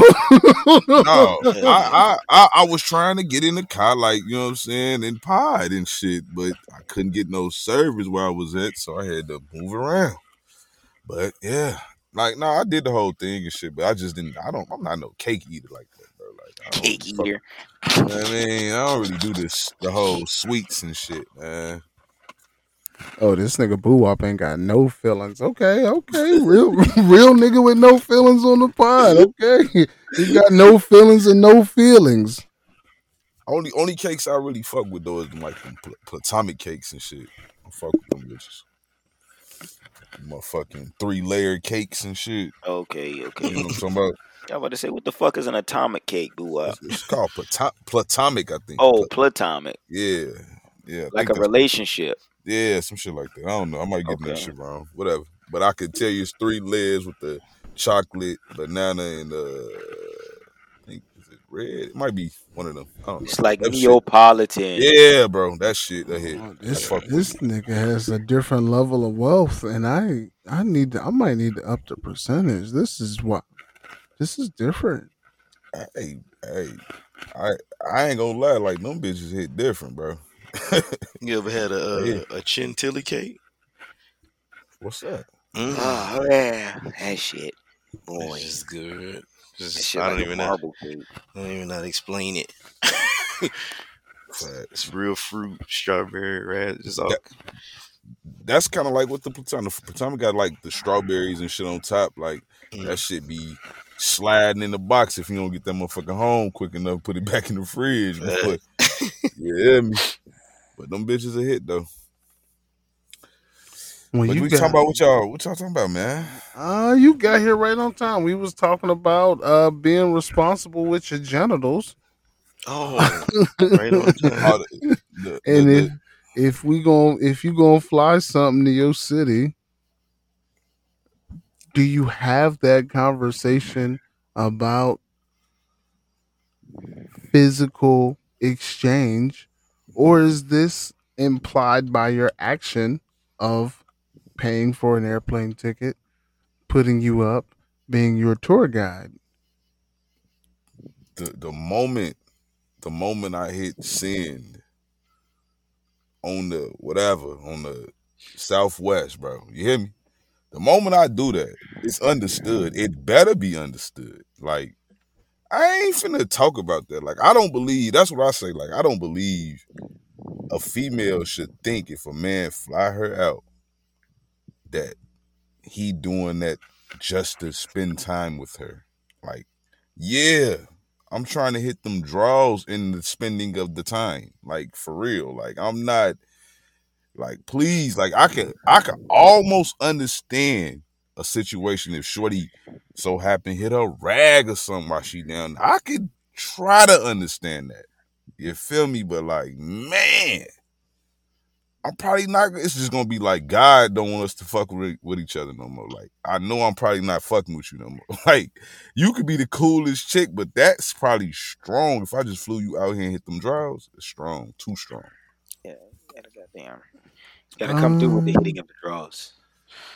S6: No, I, I, I, I was trying to get in the car, like you know what I'm saying, and pied and shit, but I couldn't get no service where I was at, so I had to move around. But yeah, like no, I did the whole thing and shit, but I just didn't. I don't. I'm not no cake eater like that, bro. Like
S1: Cake
S6: fuck-
S1: eater.
S6: you know I mean, I don't really do this the whole sweets and shit, man.
S2: oh, this nigga Boowop ain't got no feelings. Okay, okay, real, <laughs> real nigga with no feelings on the pod. Okay, he got no feelings and no feelings.
S6: Only only cakes I really fuck with though is like pl- platonic cakes and shit. I fuck with them bitches. Motherfucking three layer cakes and shit.
S1: Okay, okay.
S6: You know what I'm talking about? <laughs>
S1: I about to say, what the fuck is an atomic cake, boo?
S6: It's, it's called plato- platonic, I think.
S1: oh,
S6: Pla-
S1: platomic,
S6: yeah, yeah. I
S1: like a relationship.
S6: Yeah, some shit like that. I don't know. I might get that shit wrong. Whatever. But I could tell you it's three layers with the chocolate, banana, and uh, I think is it red? It might be one of them. I don't know.
S1: It's like
S6: That shit- Yeah, bro. That shit. That hit.
S2: Oh, this
S6: fuck
S2: this nigga has a different level of wealth, and I I need to, I might need to up the percentage. This is what this is different.
S6: Hey, hey. I I ain't gonna lie. Like them bitches hit different, bro. <laughs>
S3: You ever had a uh,
S6: Yeah.
S3: a chantilly cake?
S6: What's that?
S3: Mm.
S1: Oh yeah, that shit, boy.
S3: It's good.
S1: That
S3: Just, I don't
S1: a
S3: even know.
S1: cake.
S3: I don't even know how to explain it. <laughs>
S6: Facts.
S3: It's real fruit, strawberry, red, just all.
S6: That- That's kind of like what the platonic. Platonic got like the strawberries and shit on top. Like
S3: Mm.
S6: that shit be sliding in the box if you don't get that motherfucker home quick enough. Put it <laughs> back in the fridge. But you hear me? But them bitches a hit though.
S2: When
S6: But
S2: you
S6: we
S2: got-
S6: talking about what y'all what y'all talking about, man?
S2: Uh, you got here right on time. We was talking about uh being responsible with your genitals,
S3: Oh, <laughs> right on time.
S6: The- the-
S2: and
S6: the-
S2: if if we gon' if you gonna fly something to your city, do you have that conversation about physical exchange, or is this implied by your action of paying for an airplane ticket, putting you up, being your tour guide.
S6: the the moment the moment I hit send on the whatever on the southwest, bro. You hear me? The moment I do that, it's understood. It better be understood. Like I ain't finna talk about that. Like I don't believe. That's what I say. Like I don't believe a female should think if a man fly her out that he doing that just to spend time with her. Like yeah, I'm trying to hit them draws in the spending of the time. Like for real. Like I'm not like please, like I can I can almost understand a situation if Shorty so happen hit a rag or something while she down. I could try to understand that. You feel me? But like, man, I'm probably not. It's just gonna be like God don't want us to fuck with, with each other no more. Like I know I'm probably not fucking with you no more. <laughs> Like you could be the coolest chick, but that's probably strong. If I just flew you out here and hit them draws, it's strong, too strong.
S1: Yeah, gotta goddamn. Gotta come through with the
S2: Um,
S1: hitting of the draws.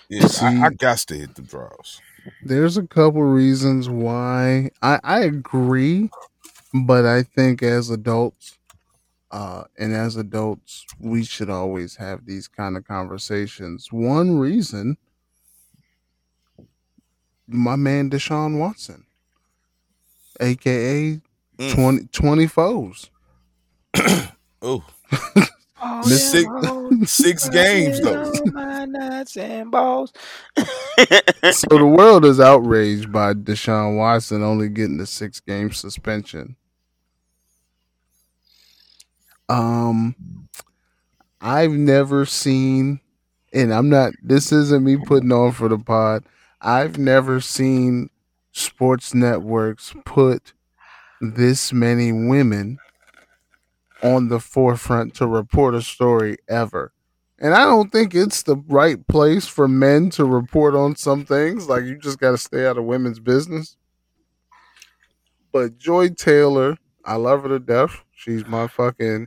S6: Yeah, I, I
S2: See-
S6: got to hit the draws.
S2: There's a couple reasons why I, I agree, but I think as adults, uh, and as adults, we should always have these kind of conversations. One reason, my man Deshaun Watson, aka
S6: Mm.
S2: 20, 20 foes. <coughs>
S6: Oh, six- <laughs> six games though.
S1: And balls.
S2: So the world is outraged by Deshaun Watson only getting the six game suspension. Um, I've never seen, and I'm not. This isn't me putting on for the pod. I've never seen sports networks put this many women on the forefront to report a story ever. And I don't think it's the right place for men to report on some things. Like you just got to stay out of women's business. But Joy Taylor, I love her to death. She's my fucking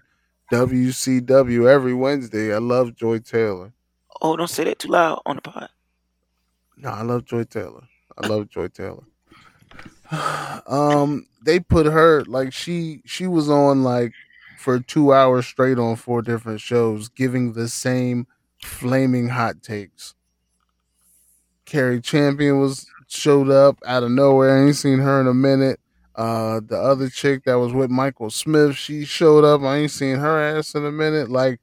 S2: WCW every Wednesday. I love Joy Taylor.
S1: oh, don't say that too loud on the pod.
S2: No, I love Joy Taylor. I love Joy Taylor. <sighs> um, they put her like she she was on like for two hours straight on four different shows, giving the same flaming hot takes. Cari Champion was showed up out of nowhere. I ain't seen her in a minute. Uh, the other chick that was with Michael Smith, she showed up. I ain't seen her ass in a minute. Like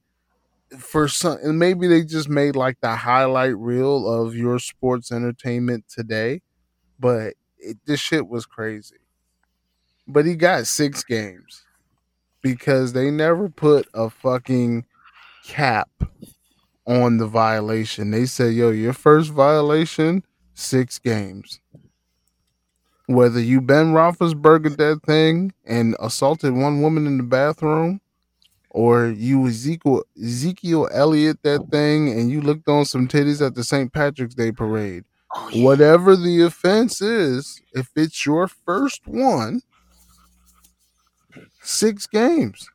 S2: for some, and maybe they just made like the highlight reel of your sports entertainment today, but it, this shit was crazy. But he got six games because they never put a fucking cap on the violation. They said, yo, your first violation, six games. Whether you Ben Roethlisberger that thing and assaulted one woman in the bathroom, or you Ezekiel Ezekiel Elliott that thing and you looked on some titties at the St. Patrick's Day parade.
S1: Oh, yeah.
S2: Whatever the offense is, if it's your first one, six games.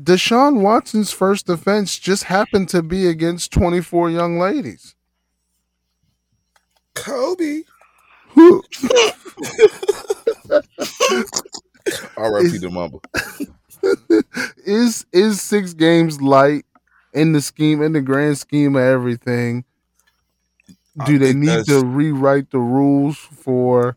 S2: Deshaun Watson's first offense just happened to be against 24 young ladies.
S6: Kobe. R.I.P. the Mamba.
S2: is is six games light in the scheme in the grand scheme of everything?
S6: I
S2: Do they need
S6: that's-
S2: to rewrite the rules for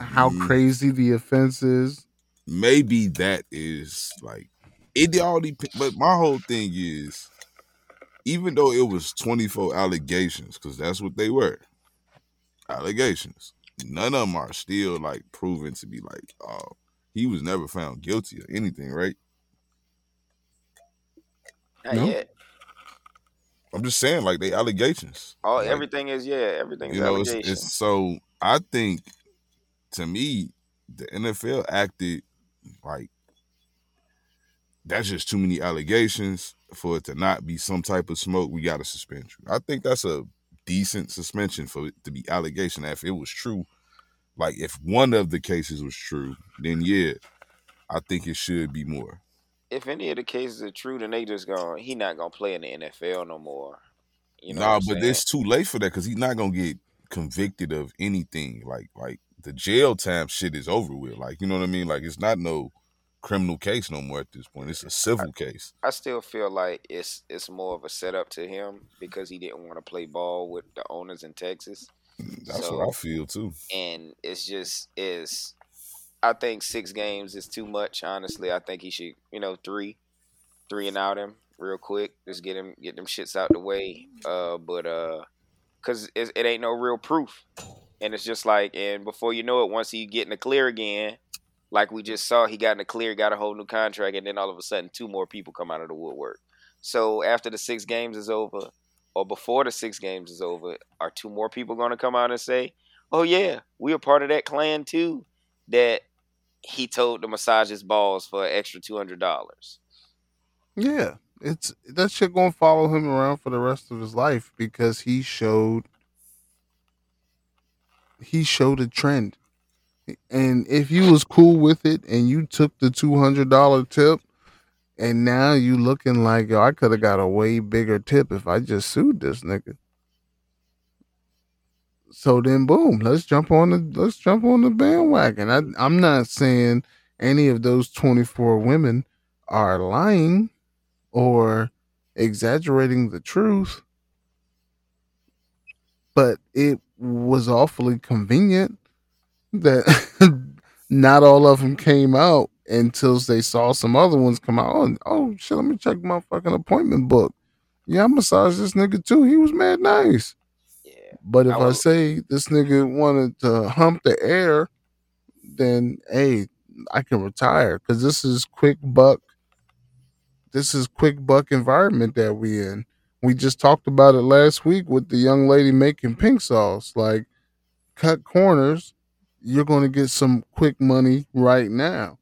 S2: how
S6: Mm,
S2: crazy the offense is?
S6: maybe that is like it all depends. But my whole thing is, even though it was 24 allegations, because that's what they were, allegations. None of them are still like proven to be like, oh, he was never found guilty of anything, right?
S1: Not
S2: No.
S1: yet.
S6: I'm just saying, like they allegations.
S1: All
S6: Like,
S1: everything is yeah, everything.
S6: you know, it's, it's so. I think, to me, the NFL acted like that's just too many allegations for it to not be some type of smoke. We got to suspend you. I think that's a decent suspension for it to be allegation. If it was true, like if one of the cases was true, then yeah, I think it should be more.
S1: if any of the cases are true, then they just gonna he not gonna play in the NFL no more. You know,
S6: nah, but
S1: saying?
S6: it's too late for that because he's not gonna get convicted of anything. Like like the jail time shit is over with. Like you know what I mean? Like it's not no criminal case no more at this point. It's a civil case.
S1: I still feel like it's it's more of a setup to him because he didn't want to play ball with the owners in Texas,
S6: That's
S1: So-
S6: what I feel too.
S1: and it's just is. I think six games is too much. Honestly, I think he should, you know, three, three and out him real quick. Just get him, get them shits out the way. Uh, but uh, cause it, it ain't no real proof, and it's just like, and before you know it, once he get in the clear again, like we just saw, he got in the clear, got a whole new contract, and then all of a sudden, two more people come out of the woodwork. So after the six games is over, or before the six games is over, are two more people going to come out and say, "Oh yeah, we are part of that clan too"? That he told to massage his balls for an extra two hundred dollars.
S2: Yeah, it's that shit gonna follow him around for the rest of his life because he showed he showed a trend. And if you was cool with it and you took the two hundred dollar tip and now you looking like yo, I could have got a way bigger tip if I just sued this nigga. So then boom, let's jump on the let's jump on the bandwagon. I I'm not saying any of those twenty four women are lying or exaggerating the truth, but it was awfully convenient that <laughs> not all of them came out until they saw some other ones come out. Oh, oh shit, let me check my fucking appointment book. Yeah, I massaged this nigga too. He was mad nice.
S1: Yeah,
S2: But if
S1: I
S2: I, say this nigga wanted to hump the air, then hey, I can retire because this is quick buck. This is quick buck environment that we in. We just talked about it last week with the young lady making pink sauce. Like, cut corners, you're going to get some quick money right now.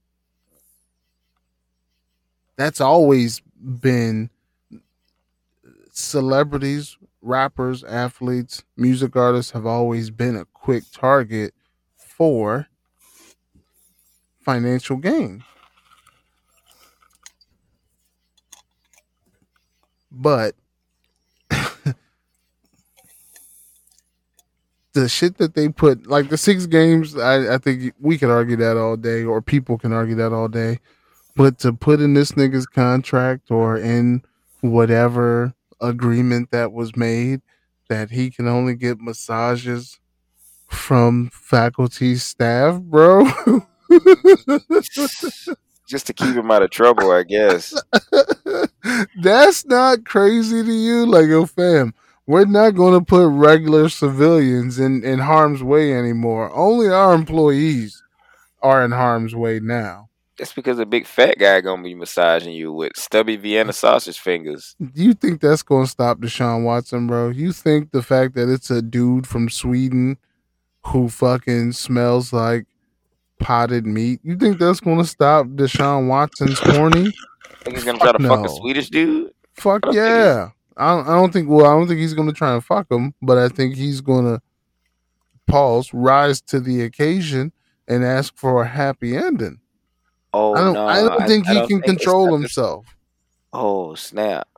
S2: That's always been celebrities, rappers, athletes, music artists have always been a quick target for financial gain. But the shit that they put, like the six games, I, I think we could argue that all day, or people can argue that all day. But to put in this nigga's contract or in whatever agreement that was made that he can only get massages from faculty staff, bro. <laughs>
S1: just to keep him out of trouble, I guess. <laughs>
S2: That's not crazy to you, like yo, fam. We're not going to put regular civilians in in harm's way anymore. Only our employees are in harm's way now.
S1: That's because a big fat guy gonna be massaging you with stubby Vienna <laughs> sausage fingers.
S2: Do you think that's going to stop Deshaun Watson, bro? You think the fact that it's a dude from Sweden who fucking smells like potted meat, you think that's going to stop Deshaun Watson's horny?
S1: Think he's gonna try to
S2: Fuck
S1: fuck a
S2: no.
S1: Swedish dude?
S2: Fuck
S1: I don't think
S2: yeah. I don't, I don't think. Well, I don't think he's going to try and fuck him, but I think he's going to pause, rise to the occasion, and ask for a happy ending.
S1: Oh
S2: I don't.
S1: no,
S2: I don't think
S1: I
S2: he
S1: don't
S2: can
S1: think
S2: control himself.
S1: Oh snap!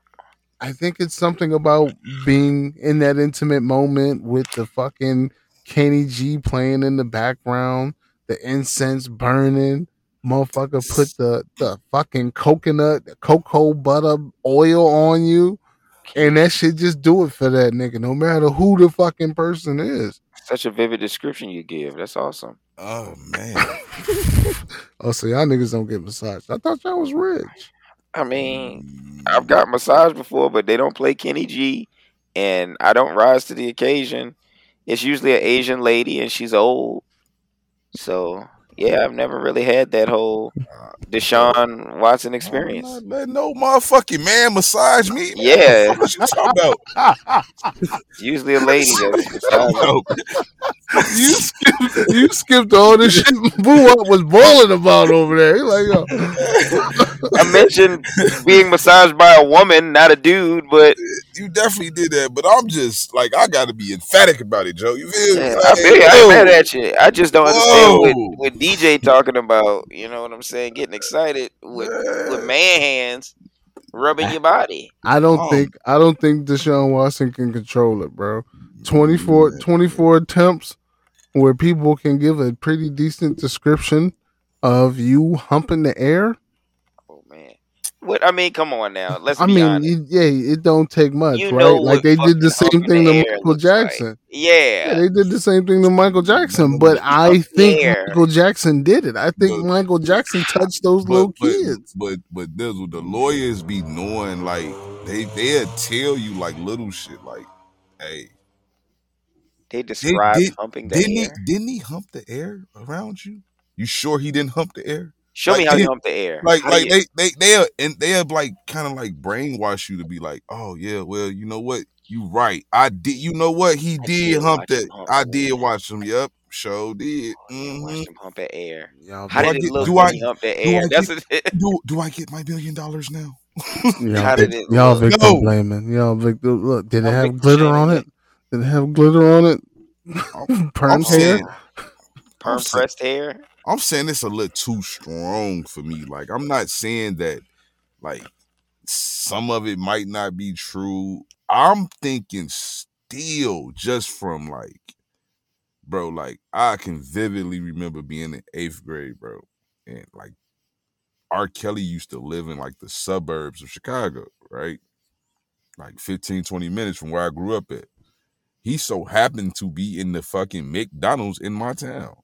S2: I think it's something about being in that intimate moment with the fucking Kenny G playing in the background, the incense burning. Motherfucker put the, the fucking coconut, the cocoa butter oil on you. And that shit just do it for that nigga, no matter who the fucking person is.
S1: Such a vivid description you give. That's awesome.
S6: Oh man. <laughs>
S2: oh, so y'all niggas don't get massaged. I thought y'all was rich.
S1: I mean, I've got massage before, but they don't play Kenny G, and I don't rise to the occasion. It's usually an Asian lady, and she's old. So yeah, I've never really had that whole Deshaun Watson oh, experience.
S6: I'm not letting no motherfucking man massage me. Man.
S1: Yeah.
S6: What you talking about?
S1: It's <laughs> usually a lady <laughs>
S2: you skipped you skipped all this shit Boowop was boiling about over there. He like, yo,
S1: I mentioned being massaged by a woman, not a dude, but
S6: you definitely did that, but I'm just like I got to be emphatic about it, Joe. You feel me?
S1: yeah,
S6: Like,
S1: I feel you. I mad at you. I just don't understand what,
S6: Whoa.
S1: what DJ talking about. You know what I'm saying? Getting excited with with man hands rubbing your body.
S2: I don't
S6: Oh.
S2: think I don't think Deshaun Watson can control it, bro. 24, mm, 24 attempts where people can give a pretty decent description of you humping the air.
S1: Man. What I mean, come on now. Let's
S2: I
S1: be
S2: mean,
S1: honest.
S2: it, yeah, it don't take much,
S1: You
S2: right? Like they did the same thing
S1: humping
S2: to Michael
S1: looks like.
S2: Jackson.
S1: Yeah.
S2: Yeah, they did the same thing to Michael Jackson, but I think
S1: air.
S2: Michael Jackson did it. I think
S6: But-
S2: Michael Jackson touched those little
S6: but,
S2: kids.
S6: But but there's the lawyers be knowing like they they'll tell you like little shit like, hey,
S1: They described
S6: did-
S1: humping the
S6: didn't
S1: air.
S6: he didn't he hump the air around you? You sure he didn't hump the air?
S1: Show me how you
S6: did-
S1: hump the air.
S6: Like
S1: How
S6: like
S1: you-
S6: they they they'll and they'll like kind of like brainwash you to be like, oh yeah, well you know what, you right. I did. You know what, he
S1: I
S6: did,
S1: did
S6: hump
S1: watch
S6: that.
S1: hump
S6: I did
S1: air.
S6: watch him. Yep, Show did.
S1: I
S6: hmm
S1: watched him hump that air.
S2: Y'all,
S1: How
S6: Do I
S1: did it
S6: get-
S1: look
S6: do
S1: when
S6: I-
S1: he humped that
S6: do
S1: air?
S6: I <laughs>
S1: That's
S6: get-
S1: it.
S6: Do do I get my billion dollars now?
S2: y'all, <laughs>
S1: How did it
S2: y'all
S1: look?
S2: victim
S6: No.
S2: blaming. Y'all victim. Look, did it
S1: Y'all
S2: have glitter on it? Did it have glitter on it?
S6: I'm <laughs>
S2: Perm hair.
S1: Perm pressed hair.
S6: I'm saying it's a little too strong for me. Like I'm not saying that like some of it might not be true. I'm thinking still just from like bro, like I can vividly remember being in eighth grade, bro. And like R. Kelly used to live in like the suburbs of Chicago, right? Like 15, 20 minutes from where I grew up at. He so happened to be in the fucking McDonald's in my town.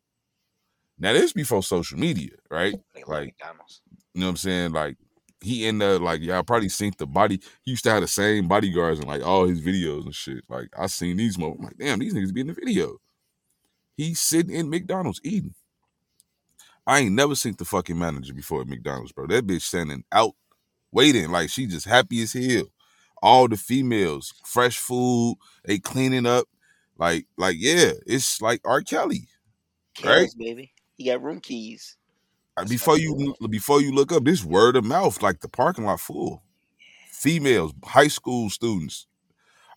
S6: Now this before social media, right? Like,
S1: McDonald's.
S6: you know what I'm saying? Like he in the like y'all probably seen the body. He used to have the same bodyguards in like all his videos and shit. Like I seen these mo. I'm like, damn, these niggas be in the video. He's sitting in McDonald's eating. I ain't never seen the fucking manager before at McDonald's, bro. That bitch standing out waiting, like she just happy as hell. All the females, fresh food, they cleaning up. Like, like, yeah, it's like R. Kelly. Right.
S1: Baby. He got room keys.
S6: Uh,
S1: That's
S6: before you before you look up this word of mouth, like the parking lot full. Females, high school students.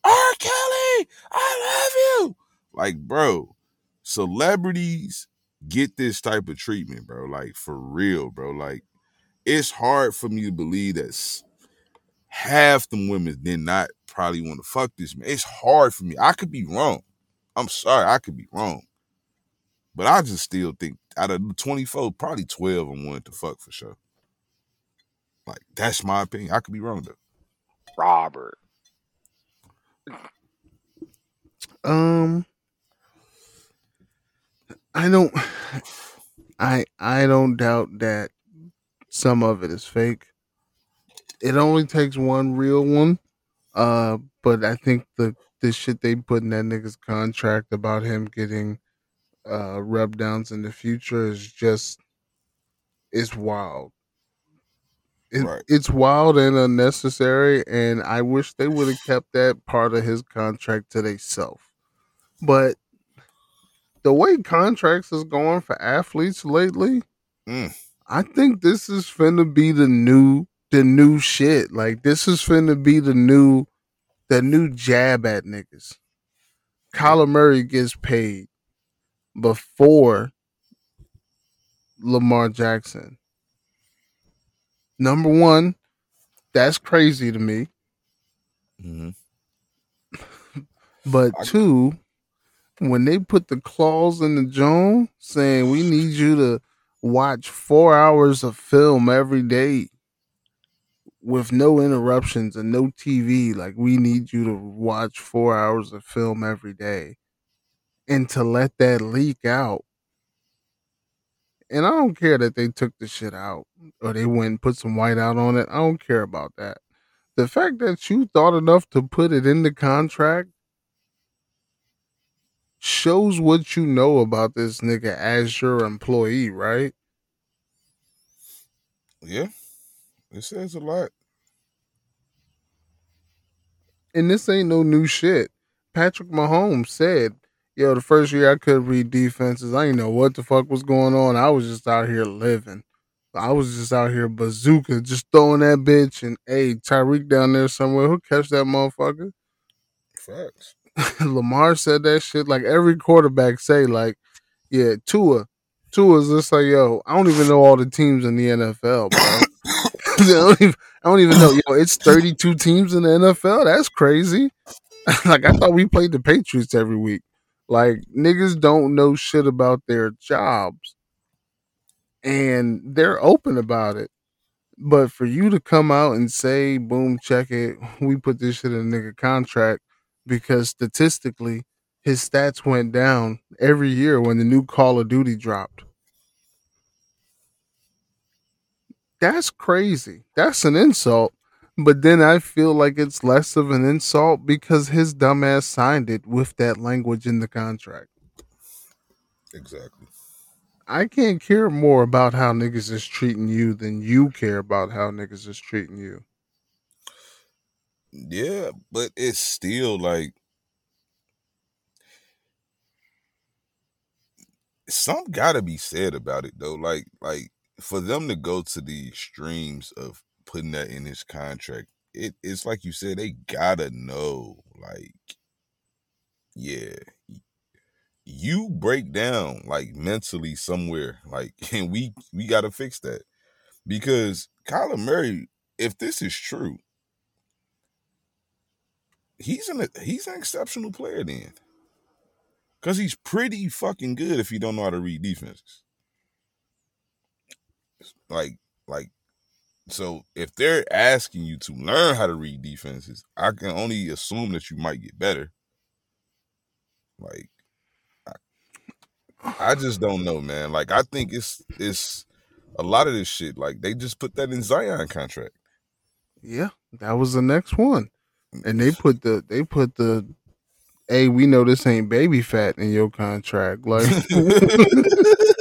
S6: R. Kelly, I love you. Like, bro, celebrities get this type of treatment, bro. Like for real, bro. Like, it's hard for me to believe that half them women did not probably want to fuck this man. It's hard for me. I could be wrong. I'm sorry, I could be wrong. But I just still think out of the 24, probably 12 of them wanted to fuck for sure. Like, that's my opinion. I could be wrong though.
S1: Robert.
S2: Um, I don't. I I don't doubt that some of it is fake. It only takes one real one. Uh, but I think the the shit they put in that nigga's contract about him getting uh rub downs in the future is just it's wild. It,
S6: Right.
S2: It's wild and unnecessary, and I wish they would have kept that part of his contract to themselves. But the way contracts is going for athletes lately,
S6: Mm.
S2: I think this is finna be the new the new shit. Like this is finna be the new the new jab at niggas. Kyler Murray gets paid before Lamar Jackson. Number one, that's crazy to me.
S6: hmm <laughs>
S2: But two, when they put the clause in the Jones saying we need you to watch four hours of film every day with no interruptions and no TV, like we need you to watch four hours of film every day, and to let that leak out. And I don't care that they took the shit out or they went and put some white out on it. I don't care about that. The fact that you thought enough to put it in the contract shows what you know about this nigga as your employee, right?
S6: Yeah. It says a lot.
S2: And this ain't no new shit. Patrick Mahomes said, Yo, the first year I could read defenses, I didn't know what the fuck was going on. I was just out here living. I was just out here bazooka, just throwing that bitch. And hey, Tyreek down there somewhere, who catch that motherfucker?
S6: Facts. <laughs>
S2: Lamar said that shit like every quarterback say like, yeah, Tua, Tua's just like yo, I don't even know all the teams in the NFL, bro. <coughs> <laughs> I, don't even, I don't even know. Yo, it's thirty two teams in the NFL. That's crazy. <laughs> like I thought we played the Patriots every week. Like niggas don't know shit about their jobs, and they're open about it. But for you to come out and say, "Boom, check it," we put this shit in a nigga contract because statistically his stats went down every year when the new Call of Duty dropped. That's crazy. That's an insult. But then I feel like it's less of an insult because his dumbass signed it with that language in the contract.
S6: Exactly.
S2: I can't care more about how niggas is treating you than you care about how niggas is treating you.
S6: Yeah, but it's still like some gotta be said about it though. Like like for them to go to the extremes of putting that in his contract, it, it's like you said, they gotta know, like, yeah, you break down like mentally somewhere, like, <laughs> and we we gotta fix that because Kyler Murray, if this is true, he's an he's an exceptional player then. Cause he's pretty fucking good if you don't know how to read defenses. Like, like, so if they're asking you to learn how to read defenses, I can only assume that you might get better. Like, I, I just don't know, man. Like, I think it's it's a lot of this shit. Like, they just put that in Zion contract.
S2: Yeah, that was the next one. And they put the they put the hey, we know this ain't baby fat in your contract. Like <laughs> <laughs>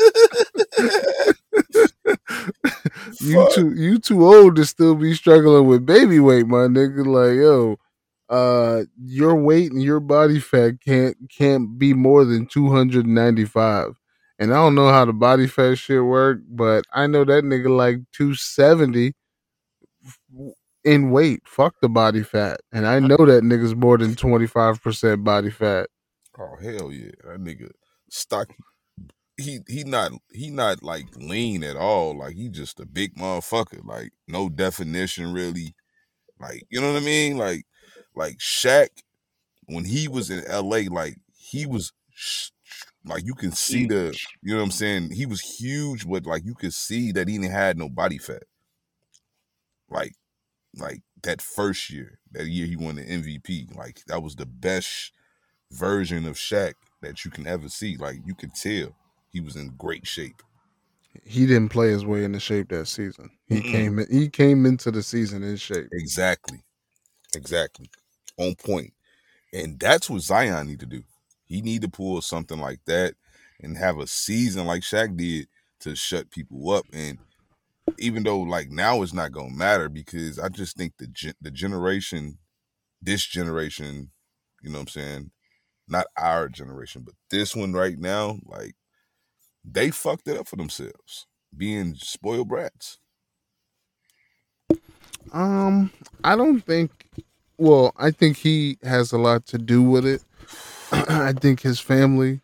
S2: you too you too old to still be struggling with baby weight, my nigga. Like, yo, uh your weight and your body fat can't can't be more than 295. And I don't know how the body fat shit work, but I know that nigga like 270 in weight. Fuck the body fat. And I know that nigga's more than 25% body fat.
S6: Oh hell yeah, that nigga stock. He he not he not like lean at all. Like he just a big motherfucker. Like no definition really. Like you know what I mean? Like like Shaq when he was in L.A. Like he was like you can see the you know what I'm saying. He was huge, but like you could see that he didn't had no body fat. Like like that first year, that year he won the MVP. Like that was the best version of Shaq that you can ever see. Like you could tell he was in great shape.
S2: He didn't play his way into shape that season. He
S6: Mm-mm.
S2: came in, he came into the season in shape.
S6: Exactly. Exactly. On point. And that's what Zion need to do. He need to pull something like that and have a season like Shaq did to shut people up. And even though like now it's not gonna matter because I just think the gen- the generation, this generation, you know what I'm saying, not our generation, but this one right now, like they fucked it up for themselves, being spoiled brats.
S2: Um, I don't think. Well, I think he has a lot to do with it. <clears throat> I think his family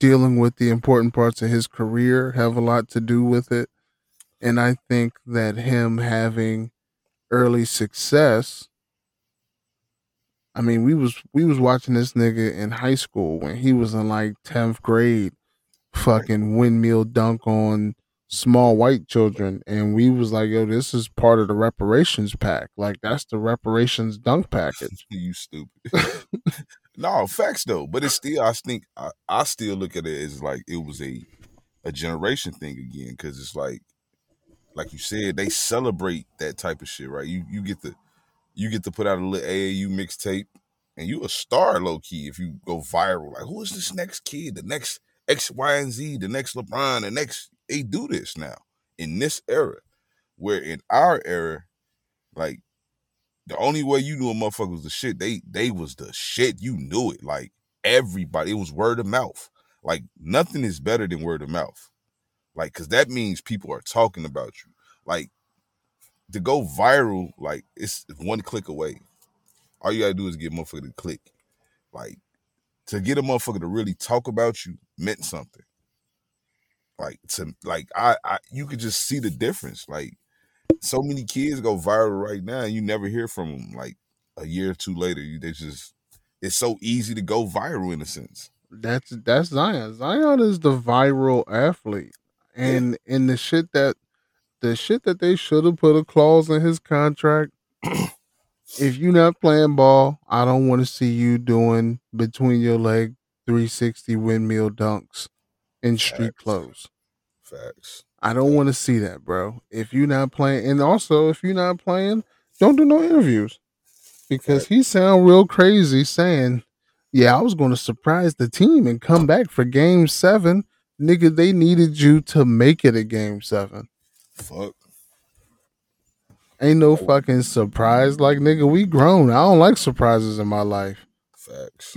S2: dealing with the important parts of his career have a lot to do with it, and I think that him having early success. I mean, we was we was watching this nigga in high school when he was in like tenth grade, fucking windmill dunk on small white children and we was like yo this is part of the reparations pack like that's the reparations dunk package <laughs>
S6: you stupid. <laughs> no, facts though. But it's still, I think, I, I still look at it as like it was a a generation thing again because it's like, like you said, they celebrate that type of shit, right? You you get the you get to put out a little AAU mixtape, and you a star low key if you go viral. Like, who is this next kid? The next X, Y, and Z, the next LeBron, the next they do this now in this era. Where in our era, like the only way you knew a motherfucker was the shit, they they was the shit. You knew it. Like everybody, it was word of mouth. Like nothing is better than word of mouth. Like, cause that means people are talking about you. Like to go viral, like it's one click away. All you gotta do is get a motherfucker to click. Like to get a motherfucker to really talk about you meant something. Like to like I, I you could just see the difference. Like so many kids go viral right now and you never hear from them like a year or two later you they just it's so easy to go viral in a sense.
S2: That's that's Zion. Zion is the viral athlete, and in the shit that the shit that they should have put a clause in his contract. <clears throat> if you're not playing ball, I don't want to see you doing between your leg 360 windmill dunks in street
S6: Facts.
S2: clothes.
S6: Facts.
S2: I don't want to see that, bro. If you're not playing, and also if you're not playing, don't do no interviews because he sound real crazy saying, "Yeah, I was going to surprise the team and come back for Game Seven, nigga. They needed you to make it a Game Seven.
S6: Fuck.
S2: Ain't no fucking surprise. Like nigga, we grown. I don't like surprises in my life.
S6: Facts.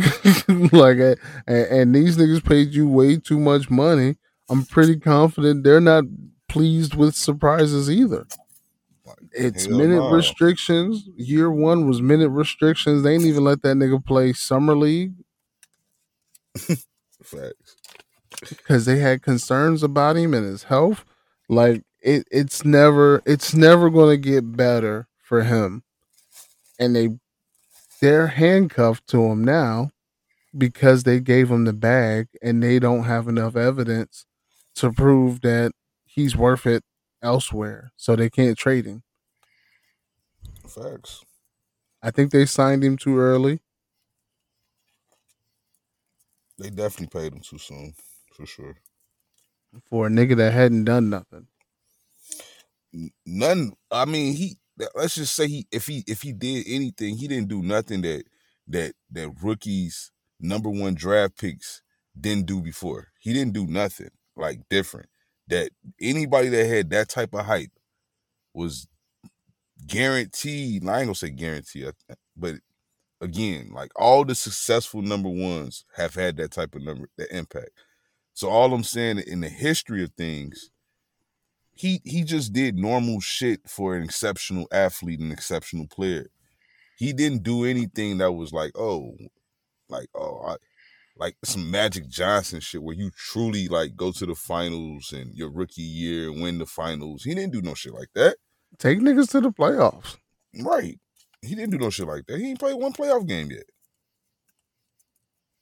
S6: <laughs>
S2: like, and, and these niggas paid you way too much money. I'm pretty confident they're not pleased with surprises either. It's minute
S6: no.
S2: restrictions. Year one was minute restrictions. They ain't even let that nigga play summer league <laughs>
S6: Facts.
S2: because they had concerns about him and his health. Like it, it's never, it's never gonna get better for him. And they, they're handcuffed to him now because they gave him the bag and they don't have enough evidence to prove that he's worth it elsewhere. So they can't trade him.
S6: Facts.
S2: I think they signed him too early.
S6: They definitely paid him too soon, for sure.
S2: for a nigga that hadn't done nothing.
S6: None. I mean, he. Let's just say he. If he. If he did anything, he didn't do nothing that that that rookies number one draft picks didn't do before. He didn't do nothing like different. That anybody that had that type of hype was guaranteed. I ain't gonna say guaranteed, but again, like all the successful number ones have had that type of number that impact. So all I'm saying in the history of things, he he just did normal shit for an exceptional athlete and exceptional player. He didn't do anything that was like, oh, like oh, I, like some Magic Johnson shit where you truly like go to the finals and your rookie year and win the finals. He didn't do no shit like that.
S2: Take niggas to the playoffs.
S6: Right. He didn't do no shit like that. He ain't played one playoff game yet.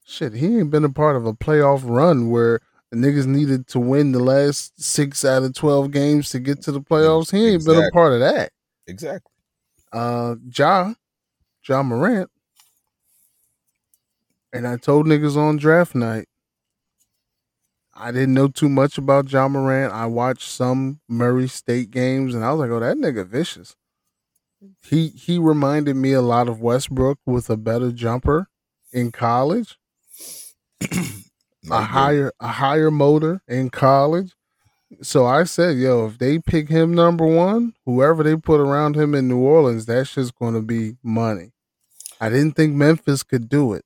S2: Shit, he ain't been a part of a playoff run where the niggas needed to win the last six out of twelve games to get to the playoffs. He ain't been a part of that.
S6: Exactly.
S2: Uh Ja, Ja Morant. And I told niggas on draft night. I didn't know too much about John Morant. I watched some Murray State games and I was like, oh, that nigga vicious. He he reminded me a lot of Westbrook with a better jumper in college. <clears throat> A higher a higher motor in college. So I said, yo, if they pick him number one, whoever they put around him in New Orleans, that's just gonna be money. I didn't think Memphis could do it.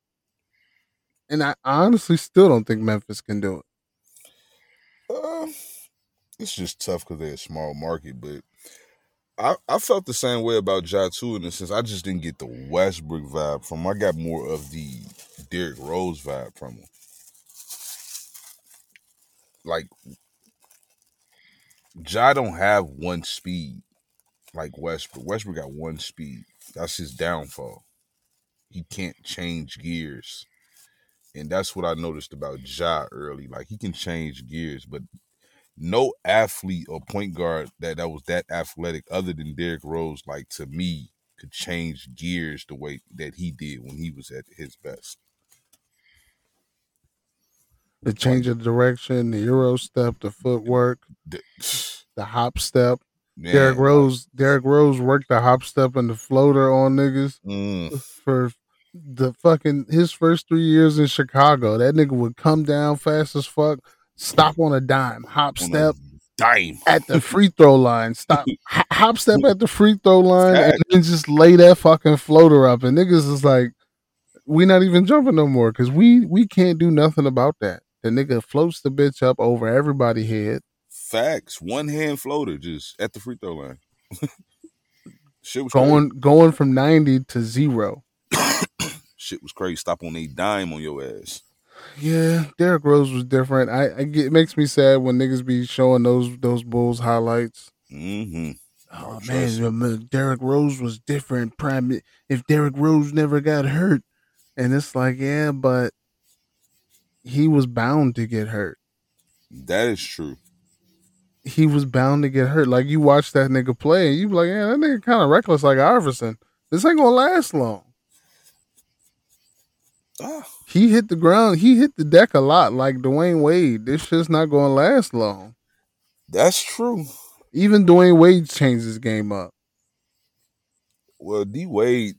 S2: And I honestly still don't think Memphis can do it.
S6: Uh, it's just tough because they're a small market, but I, I felt the same way about Ja too in the sense I just didn't get the Westbrook vibe from him. I got more of the Derrick Rose vibe from him. Like Ja don't have one speed like Westbrook. Westbrook got one speed. That's his downfall. He can't change gears. And that's what I noticed about Ja early. Like he can change gears, but no athlete or point guard that that was that athletic other than Derrick Rose, like to me, could change gears the way that he did when he was at his best.
S2: The change of direction, the Euro step, the footwork,
S6: The-
S2: hop step.
S6: Man,
S2: Derrick Rose, Derrick Rose worked the hop step and the floater on niggas.
S6: mm,
S2: for the fucking his first three years in Chicago. That nigga would come down fast as fuck, stop on a dime, hop
S6: on
S2: step
S6: dime.
S2: at the free throw line, stop <laughs> hop step at the free throw line, and then just lay that fucking floater up. And niggas is like, we not even jumping no more because we we can't do nothing about that. The nigga floats the bitch up over everybody head.
S6: Facts. One hand floater just at the free throw line. <laughs> Shit was crazy.
S2: Going going from ninety to zero. <coughs>
S6: Shit was crazy. Stop on a dime on your ass.
S2: Yeah, Derrick Rose was different. I, I get it makes me sad when niggas be showing those those Bulls highlights.
S6: Mm-hmm.
S2: Oh man, Derrick Rose was different. Prime. If Derrick Rose never got hurt, And it's like, yeah, but he was bound to get hurt.
S6: That is true.
S2: He was bound to get hurt. Like you watch that nigga play, and you be like, yeah, that nigga kind of reckless, like Iverson. This ain't gonna last long.
S6: Ah,
S2: He hit the ground. He hit the deck a lot, like Dwyane Wade. This shit's not gonna last long.
S6: that's true.
S2: Even Dwyane Wade changed his game up.
S6: Well, D Wade,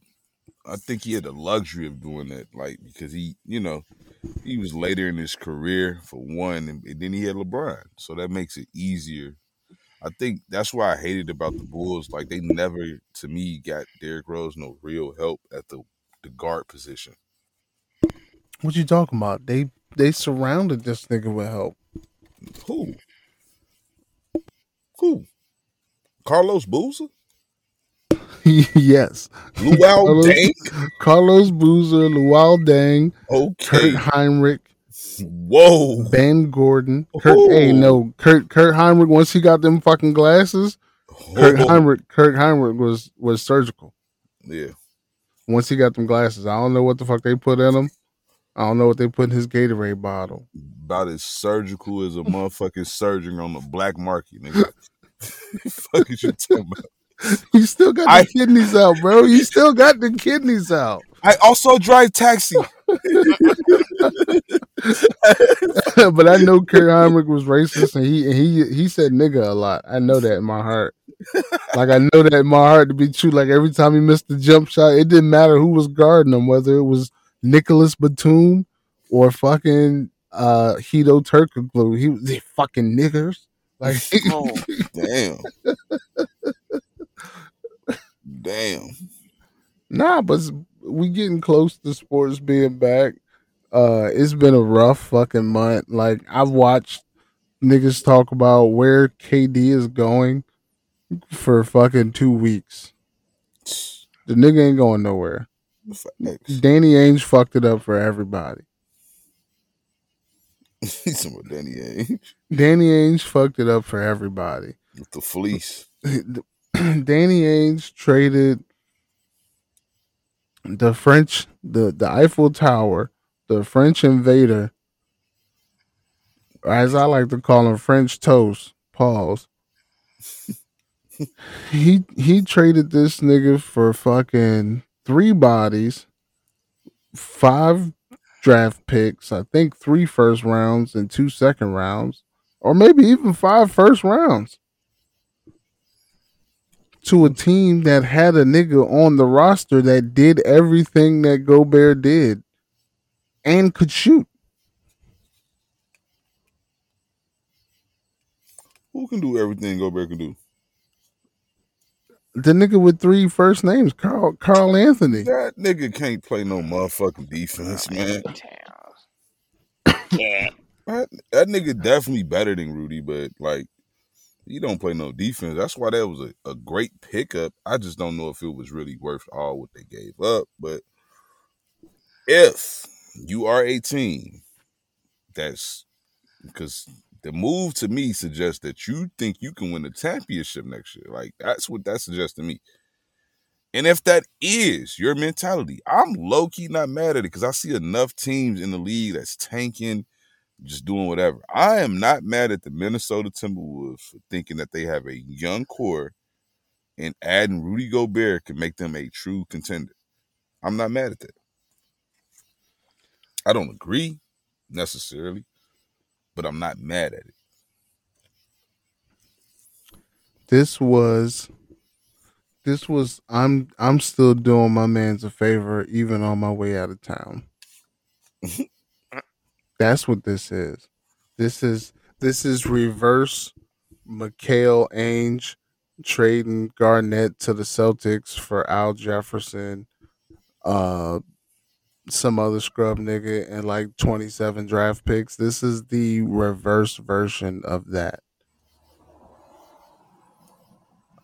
S6: I think he had the luxury of doing that, like because he, you know, he was later in his career for one, and, and then he had LeBron, so that makes it easier. I think that's why I hated about the Bulls. Like they never, to me, got Derrick Rose no real help at the the guard position.
S2: What you talking about? They they surrounded this nigga with help.
S6: Who? Who? Carlos Boozer? <laughs>
S2: yes.
S6: Luau
S2: Carlos-
S6: Dang?
S2: Carlos Boozer, Luol Deng,
S6: Okay.
S2: Kirk Hinrich,
S6: Whoa.
S2: Ben Gordon. Kurt, oh. hey,
S6: Oh.
S2: no, Kurt Kirk Hinrich. Once he got them fucking glasses, Kurt
S6: Oh.
S2: Heinrich Kirk Hinrich was was surgical.
S6: Yeah.
S2: Once he got them glasses, I don't know what the fuck they put in him. I don't know what they put in his Gatorade bottle.
S6: About as surgical as a motherfucking surgeon on the black market, nigga. <laughs> fuck is you talking about? <laughs>
S2: He still got the
S6: I-
S2: kidneys out, bro. You still got the kidneys out.
S6: I also drive taxi. <laughs> <laughs>
S2: but I know Kirk Hinrich was racist, and he and he he said nigga a lot. I know that in my heart. Like I know that in my heart to be true. Like every time he missed the jump shot, it didn't matter who was guarding him, whether it was Nicolas Batum or fucking uh Hedo Turkoglu. He was they fucking niggers. Like
S1: Oh,
S6: Damn. Damn.
S2: Nah, but we getting close to sports being back. Uh, it's been a rough fucking month. Like I've watched niggas talk about where KD is going for fucking two weeks. The nigga ain't going nowhere. Danny Ainge fucked it up for everybody.
S6: He's some of Danny Ainge
S2: Danny Ainge fucked it up for everybody.
S6: with the fleece. <laughs> <clears throat>
S2: Danny Ainge traded the French, the, the Eiffel Tower, the French invader, as I like to call him, French toast. Pause. <laughs> he he traded this nigga for fucking three bodies, five draft picks, I think three first rounds and two second rounds, or maybe even five first rounds to a team that had a nigga on the roster that did everything that Gobert did and could shoot.
S6: Who can do everything Gobert can do?
S2: The nigga with three first names, Carl Karl-Anthony.
S6: That nigga can't play no motherfucking defense, oh, man.
S1: yeah.
S6: That, that nigga definitely better than Rudy, but like he don't play no defense. That's why that was a, a great pickup. I just don't know if it was really worth all what they gave up. But if you are a team that's because the move to me suggests that you think you can win the championship next year. Like that's what that suggests to me. And if that is your mentality, I'm low key not mad at it because I see enough teams in the league that's tanking, just doing whatever. I am not mad at the Minnesota Timberwolves for thinking that they have a young core and adding Rudy Gobert can make them a true contender. I'm not mad at that. I don't agree necessarily, but I'm not mad at it.
S2: This was this was I'm I'm still doing my man's a favor even on my way out of town. <laughs> That's what this is. This is this is reverse McHale Ainge trading Garnett to the Celtics for Al Jefferson, uh some other scrub nigga and like 27 draft picks. This is the reverse version of that.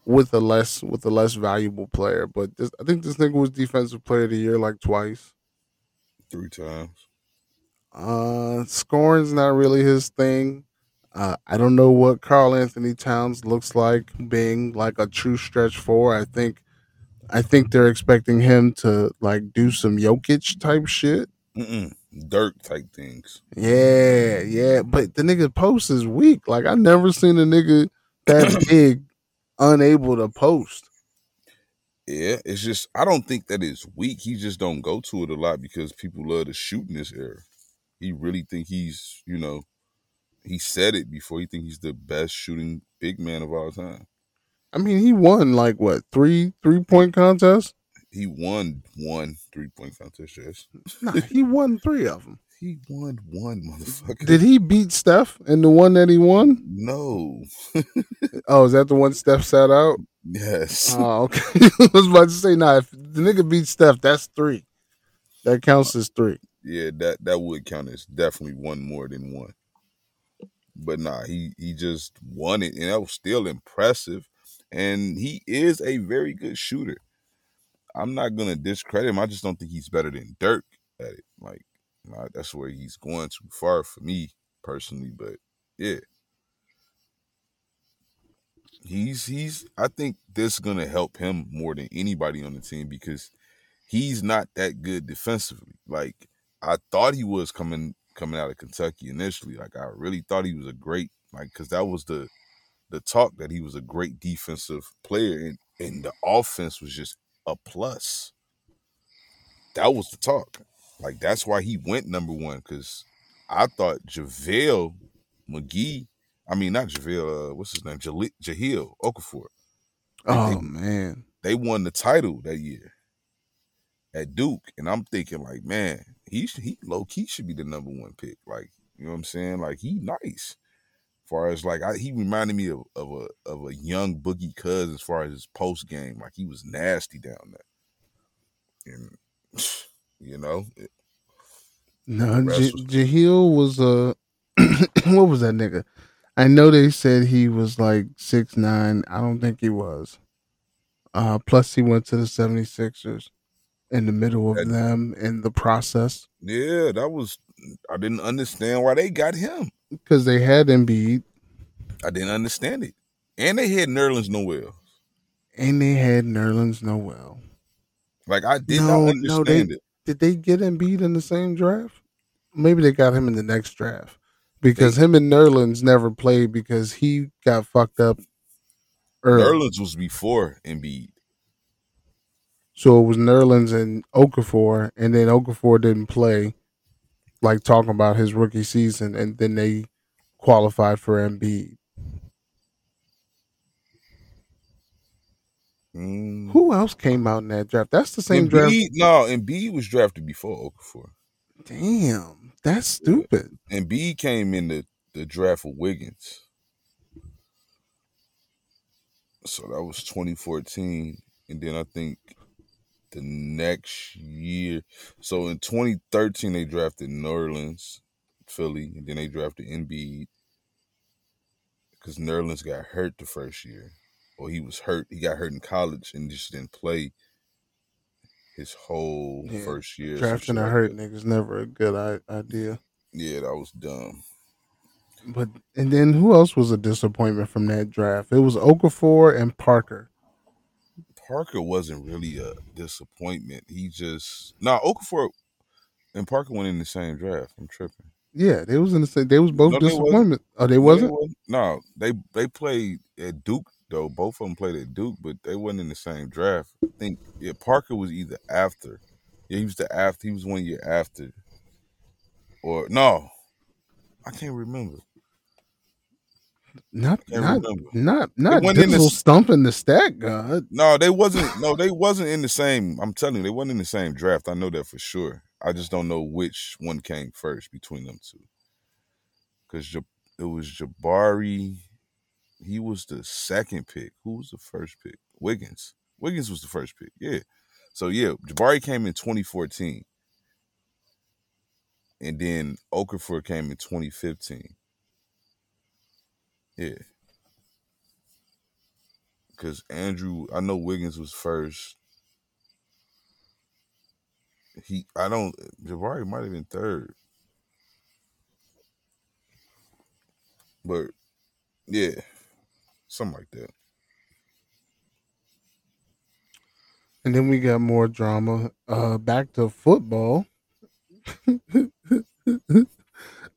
S2: With a less with a less valuable player. But this, I think this nigga was defensive player of the year like twice.
S6: Three times.
S2: Uh, scoring's not really his thing. Uh, I don't know what Karl-Anthony Towns looks like being like a true stretch four. I think I think they're expecting him to like do some Jokic type shit.
S6: Mm-mm. Dirk type things.
S2: Yeah, yeah. But the nigga post is weak. Like I never seen a nigga that <clears throat> big unable to post.
S6: Yeah, it's just I don't think that it's weak. He just don't go to it a lot because people love to shoot in this era. He really think he's, you know, he said it before. He think he's the best shooting big man of all time.
S2: I mean, he won like what three three point contests?
S6: He won one three point contest. Yes,
S2: Nah, <laughs> he won three of them.
S6: he won one motherfucker.
S2: Did he beat Steph in the one that he won?
S6: No. <laughs>
S2: Oh, is that the one Steph sat out?
S6: Yes.
S2: Oh, okay. <laughs> I was about to say, nah, if the nigga beat Steph, that's three. That counts as three.
S6: Yeah, that that would count as definitely one more than one. But nah, he he just won it, and that was still impressive. And he is a very good shooter. I'm not gonna discredit him. I just don't think he's better than Dirk at it. Like, nah, that's where he's going too far for me personally. But yeah, he's he's. I think this is gonna help him more than anybody on the team because he's not that good defensively. Like I thought he was coming coming out of Kentucky initially. Like I really thought he was a great like because that was the the talk that he was a great defensive player and and the offense was just a plus. That was the talk. Like that's why he went number one because I thought JaVale McGee. I mean not JaVale. Uh, what's his name? Jahlil Okafor.
S2: Oh man.
S6: They won the title that year at Duke, and I'm thinking like, man, he he low key should be the number one pick. Like, you know what I'm saying? Like he nice. As far as like I, he reminded me of, of a of a young Boogie Cuz as far as his post game. Like he was nasty down there. And <sighs> you know, it-
S2: No, J-
S6: was-
S2: Jahlil was uh <clears throat> what was that nigga? I know they said he was like six nine. I don't think he was. Uh plus he went to the 76ers in the middle of
S6: That-
S2: them in the process
S6: yeah, that was I didn't understand why they got him.
S2: because they had Embiid
S6: I didn't understand it. And they had Nerlens Noel.
S2: and they had Nerlens Noel.
S6: Like I did
S2: No,
S6: not
S2: no,
S6: understand
S2: they-
S6: it.
S2: Did they get Embiid in the same draft? Maybe they got him in the next draft because him and Nerlens never played because he got fucked up early.
S6: Nerlens was before Embiid.
S2: So it was Nerlens and Okafor, and then Okafor didn't play, like talking about his rookie season, and then they qualified for Embiid.
S6: Mm.
S2: Who else came out in that draft? That's the same draft.
S6: Embiid, no, Embiid was drafted before Okafor.
S2: Damn, that's stupid.
S6: Embiid came in the, the draft for Wiggins. So that was 2014. And then I think the next year. So in 2013, they drafted Nerlens, Philly, and then they drafted Embiid. Because Nerlens got hurt the first year. Or he was hurt. He got hurt in college and just didn't play his whole
S2: Yeah,
S6: first year.
S2: Drafting a
S6: like
S2: hurt nigga's never a good idea.
S6: Yeah, that was dumb.
S2: But and then who else was a disappointment from that draft? It was Okafor and Parker.
S6: Parker wasn't really a disappointment. He just no Okafor and Parker went in the same draft. I'm tripping.
S2: Yeah, they was in the same. They was both
S6: No, they
S2: disappointment. Oh, they wasn't.
S6: No, they they played at Duke though. Both of them played at Duke, but they wasn't in the same draft. I think yeah, Parker was either after. Yeah, he was the after. He was one year after. Or no, I can't remember.
S2: Not not not not
S6: wasn't in the
S2: stumping the stat god.
S6: No, they wasn't. No, they wasn't in the same. I'm telling you, they wasn't in the same draft. I know that for sure. I just don't know which one came first between them two. Because it was Jabari. He was the second pick. Who was the first pick? Wiggins. Wiggins was the first pick. Yeah. So yeah, Jabari came in 2014, and then Okafor came in 2015. Yeah. Because Andrew, I know Wiggins was first. He, I don't. Jabari might have been third, but yeah, something like that.
S2: And then we got more drama. Uh, back to football. <laughs>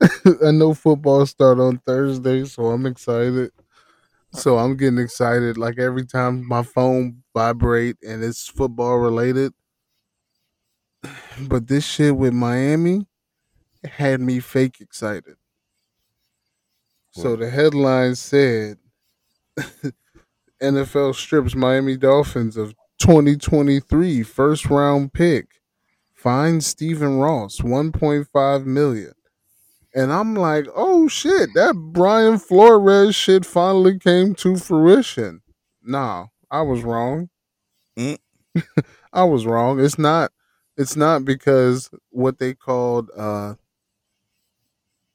S2: <laughs> I know football start on Thursday, so I'm excited. So I'm getting excited like every time my phone vibrate and it's football related. <sighs> But this shit with Miami had me fake excited. So the headline said <laughs> NFL strips Miami Dolphins of 2023 first round pick. Finds Stephen Ross 1.5 million. And I'm like, oh shit, that Brian Flores shit finally came to fruition. Nah, I was wrong.
S6: Mm. <laughs>
S2: I was wrong. It's not it's not because what they called uh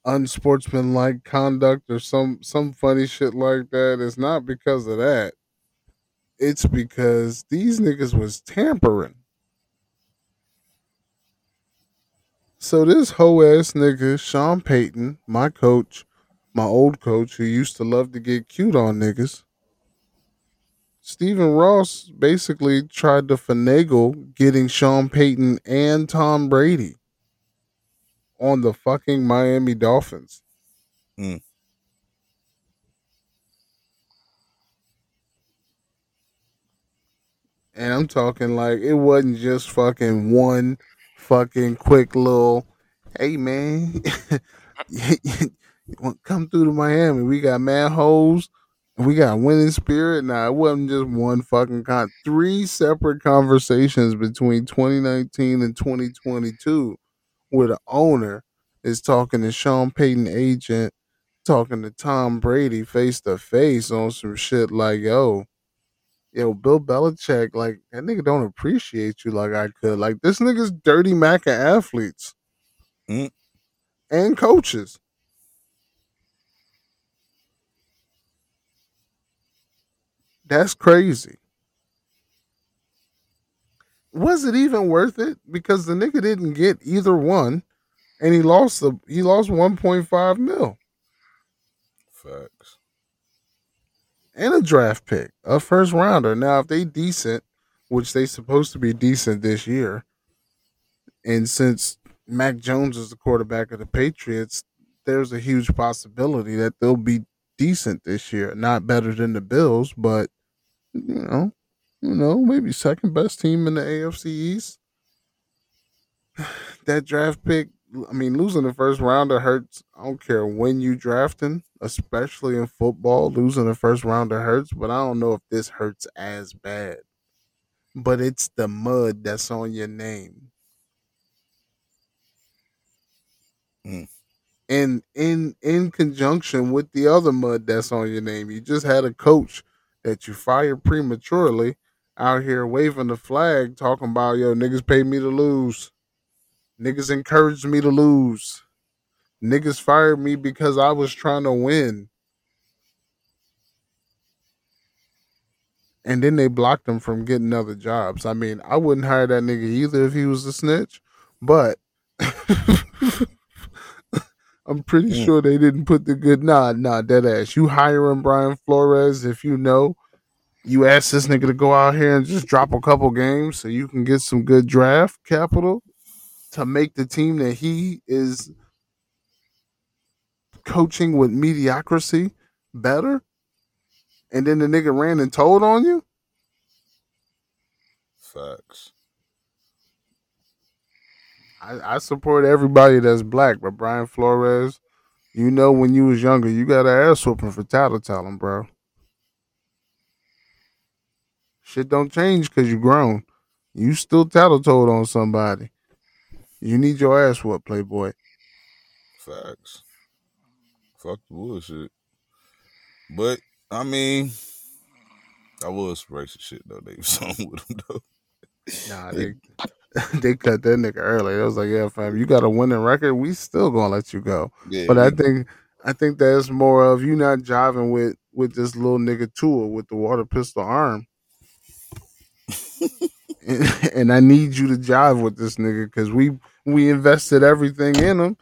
S2: unsportsmanlike conduct or some some funny shit like that. It's not because of that. It's because these niggas was tampering. So this hoe ass nigga, Sean Payton, my coach, my old coach who used to love to get cute on niggas. Stephen Ross basically tried to finagle getting Sean Payton and Tom Brady on the fucking Miami Dolphins.
S6: Mm.
S2: And I'm talking like it wasn't just fucking one fucking quick little, hey man, <laughs> come through to Miami. We got mad. We got winning spirit. Nah, it wasn't just one fucking con. Three separate conversations between 2019 and 2022, where the owner is talking to Sean Payton agent, talking to Tom Brady face to face on some shit like, yo, yo, Bill Belichick, like that nigga don't appreciate you like I could. Like this nigga's dirty mac of athletes
S6: Mm.
S2: and coaches. That's crazy. Was it even worth it? Because the nigga didn't get either one, and he lost the he lost one point five mil
S6: Facts.
S2: And a draft pick, a first rounder. Now, if they decent, which they supposed to be decent this year, and since Mac Jones is the quarterback of the Patriots, there's a huge possibility that they'll be decent this year. Not better than the Bills, but you know, you know, maybe second best team in the AFC East. <sighs> That draft pick, I mean, losing the first rounder hurts. I don't care when you drafting, especially in football. Losing the first rounder hurts, but I don't know if this hurts as bad. But it's the mud that's on your name.
S6: Mm.
S2: And in in conjunction with the other mud that's on your name, you just had a coach that you fired prematurely out here waving the flag, talking about yo niggas paid me to lose. Niggas encouraged me to lose. Niggas fired me because I was trying to win. And then they blocked him from getting other jobs. I mean, I wouldn't hire that nigga either if he was a snitch, but <laughs> I'm pretty
S6: Mm.
S2: sure they didn't put the good nah, nah, dead ass. You hiring Brian Flores if you know you ask this nigga to go out here and just drop a couple games so you can get some good draft capital to make the team that he is coaching with mediocrity better. And then the nigga ran and told on you.
S6: Facts.
S2: I, I support everybody that's black, but Brian Flores, you know when you was younger, you got an ass whooping for tattletelling, bro. Shit don't change because you grown. You still tattletale on somebody. You need your ass whooped, Playboy.
S6: Facts. Fuck the bullshit. But I mean, I was some racist shit though. They <laughs> was on with him though.
S2: Nah, they <laughs> they cut that nigga early. I was like, yeah, fam, you got a winning record. We still gonna let you go.
S6: Yeah,
S2: But I think I think that's more of you not jiving with with this little nigga tool with the water pistol arm. <laughs> and, <laughs> and I need you to jive with this nigga because we we invested everything in him.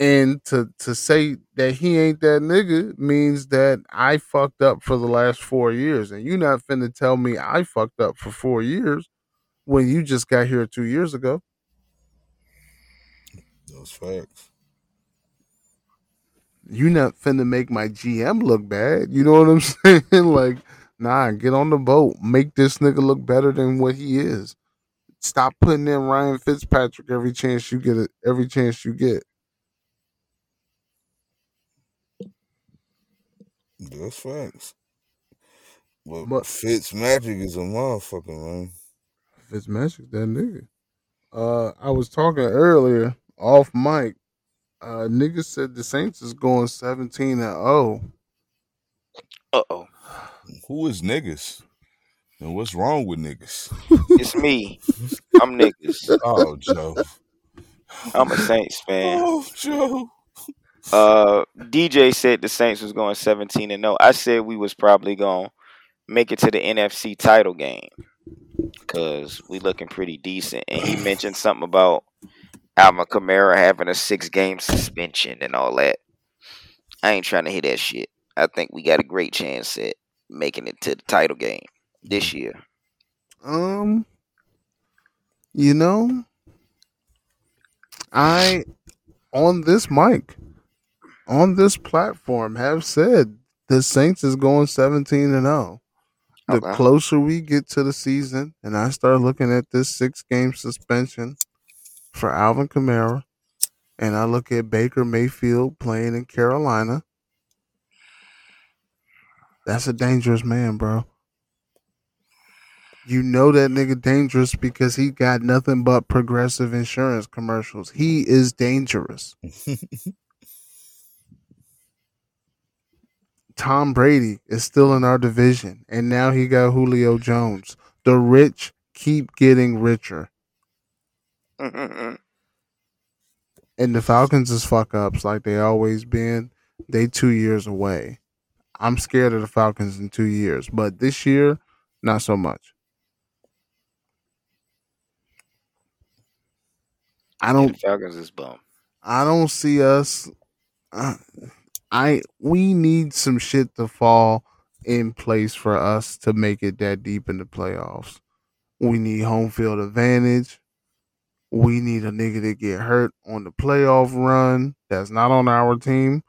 S2: And to to say that he ain't that nigga means that I fucked up for the last four years. And you're not finna tell me I fucked up for four years. when you just got here two years ago.
S6: Those facts.
S2: You're not finna make my GM look bad. You know what I'm <laughs> saying? like, nah, get on the boat. Make this nigga look better than what he is. Stop putting in Ryan Fitzpatrick every chance you get it. Every chance you get.
S6: That's facts. But,
S2: But-
S6: Fitz Magic is a motherfucker, man.
S2: Fitzmagic, that nigga. Uh, I was talking earlier off mic. Uh, nigga said the Saints is going seventeen and oh.
S1: Uh oh.
S6: Who is niggas? And what's wrong with niggas?
S1: It's me. I'm niggas. <laughs>
S6: Oh, Joe.
S1: I'm a Saints fan.
S6: Oh, Joe.
S1: Uh, DJ said the Saints was going 17 and 0. I said we was probably going to make it to the NFC title game because we looking pretty decent. And he mentioned something about Alvin Kamara having a six game suspension and all that. I ain't trying to hit that shit. I think we got a great chance at making it to the title game this year.
S2: Um, you know, I on this mic, on this platform, have said the Saints is going seventeen and zero. The
S1: Okay.
S2: closer we get to the season, and I start looking at this six game suspension for Alvin Kamara, and I look at Baker Mayfield playing in Carolina. That's a dangerous man, bro. You know that nigga dangerous because he got nothing but progressive insurance commercials. He is dangerous. <laughs> Tom Brady is still in our division, and now he got Julio Jones. The rich keep getting richer, <laughs> and the Falcons is fuck ups like they always been. They two years away. I'm scared of the Falcons in two years, but this year, not so much. I don't.
S1: the Falcons is bum.
S2: I don't see us. Uh, I we need some shit to fall in place for us to make it that deep in the playoffs. We need home field advantage. We need a nigga to get hurt on the playoff run. That's not on our team.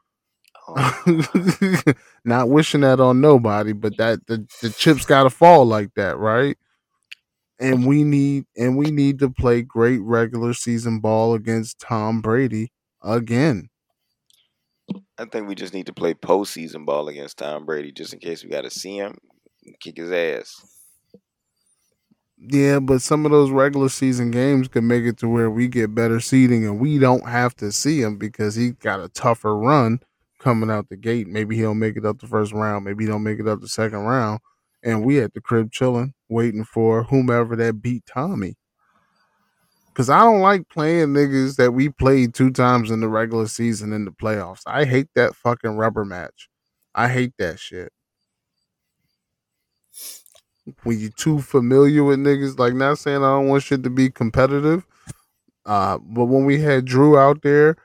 S2: <laughs> Not wishing that on nobody, but that the, the chips gotta fall like that, right? And we need and we need to play great regular season ball against Tom Brady again.
S1: I think we just need to play postseason ball against Tom Brady just in case we got to see him kick his ass.
S2: Yeah, but some of those regular season games could make it to where we get better seating and we don't have to see him because he got a tougher run coming out the gate. Maybe he'll make it up the first round. Maybe he don't make it up the second round. And we at the crib chilling, waiting for whomever that beat Tommy. Cause I don't like playing niggas that we played two times in the regular season in the playoffs. I hate that fucking rubber match. I hate that shit. When you too familiar with niggas, like not saying I don't want shit to be competitive. Uh, but when we had Drew out there,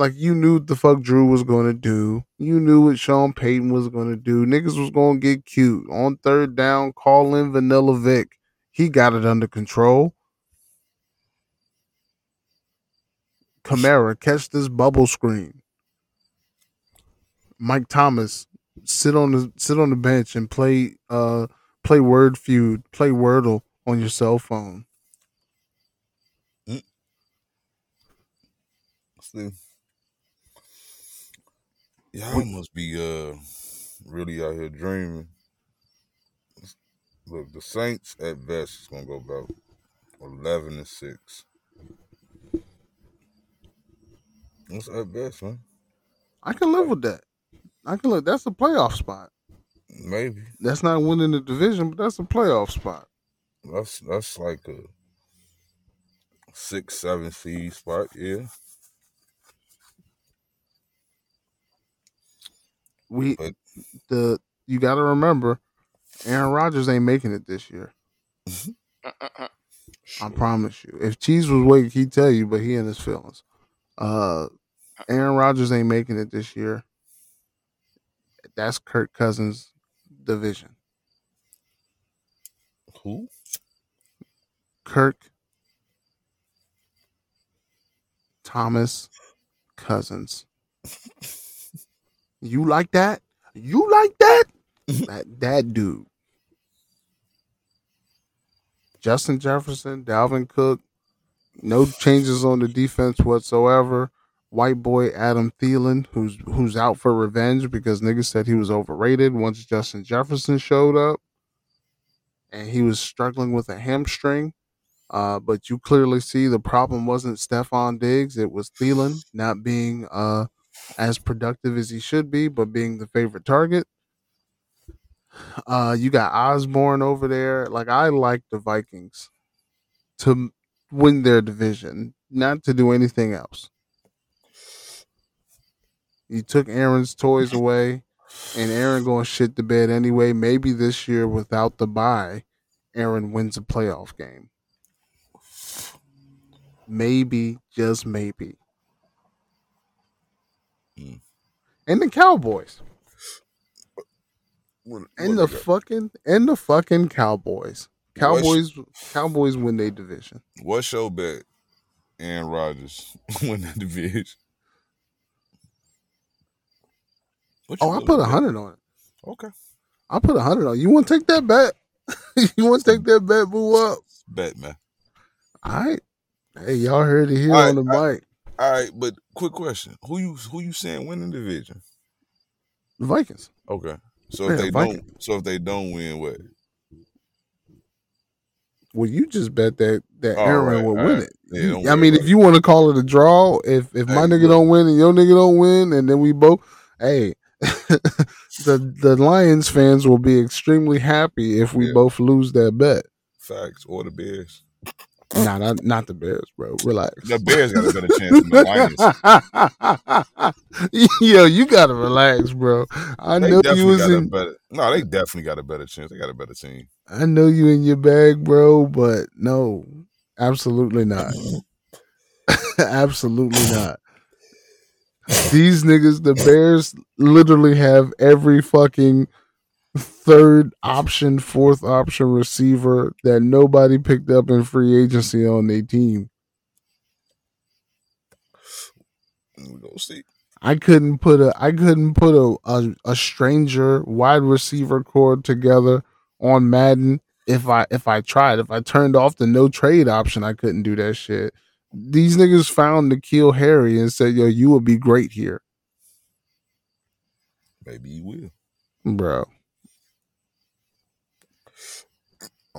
S2: like you knew what the fuck Drew was gonna do. You knew what Sean Payton was gonna do. Niggas was gonna get cute. On third down, call in Vanilla Vic. He got it under control. Kamara, catch this bubble screen. Mike Thomas, sit on the sit on the bench and play uh play Word Feud, play Wordle on your cell phone.
S6: See, y'all must be uh really out here dreaming. Look, the Saints at best is gonna go about eleven and six. That's at best, man.
S2: I can live with that. I can live. That's a playoff spot.
S6: Maybe
S2: That's not winning the division, but that's a playoff spot.
S6: that's that's like a six, seven seed spot. Yeah,
S2: We
S6: But-
S2: the you got to remember, Aaron Rodgers ain't making it this year. I
S6: Sure.
S2: promise you. If Cheese was awake, he'd tell you, but he in his feelings. Uh, Aaron Rodgers ain't making it this year. That's Kirk Cousins' division.
S6: Who?
S2: Kirk, Thomas, Cousins. <laughs> You like that? You like that? <laughs> that that dude. Justin Jefferson, Dalvin Cook, no changes on the defense whatsoever. White boy Adam Thielen, who's who's out for revenge because niggas said he was overrated once Justin Jefferson showed up, and he was struggling with a hamstring. Uh, but you clearly see the problem wasn't Stefon Diggs; it was Thielen not being uh, as productive as he should be, but being the favorite target. Uh, you got Osborn over there. Like I like the Vikings to win their division, not to do anything else. You took Aaron's toys away, and Aaron going shit the bed anyway. Maybe this year without the bye, Aaron wins a playoff game. Maybe, just maybe.
S6: Mm.
S2: And the Cowboys.
S6: What-
S2: And the fucking and the fucking Cowboys. Cowboys Cowboys win their division.
S6: What's your bet? Aaron Rodgers <laughs> win the division.
S2: Oh, I put a hundred on it.
S6: Okay,
S2: I put a hundred on. You want to take that bet? <laughs> you want to take that bet? Move up.
S6: bet man.
S2: All right. Hey, y'all heard it here
S6: All
S2: on the mic.
S6: All right, but quick question: Who you who you saying win the division?
S2: The Vikings.
S6: Okay, so
S2: Yeah,
S6: if they
S2: Vikings.
S6: don't, so if they don't win, what?
S2: Well, you just bet that that
S6: All
S2: Aaron
S6: right,
S2: will win
S6: right.
S2: it.
S6: Yeah,
S2: You-
S6: don't
S2: I mean, if you want to call it a draw, if if my nigga
S6: look.
S2: don't win and your nigga don't win, and then we both, hey, <laughs> the the Lions fans will be extremely happy if we
S6: Yeah.
S2: both lose that bet.
S6: Facts or the Bears?
S2: Nah, not not the Bears, bro. Relax.
S6: The Bears got a better chance than the Lions. <laughs>
S2: Yo, you gotta relax, bro. I
S6: They
S2: know you was in.
S6: better. No, they definitely got a better chance. They got a better team.
S2: I know you in your bag, bro, but no, absolutely not. <laughs> absolutely not. These niggas, the Bears, literally have every fucking third option, fourth option receiver that nobody picked up in free agency on their team.
S6: We go see.
S2: I couldn't put a I couldn't put a, a a stranger wide receiver core together on Madden if I if I tried. If I turned off the no trade option, I couldn't do that shit. These niggas found N'Keal Harry and said, "Yo, you would be great here,
S6: Maybe he will.
S2: bro."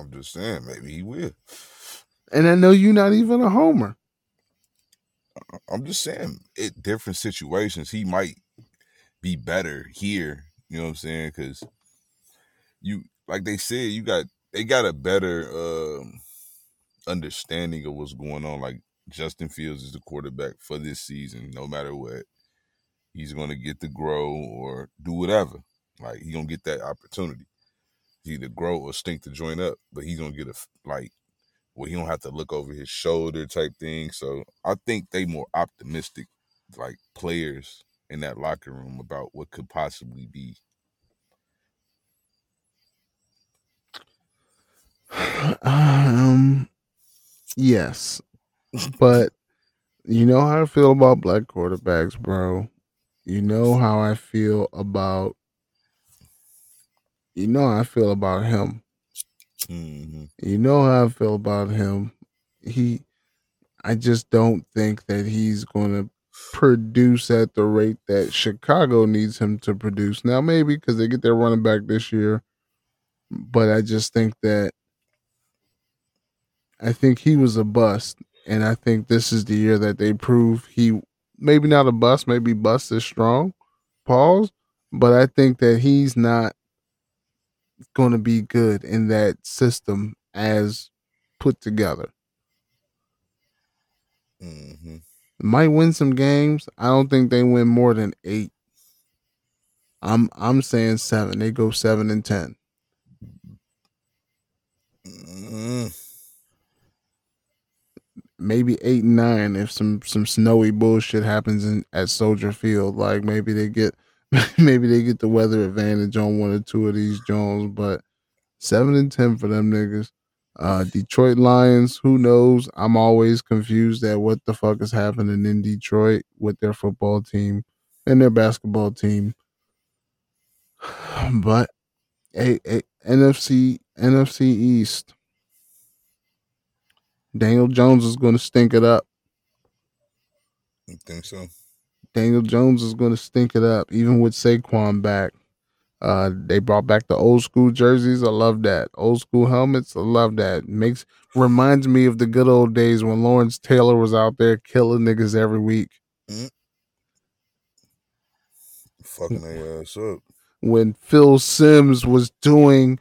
S6: I'm just saying, maybe he will.
S2: And I know you're not even a homer.
S6: I'm just saying, it different situations, he might be better here. You know what I'm saying? Because you, like they said, you got they got a better um, understanding of what's going on. Like Justin Fields is the quarterback for this season, no matter what. He's gonna get to grow or do whatever. Like he gonna get that opportunity. Either grow or stink to join up, but he's gonna get a like well, he don't have to look over his shoulder type thing. So I think they more optimistic, like players in that locker room about what could possibly be. <sighs>
S2: Um, yes, but you know how I feel about black quarterbacks, bro. You know how I feel about. You know how I feel about him.
S6: hmm
S2: You know how I feel about him. He, I just don't think that he's going to produce at the rate that Chicago needs him to produce. Now, maybe because they get their running back this year, but I just think that I think he was a bust, and I think this is the year that they prove he maybe not a bust, maybe bust is strong, pause, but I think that he's not going to be good in that system as put together.
S6: hmm
S2: Might win some games. I don't think they win more than eight. I'm I'm saying seven. They go seven and ten.
S6: mm
S2: maybe eight and nine if some some snowy bullshit happens in at Soldier Field. Like maybe they get <laughs> maybe they get the weather advantage on one or two of these Jones, but seven and ten for them niggas. Uh, Detroit Lions, who knows? I'm always confused at what the fuck is happening in Detroit with their football team and their basketball team. <sighs> But a, a NFC NFC East, Daniel Jones is going to stink it up.
S6: You think so?
S2: Daniel Jones is going to stink it up, even with Saquon back. Uh, they brought back the old school jerseys. I love that. Old school helmets. I love that. Makes reminds me of the good old days when Lawrence Taylor was out there killing niggas every week.
S6: Fucking their ass up.
S2: When Phil Simms was doing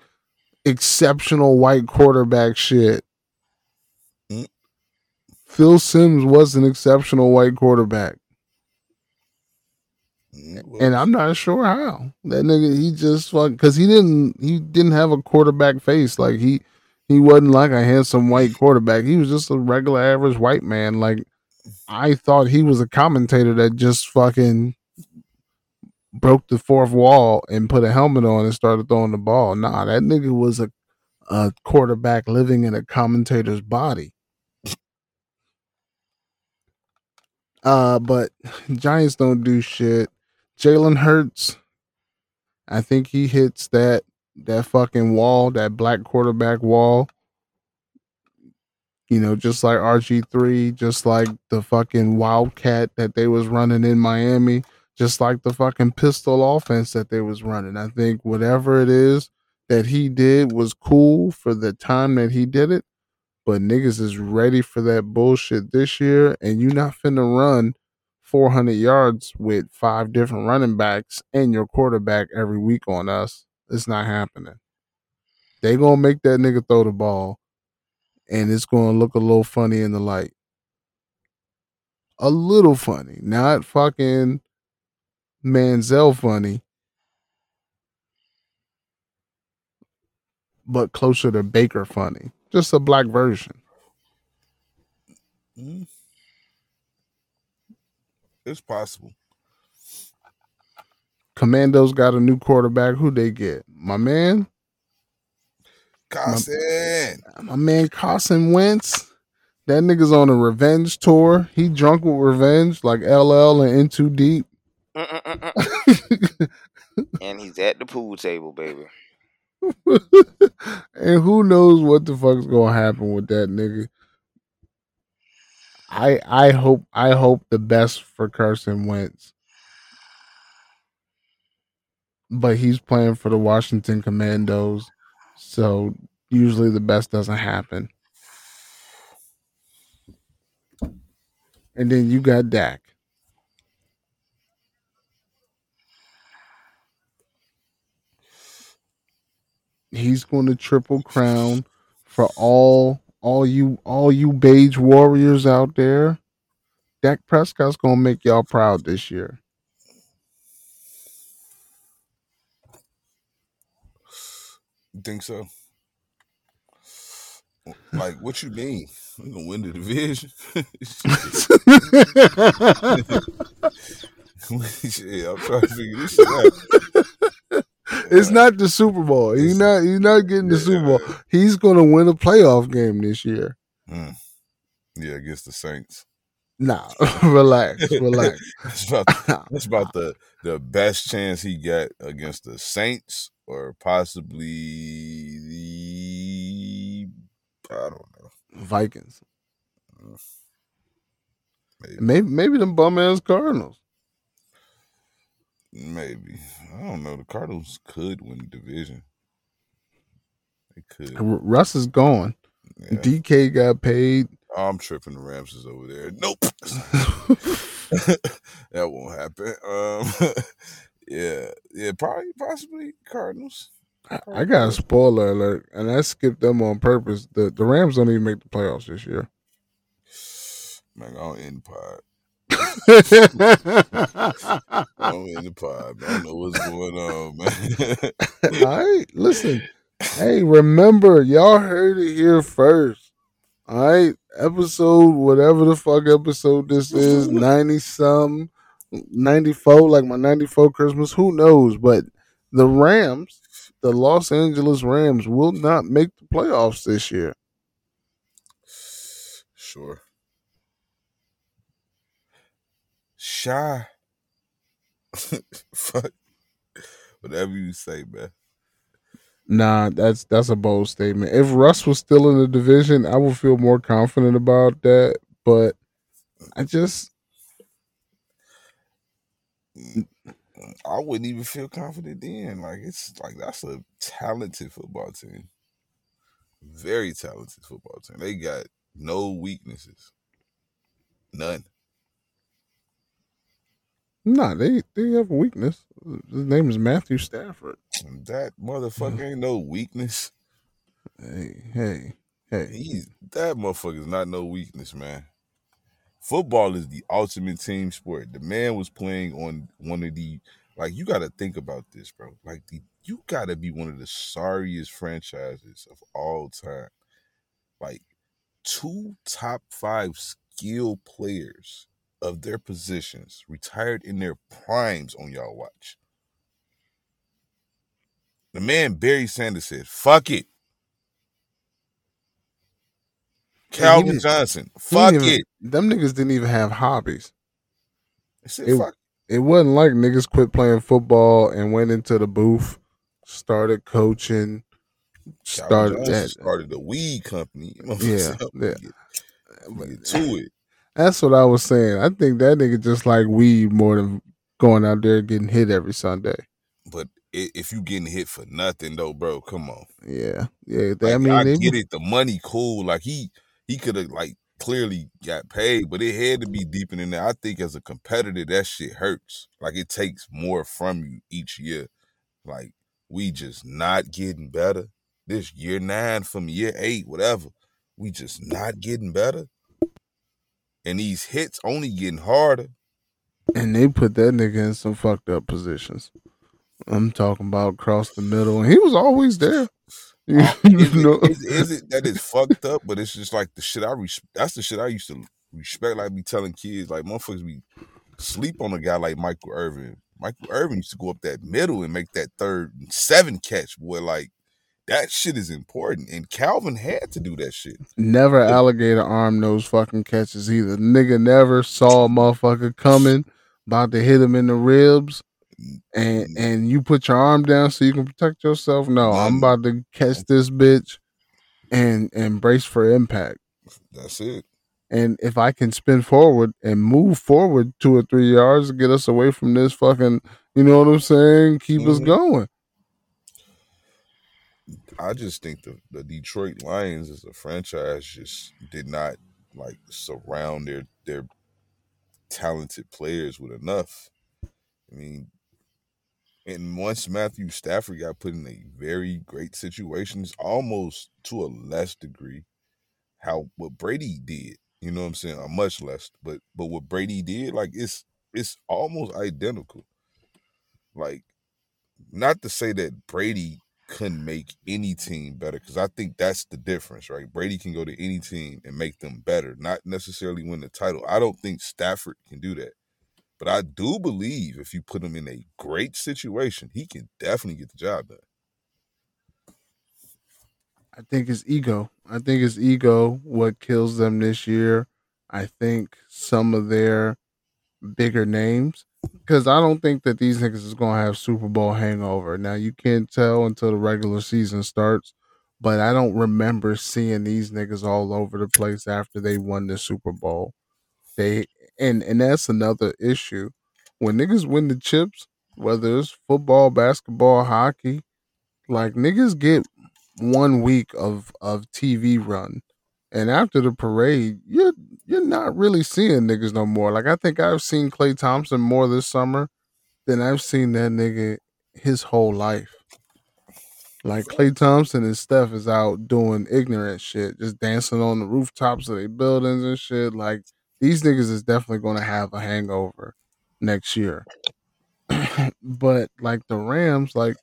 S2: exceptional white quarterback shit.
S6: Mm.
S2: Phil Simms was an exceptional white quarterback. And I'm not sure how. That nigga he just fuck because he didn't he didn't have a quarterback face. Like he he wasn't like a handsome white quarterback. He was just a regular average white man. Like I thought he was a commentator that just fucking broke the fourth wall and put a helmet on and started throwing the ball. Nah that nigga was a a quarterback living in a commentator's body. Uh but Giants don't do shit Jalen Hurts, I think he hits that that fucking wall, that black quarterback wall. You know, just like RG three, just like the fucking wildcat that they was running in Miami, just like the fucking pistol offense that they was running. I think whatever it is that he did was cool for the time that he did it, but niggas is ready for that bullshit this year, and you not finna run 400 yards with five different running backs and your quarterback every week on us. It's not happening. They gonna make that nigga throw the ball, and it's gonna look a little funny in the light. A little funny, not fucking Manziel funny, but closer to Baker funny. Just a black version.
S6: Mm. It's possible.
S2: Commandos got a new quarterback. Who they get? My man,
S6: Carson.
S2: my man Carson Wentz. That nigga's on a revenge tour. He drunk with revenge, like LL and In Too Deep. <laughs>
S1: And he's at the pool table, baby. <laughs>
S2: and who knows what the fuck's gonna happen with that nigga. I I hope I hope the best for Carson Wentz. But he's playing for the Washington Commandos, so usually the best doesn't happen. And then you got Dak. He's going to triple crown for all all you all you beige warriors out there. Dak Prescott's gonna make y'all proud this year.
S6: You think so? Like, what you mean? We gonna win the division? <laughs> <laughs> <laughs> shit, I'm trying to figure this shit out.
S2: It's not the Super Bowl. He's not he's not getting the Super Bowl. He's gonna win a playoff game this year.
S6: Mm. Yeah, against the Saints.
S2: Nah, <laughs> relax, relax. <laughs>
S6: that's about <laughs> that's about the the best chance he got against the Saints or possibly the I don't know.
S2: Vikings.
S6: Maybe.
S2: Maybe maybe them bum ass Cardinals.
S6: Maybe. I don't know. The Cardinals could win the division. They could.
S2: Russ is gone.
S6: Yeah.
S2: DK got paid.
S6: Oh, I'm tripping. The Rams is over there. Nope. <laughs> <laughs> that won't happen. Um, <laughs> yeah, yeah, probably, possibly Cardinals.
S2: I got a spoiler alert, and I skipped them on purpose. The the Rams don't even make the playoffs this year.
S6: Man, I'll end pod. I'm in the pod. I don't know what's going on, man. <laughs>
S2: All right, listen. Hey, remember, y'all heard it here first. All right, episode, whatever the fuck episode this is, 90 some, 94, like my 94 Christmas, who knows? But the Rams, the Los Angeles Rams, will not make the playoffs this year.
S6: sure. Shy. <laughs> Fuck. Whatever you say, man.
S2: Nah, that's that's a bold statement. If Russ was still in the division, I would feel more confident about that. But I just
S6: I wouldn't even feel confident then. Like it's like that's a talented football team. Very talented football team. They got no weaknesses. None.
S2: Nah, they they have a weakness. His name is Matthew Stafford.
S6: That motherfucker ain't no weakness.
S2: Hey, hey, hey.
S6: He's that motherfucker's not no weakness, man. Football is the ultimate team sport. The man was playing on one of the like you gotta think about this, bro. Like the you gotta be one of the sorriest franchises of all time. Like two top five skill players of their positions retired in their primes on y'all watch. The man Barry Sanders said, fuck it. Calvin Johnson, fuck
S2: even-
S6: it.
S2: Them niggas didn't even have hobbies.
S6: Said,
S2: It- It wasn't like niggas quit playing football and went into the booth, started coaching, started
S6: started a weed company. <laughs>
S2: Yeah, yeah.
S6: Get, get to it.
S2: That's what I was saying. I think that nigga just like weed more than going out there getting hit every Sunday.
S6: But if you getting hit for nothing though, bro, come on.
S2: Yeah, yeah.
S6: Like,
S2: I mean,
S6: I get it. The money cool. Like he he could have like clearly got paid, but it had to be deeper than that. I think as a competitor, that shit hurts. Like it takes more from you each year. Like we just not getting better. This year nine from year eight, whatever. We just not getting better. And these hits only getting harder.
S2: and they put that nigga in some fucked up positions. I'm talking about across the middle, and he was always there. You <laughs>
S6: Uh, Is
S2: know?
S6: it, is, is it that it's fucked up? But it's just like the shit I res- that's the shit I used to respect. Like be telling kids, like motherfuckers be sleep on a guy like Michael Irvin. Michael Irvin used to go up that middle and make that third and seven catch, boy. Like that shit is important. And Calvin had to do that shit.
S2: never alligator arm those fucking catches either. Nigga never saw a motherfucker coming, about to hit him in the ribs, and and you put your arm down so you can protect yourself. No, I'm about to catch this bitch and and brace for impact.
S6: That's it.
S2: And if I can spin forward and move forward two or three yards to get us away from this fucking, you know what I'm saying? Keep us
S6: Mhm.
S2: going.
S6: I just think the, the Detroit Lions as a franchise just did not like surround their their talented players with enough. I mean, and once Matthew Stafford got put in a very great situation, it's almost to a less degree how what Brady did. You know what I'm saying? A much less, but but what Brady did, like it's it's almost identical. Like, not to say that Brady couldn't make any team better, because I think that's the difference, right? Brady can go to any team and make them better, not necessarily win the title. I don't think Stafford can do that. But I do believe if you put him in a great situation, he can definitely get the job done.
S2: I think it's ego. I think it's ego what kills them this year. I think some of their bigger names because I don't think that these niggas is gonna have Super Bowl hangover. Now you can't tell until the regular season starts, but I don't remember seeing these niggas all over the place after they won the Super Bowl. They and and that's another issue. When niggas win the chips, whether it's football, basketball, hockey, like niggas get one week of of TV run, and after the parade, you're you're not really seeing niggas no more. Like I think I've seen Klay Thompson more this summer than I've seen that nigga his whole life. Like Klay Thompson and Steph is out doing ignorant shit, just dancing on the rooftops of their buildings and shit. Like these niggas is definitely gonna have a hangover next year. <clears throat> but like the Rams, like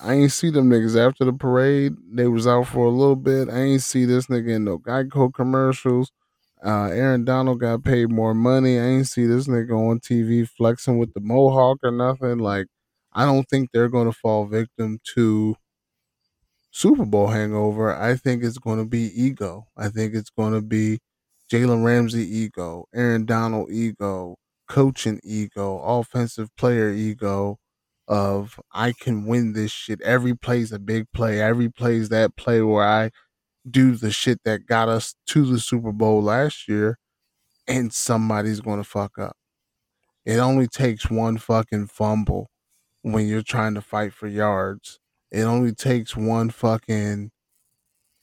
S2: I ain't see them niggas after the parade. They was out for a little bit. I ain't see this nigga in no Geico commercials. Uh, Aaron Donald got paid more money. I ain't see this nigga on TV flexing with the mohawk or nothing. Like, I don't think they're going to fall victim to Super Bowl hangover. I think it's going to be ego. I think it's going to be Jalen Ramsey ego, Aaron Donald ego, coaching ego, offensive player ego of I can win this shit. Every play's a big play. Every play's that play where I do the shit that got us to the Super Bowl last year and somebody's going to fuck up. It only takes one fucking fumble when you're trying to fight for yards. It only takes one fucking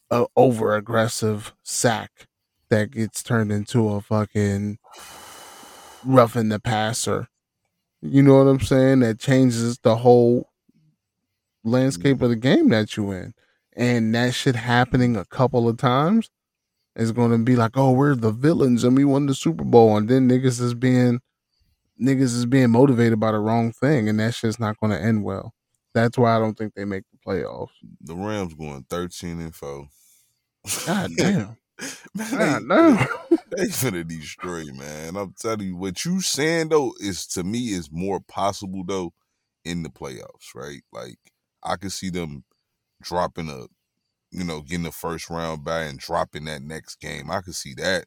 S2: uh, over aggressive sack that gets turned into a fucking roughing the passer. You know what I'm saying? That changes the whole landscape mm-hmm. of the game that you're in. And that shit happening a couple of times is going to be like, oh, we're the villains and we won the Super Bowl, and then niggas is being niggas is being motivated by the wrong thing, and that shit's not going to end well. That's why I don't think they make the playoffs.
S6: The Rams going thirteen and four.
S2: God <laughs> damn.
S6: man,
S2: God
S6: they,
S2: damn.
S6: They finna destroy man. I'm telling you, what you saying though is to me is more possible though in the playoffs, right? Like I could see them dropping a, you know, getting the first round by and dropping that next game. I could see that.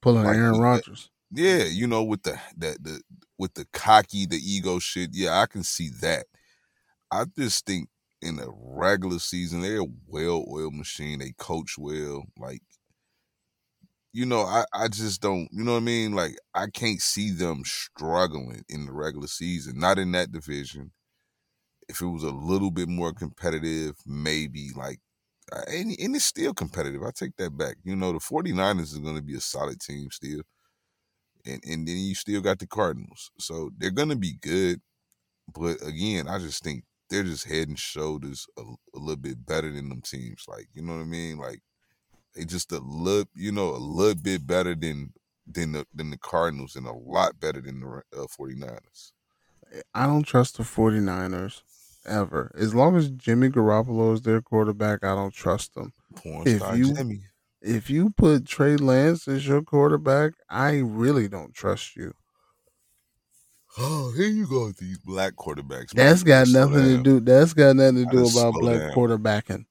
S2: Pulling
S6: Like,
S2: Aaron
S6: that-
S2: Rodgers.
S6: Yeah, you know, with the that the with the cocky, the ego shit. Yeah, I can see that. I just think in the regular season, they're a well-oiled machine. They coach well. Like, you know, I I just don't. You know what I mean? Like, I can't see them struggling in the regular season. Not in that division. If it was a little bit more competitive, maybe like. uh, And, and it's still competitive. I take that back. You know, the 49ers is going to be a solid team still and and then you still got the Cardinals. So they're gonna be good, but again, I just think they're just head and shoulders a, a little bit better than them teams. Like you know what I mean? Like they just a little, you know, a little bit better than than the than the Cardinals and a lot better than the uh, 49ers.
S2: I don't trust the 49ers ever. As long as Jimmy Garoppolo is their quarterback, I don't trust them.
S6: Porn
S2: If you-
S6: Jimmy.
S2: If you put Trey Lance as your quarterback, I really don't trust you.
S6: Oh, here you go with these black quarterbacks.
S2: That's got nothing to do. That's got nothing to do about black
S6: down.
S2: quarterbacking.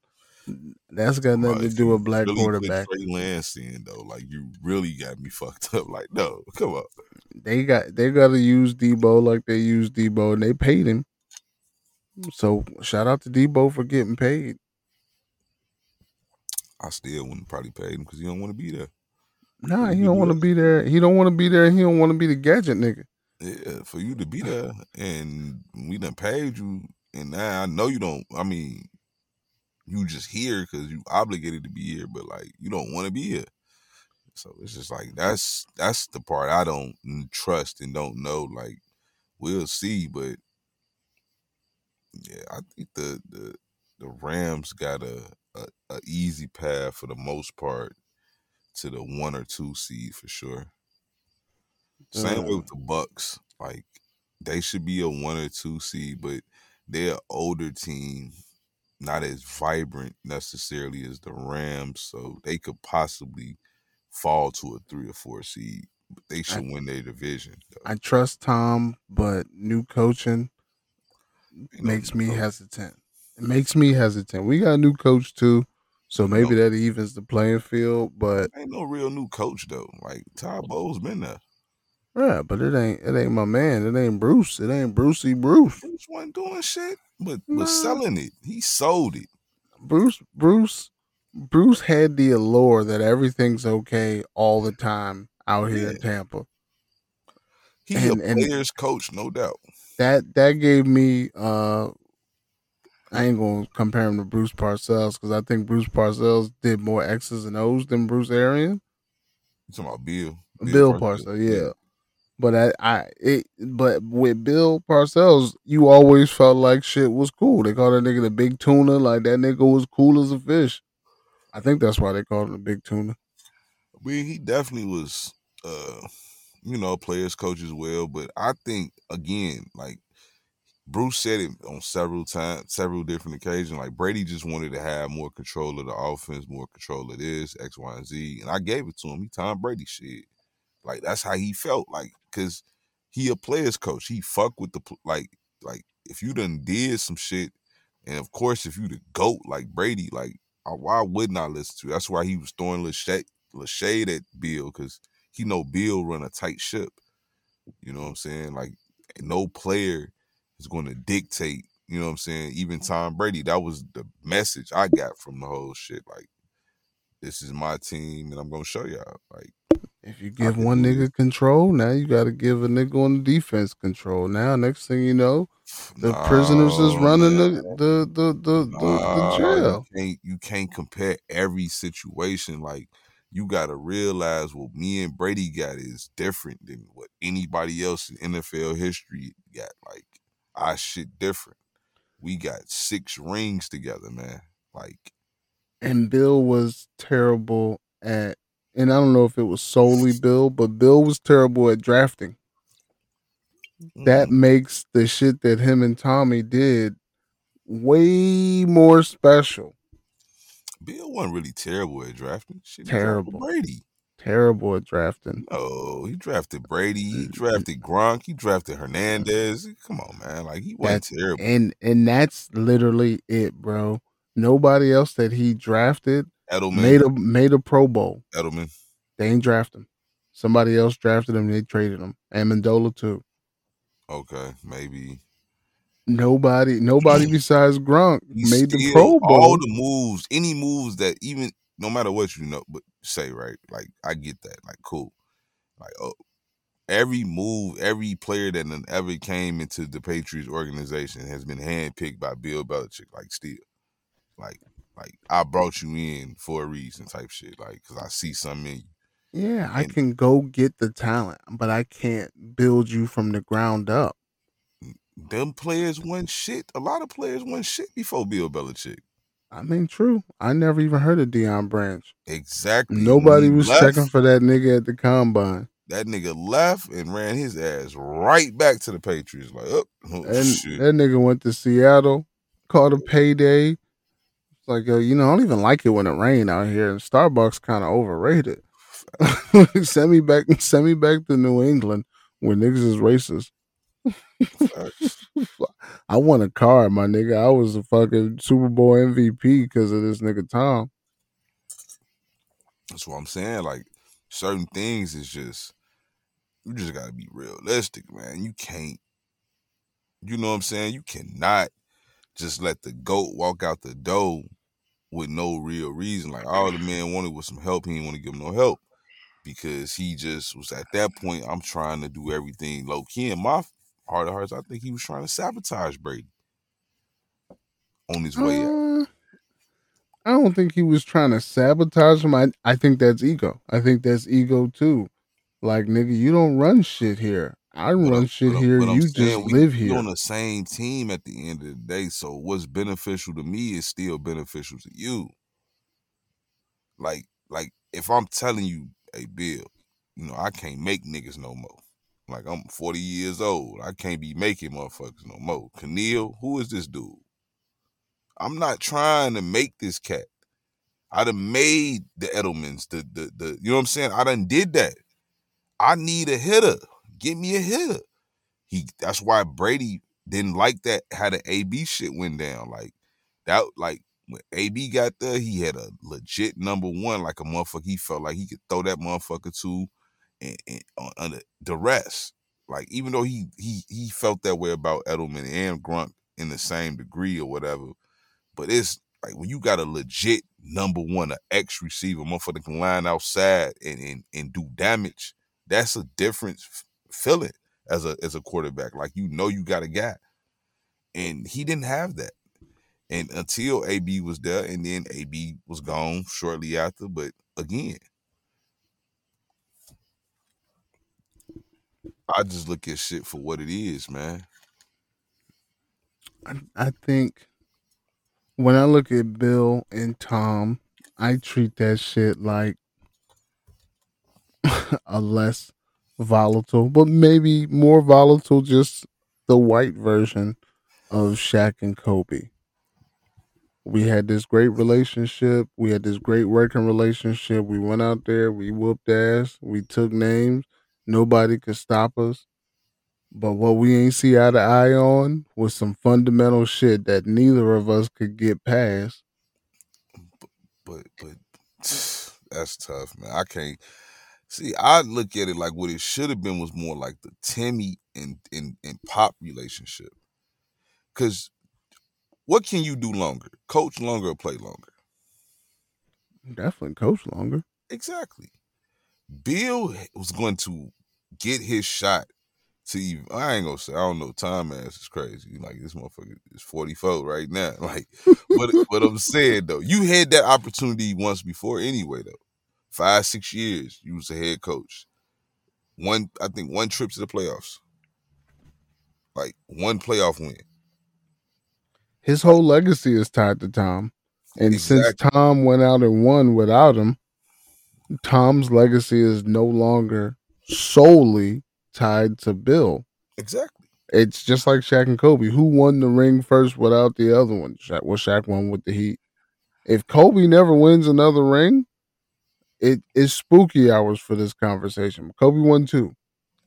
S2: That's got
S6: Bro,
S2: nothing to do with black
S6: really
S2: quarterback.
S6: Trey Lance in though, like you really got me <laughs> fucked up. Like, no, come on.
S2: They got they got to use Debo like they use Debo, and they paid him. So shout out to Debo for getting paid.
S6: I still wouldn't probably pay him because he don't want to be there.
S2: Nah, he
S6: You
S2: don't want to be there. He don't want to be there. He don't want to be the gadget nigga.
S6: Yeah, for you to be there and we done paid you, and now I know you don't. I mean, you just here because you obligated to be here, but like you don't want to be here. So it's just like that's that's the part I don't trust and don't know. Like we'll see, but yeah, I think the the the Rams got a a, a easy path for the most part to the one or two seed for sure. Same way with the Bucks. Like they should be a one or two seed, but they're an older team, not as vibrant necessarily as the Rams, so they could possibly fall to a three or four seed. But they should win their division. Though.
S2: I trust Tom, but new coaching makes me
S6: coach.
S2: hesitant. It makes me hesitant. We got a new coach too, so maybe
S6: No.
S2: that evens the playing field. But
S6: Ain't no real new coach though. Like Todd Bowles been there.
S2: yeah, but it ain't it ain't my man. It ain't Bruce. It ain't Brucey Bruce.
S6: Bruce wasn't doing shit, but was selling it. He sold it.
S2: Bruce Bruce Bruce had the allure that everything's okay all the time out here in Tampa.
S6: He
S2: And-
S6: a
S2: and-
S6: player's coach, no doubt.
S2: That that gave me uh I ain't gonna compare him to Bruce Parcells because I think Bruce Parcells did more X's and O's than Bruce Arian.
S6: You talking about Bill?
S2: Bill, Parcells, yeah. But I, I it but with Bill Parcells, you always felt like shit was cool. They called that nigga the big tuna, like that nigga was cool as a fish. I think that's why they called him the big tuna.
S6: I mean, he definitely was, uh, you know, players coach as well. But I think again, like Bruce said it on several times, several different occasions. Like Brady just wanted to have more control of the offense, more control of this X, Y, and Z, and I gave it to him. He Tom Brady shit. Like that's how he felt. Like because he a players coach. He fuck with the like like if you done did some shit, and of course if you the goat like Brady, like uh, why wouldn't I listen to? That's why he was throwing little shade at Bill because he know Bill run a tight ship. You know what I'm saying? Like no player is going to dictate. You know what I'm saying? Even Tom Brady. That was the message I got from the whole shit. Like this is my team, and I'm gonna show y'all. Like
S2: If you give one nigga control, now you got to give a nigga on the defense control. Now, next thing you know, the prisoners is running the the the the, the, the jail.
S6: You can't, you can't compare every situation. Like you gotta realize what me and Brady got is different than what anybody else in NFL history got. Like our shit different. We got six rings together, man. Like
S2: And Bill was terrible at, and I don't know if it was solely Bill, but Bill was terrible at drafting. That
S6: mm,
S2: makes the shit that him and Tommy did way more special.
S6: Bill wasn't really terrible at drafting. Shit,
S2: Terrible.
S6: Brady.
S2: Terrible at drafting.
S6: Oh, he drafted Brady. He drafted Gronk. He drafted Hernandez. Come on, man. Like he wasn't
S2: That's
S6: terrible.
S2: and and that's literally it, bro. Nobody else that he drafted
S6: Edelman.
S2: made a made a Pro Bowl.
S6: Edelman.
S2: They ain't draft him. Somebody else drafted him. They traded him. And Amendola too.
S6: Okay, maybe.
S2: Nobody, nobody besides Gronk
S6: He
S2: made the Pro Bowl.
S6: All the moves, any moves that even no matter what you know, but say right, like I get that, like cool, like oh, every move, every player that ever came into the Patriots organization has been handpicked by Bill Belichick, like still, like like I brought you in for a reason, type shit, like because I see something in you.
S2: yeah, I
S6: and-
S2: can go get the talent, but I can't build you from the ground up.
S6: Them players won shit. A lot of players won shit before Bill Belichick.
S2: I mean, true. I never even heard of Deion Branch.
S6: Exactly.
S2: Nobody was
S6: left,
S2: checking for that nigga at the combine.
S6: That nigga left and ran his ass right back to the Patriots. Like, oh, <laughs> oh
S2: And
S6: shit.
S2: that nigga went to Seattle, caught a payday. It's like, yo, you know, I don't even like it when it rain out here. And Starbucks kind of overrated. <laughs> send me back, send me back to New England where niggas is racist. <laughs> I won a car, my nigga. I was a fucking Super Bowl MVP because of this nigga Tom.
S6: That's what I'm saying. Like, certain things is just, you just gotta be realistic, man. You can't, you know what I'm saying? You cannot just let the goat walk out the door with no real reason. Like, all the man wanted was some help. He didn't want to give him no help because he just was at that point. I'm trying to do everything low key. In my heart of hearts, I think he was trying to sabotage Brady on his way out.
S2: Uh, I don't think he was trying to sabotage him. I, I think that's ego. I think that's ego too. Like nigga, you don't run shit here. I run
S6: I'm-
S2: shit
S6: I'm-
S2: here.
S6: I'm
S2: You
S6: saying
S2: just live here.
S6: on the same team at the end of the day. So what's beneficial to me is still beneficial to you. Like, like if I'm telling you, hey Bill, you know, I can't make niggas no more. Like I'm 40 years old. I can't be making motherfuckers no more. N'Keal, who is this dude? I'm not trying to make this cat. I done made the Edelmans, the the the you know what I'm saying? I done did that. I need a hitter. Give me a hitter. He that's why Brady didn't like that how the AB shit went down. Like that like when AB got there, he had a legit number one, like a motherfucker. He felt like he could throw that motherfucker to and, and on, under duress. Like even though he he he felt that way about Edelman and Gronk in the same degree or whatever, but it's like when you got a legit number one, an X receiver, motherfucker can line outside and and, and do damage. That's a different f- it as a as a quarterback. Like you know you got a guy, and he didn't have that. And until AB was there, and then AB was gone shortly after. But again, I just look at shit for what it is, man.
S2: I, I think when I look at Bill and Tom, I treat that shit like <laughs> a less volatile, but maybe more volatile, just the white version of Shaq and Kobe. We had this great relationship. We had this great working relationship. We went out there, we whooped ass, we took names. Nobody could stop us. But what we ain't see eye to eye on was some fundamental shit that neither of us could get past.
S6: But but <sighs> that's tough, man. I can't see. I look at it like what it should have been was more like the Timmy and and and Pop relationship. Because what can you do longer? Coach longer or play longer?
S2: Definitely coach longer.
S6: Exactly. Bill was going to get his shot to even. I ain't gonna say I don't know. Time ass is crazy. Like this motherfucker is forty four right now. <laughs> Like, but what I'm saying though, you had that opportunity once before anyway. Though, five six years you was a head coach. One, I think one trip to the playoffs. Like one playoff win.
S2: His whole legacy is tied to Tom. And since Tom went out and won without him, Tom's legacy is no longer solely tied to Bill.
S6: Exactly.
S2: It's just like Shaq and Kobe. Who won the ring first without the other one? Shaq, well, Shaq won with the Heat. If Kobe never wins another ring, it is spooky hours for this conversation. Kobe won two,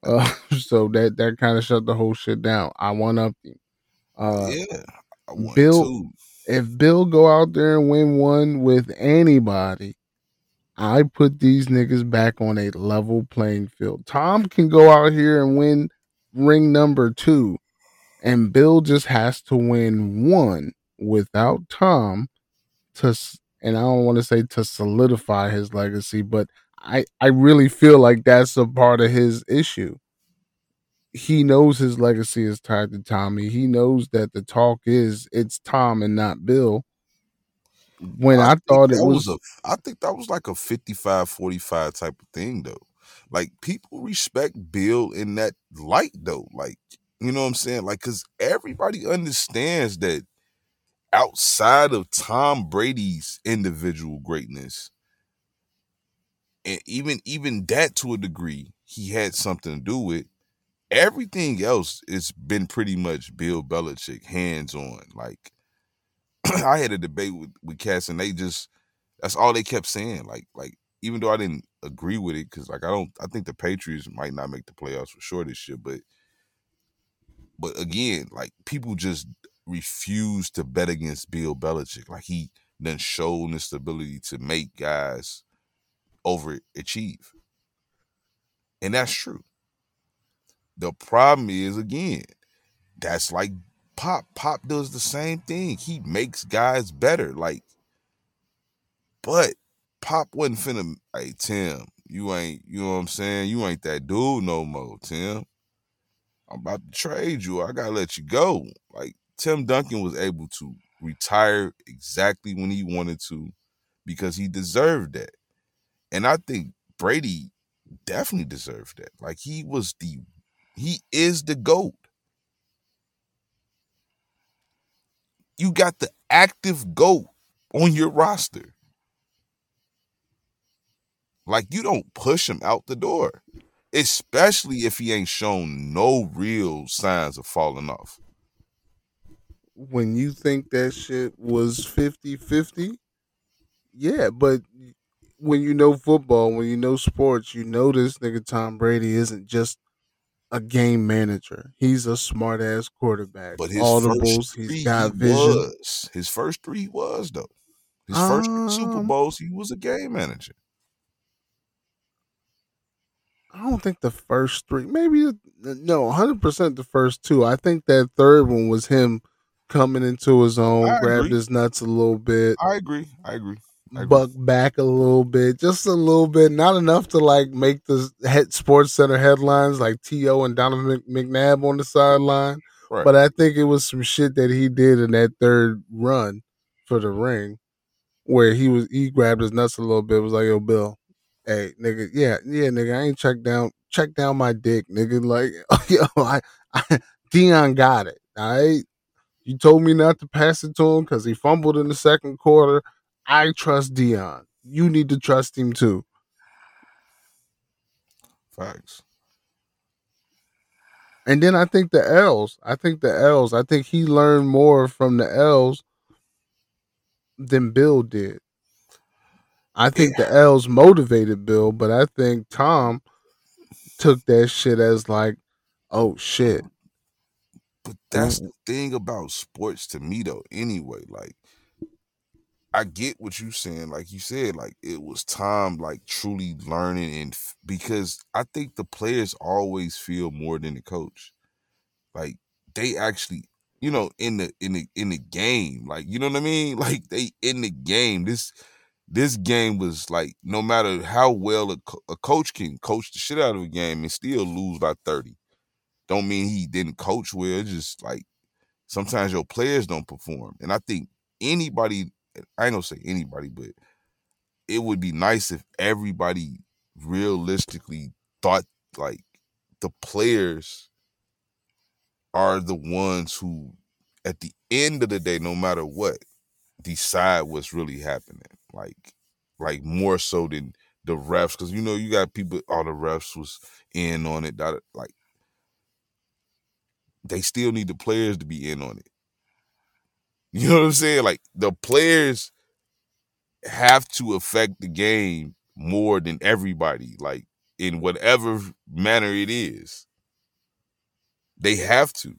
S2: uh, <laughs> so that that kind of shut the whole shit down. I won up. Uh,
S6: yeah.
S2: Bill-
S6: two.
S2: if Bill go out there and win one with anybody, I put these niggas back on a level playing field. Tom can go out here and win ring number two, and Bill just has to win one without Tom to, and I don't want to say to solidify his legacy, but I I really feel like that's a part of his issue. He knows his legacy is tied to Tommy. He knows that the talk is it's Tom and not Bill. When I,
S6: think
S2: thought it
S6: that
S2: was,
S6: a I think that was like a 55 45 type of thing though. Like people respect Bill in that light though. Like, you know what I'm saying? Like cuz everybody understands that outside of Tom Brady's individual greatness and even even that to a degree he had something to do with everything else it's been pretty much Bill Belichick hands on like <clears throat> I had a debate with with Cass and they just that's all they kept saying. Like like even though I didn't agree with it because like I don't I think the Patriots might not make the playoffs for sure this year, but but again like people just refuse to bet against Bill Belichick. Like he done shown this ability to make guys overachieve, and that's true. The problem is again that's like Pop. Pop does the same thing. He makes guys better. Like, but Pop wasn't finna. Hey Tim, you ain't. You know what I'm saying? You ain't that dude no more, Tim. I'm about to trade you. I gotta let you go. Like Tim Duncan was able to retire exactly when he wanted to because he deserved that. And I think Brady definitely deserved that. Like he was the he is the GOAT. You got the active GOAT on your roster. Like you don't push him out the door, especially if he ain't shown no real signs of falling off.
S2: When you think that shit was 50-50, yeah, but when you know football, when you know sports, you know this nigga Tom Brady isn't just a game manager. He's a smart ass quarterback.
S6: But his
S2: Audibles,
S6: first three,
S2: he's got vision.
S6: was. His first three he was though. His first three Super
S2: Um,
S6: Bowls, he was a game manager.
S2: I don't think the first three, maybe no, hundred percent the first two. I think that third one was him coming into his own,
S6: I
S2: grabbed
S6: agree.
S2: his nuts a little bit,
S6: I agree. I agree. I agree.
S2: buck back a little bit, just a little bit, not enough to like make the head Sports Center headlines like To and Donovan McNabb on the sideline.
S6: Right.
S2: But I think it was some shit that he did in that third run for the ring, where he was he grabbed his nuts a little bit. Was like, "Yo, Bill, hey, nigga, yeah, yeah, nigga, I ain't check down, check down my dick, nigga. Like, <laughs> yo, I, I Deion got it. All right, you told me not to pass it to him because he fumbled in the second quarter. I trust Deion. You need to trust him too.
S6: Facts.
S2: And then I think the L's. I think the L's. I think he learned more from the L's than Bill did. I think the L's motivated Bill, but I think Tom took that shit as like, oh shit.
S6: But that's the thing about sports to me though, anyway. Like I get what you're saying. Like you said, like it was time, like truly learning, and f- because I think the players always feel more than the coach. Like they actually, you know, in the in the in the game, like you know what I mean. <laughs> Like they in the game. This this game was like no matter how well a, co- a coach can coach the shit out of a game and still lose by thirty. Don't mean he didn't coach well. It's just like sometimes your players don't perform, and I think anybody I ain't gonna say anybody, but it would be nice if everybody realistically thought like the players are the ones who, at the end of the day, no matter what, decide what's really happening. Like, like more so than the refs, because you know you got people. All the refs was in on it. that- Like, they still need the players to be in on it. You know what I'm saying? Like the players have to affect the game more than everybody, like in whatever manner it is. They have to.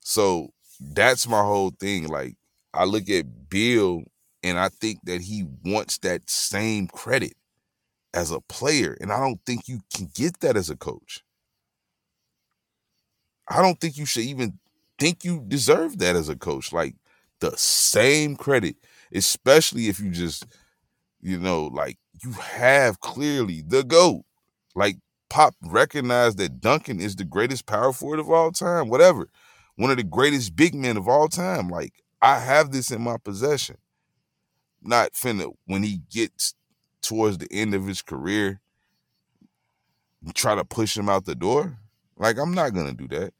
S6: So that's my whole thing. Like I look at Bill and I think that he wants that same credit as a player. And I don't think you can get that as a coach. I don't think you should even think you deserve that as a coach. Like the same credit, especially if you just, you know, like you have clearly the GOAT. Like Pop recognized that Duncan is the greatest power forward of all time, whatever. One of the greatest big men of all time. Like I have this in my possession. Not finna when he gets towards the end of his career, try to push him out the door. Like I'm not gonna do that.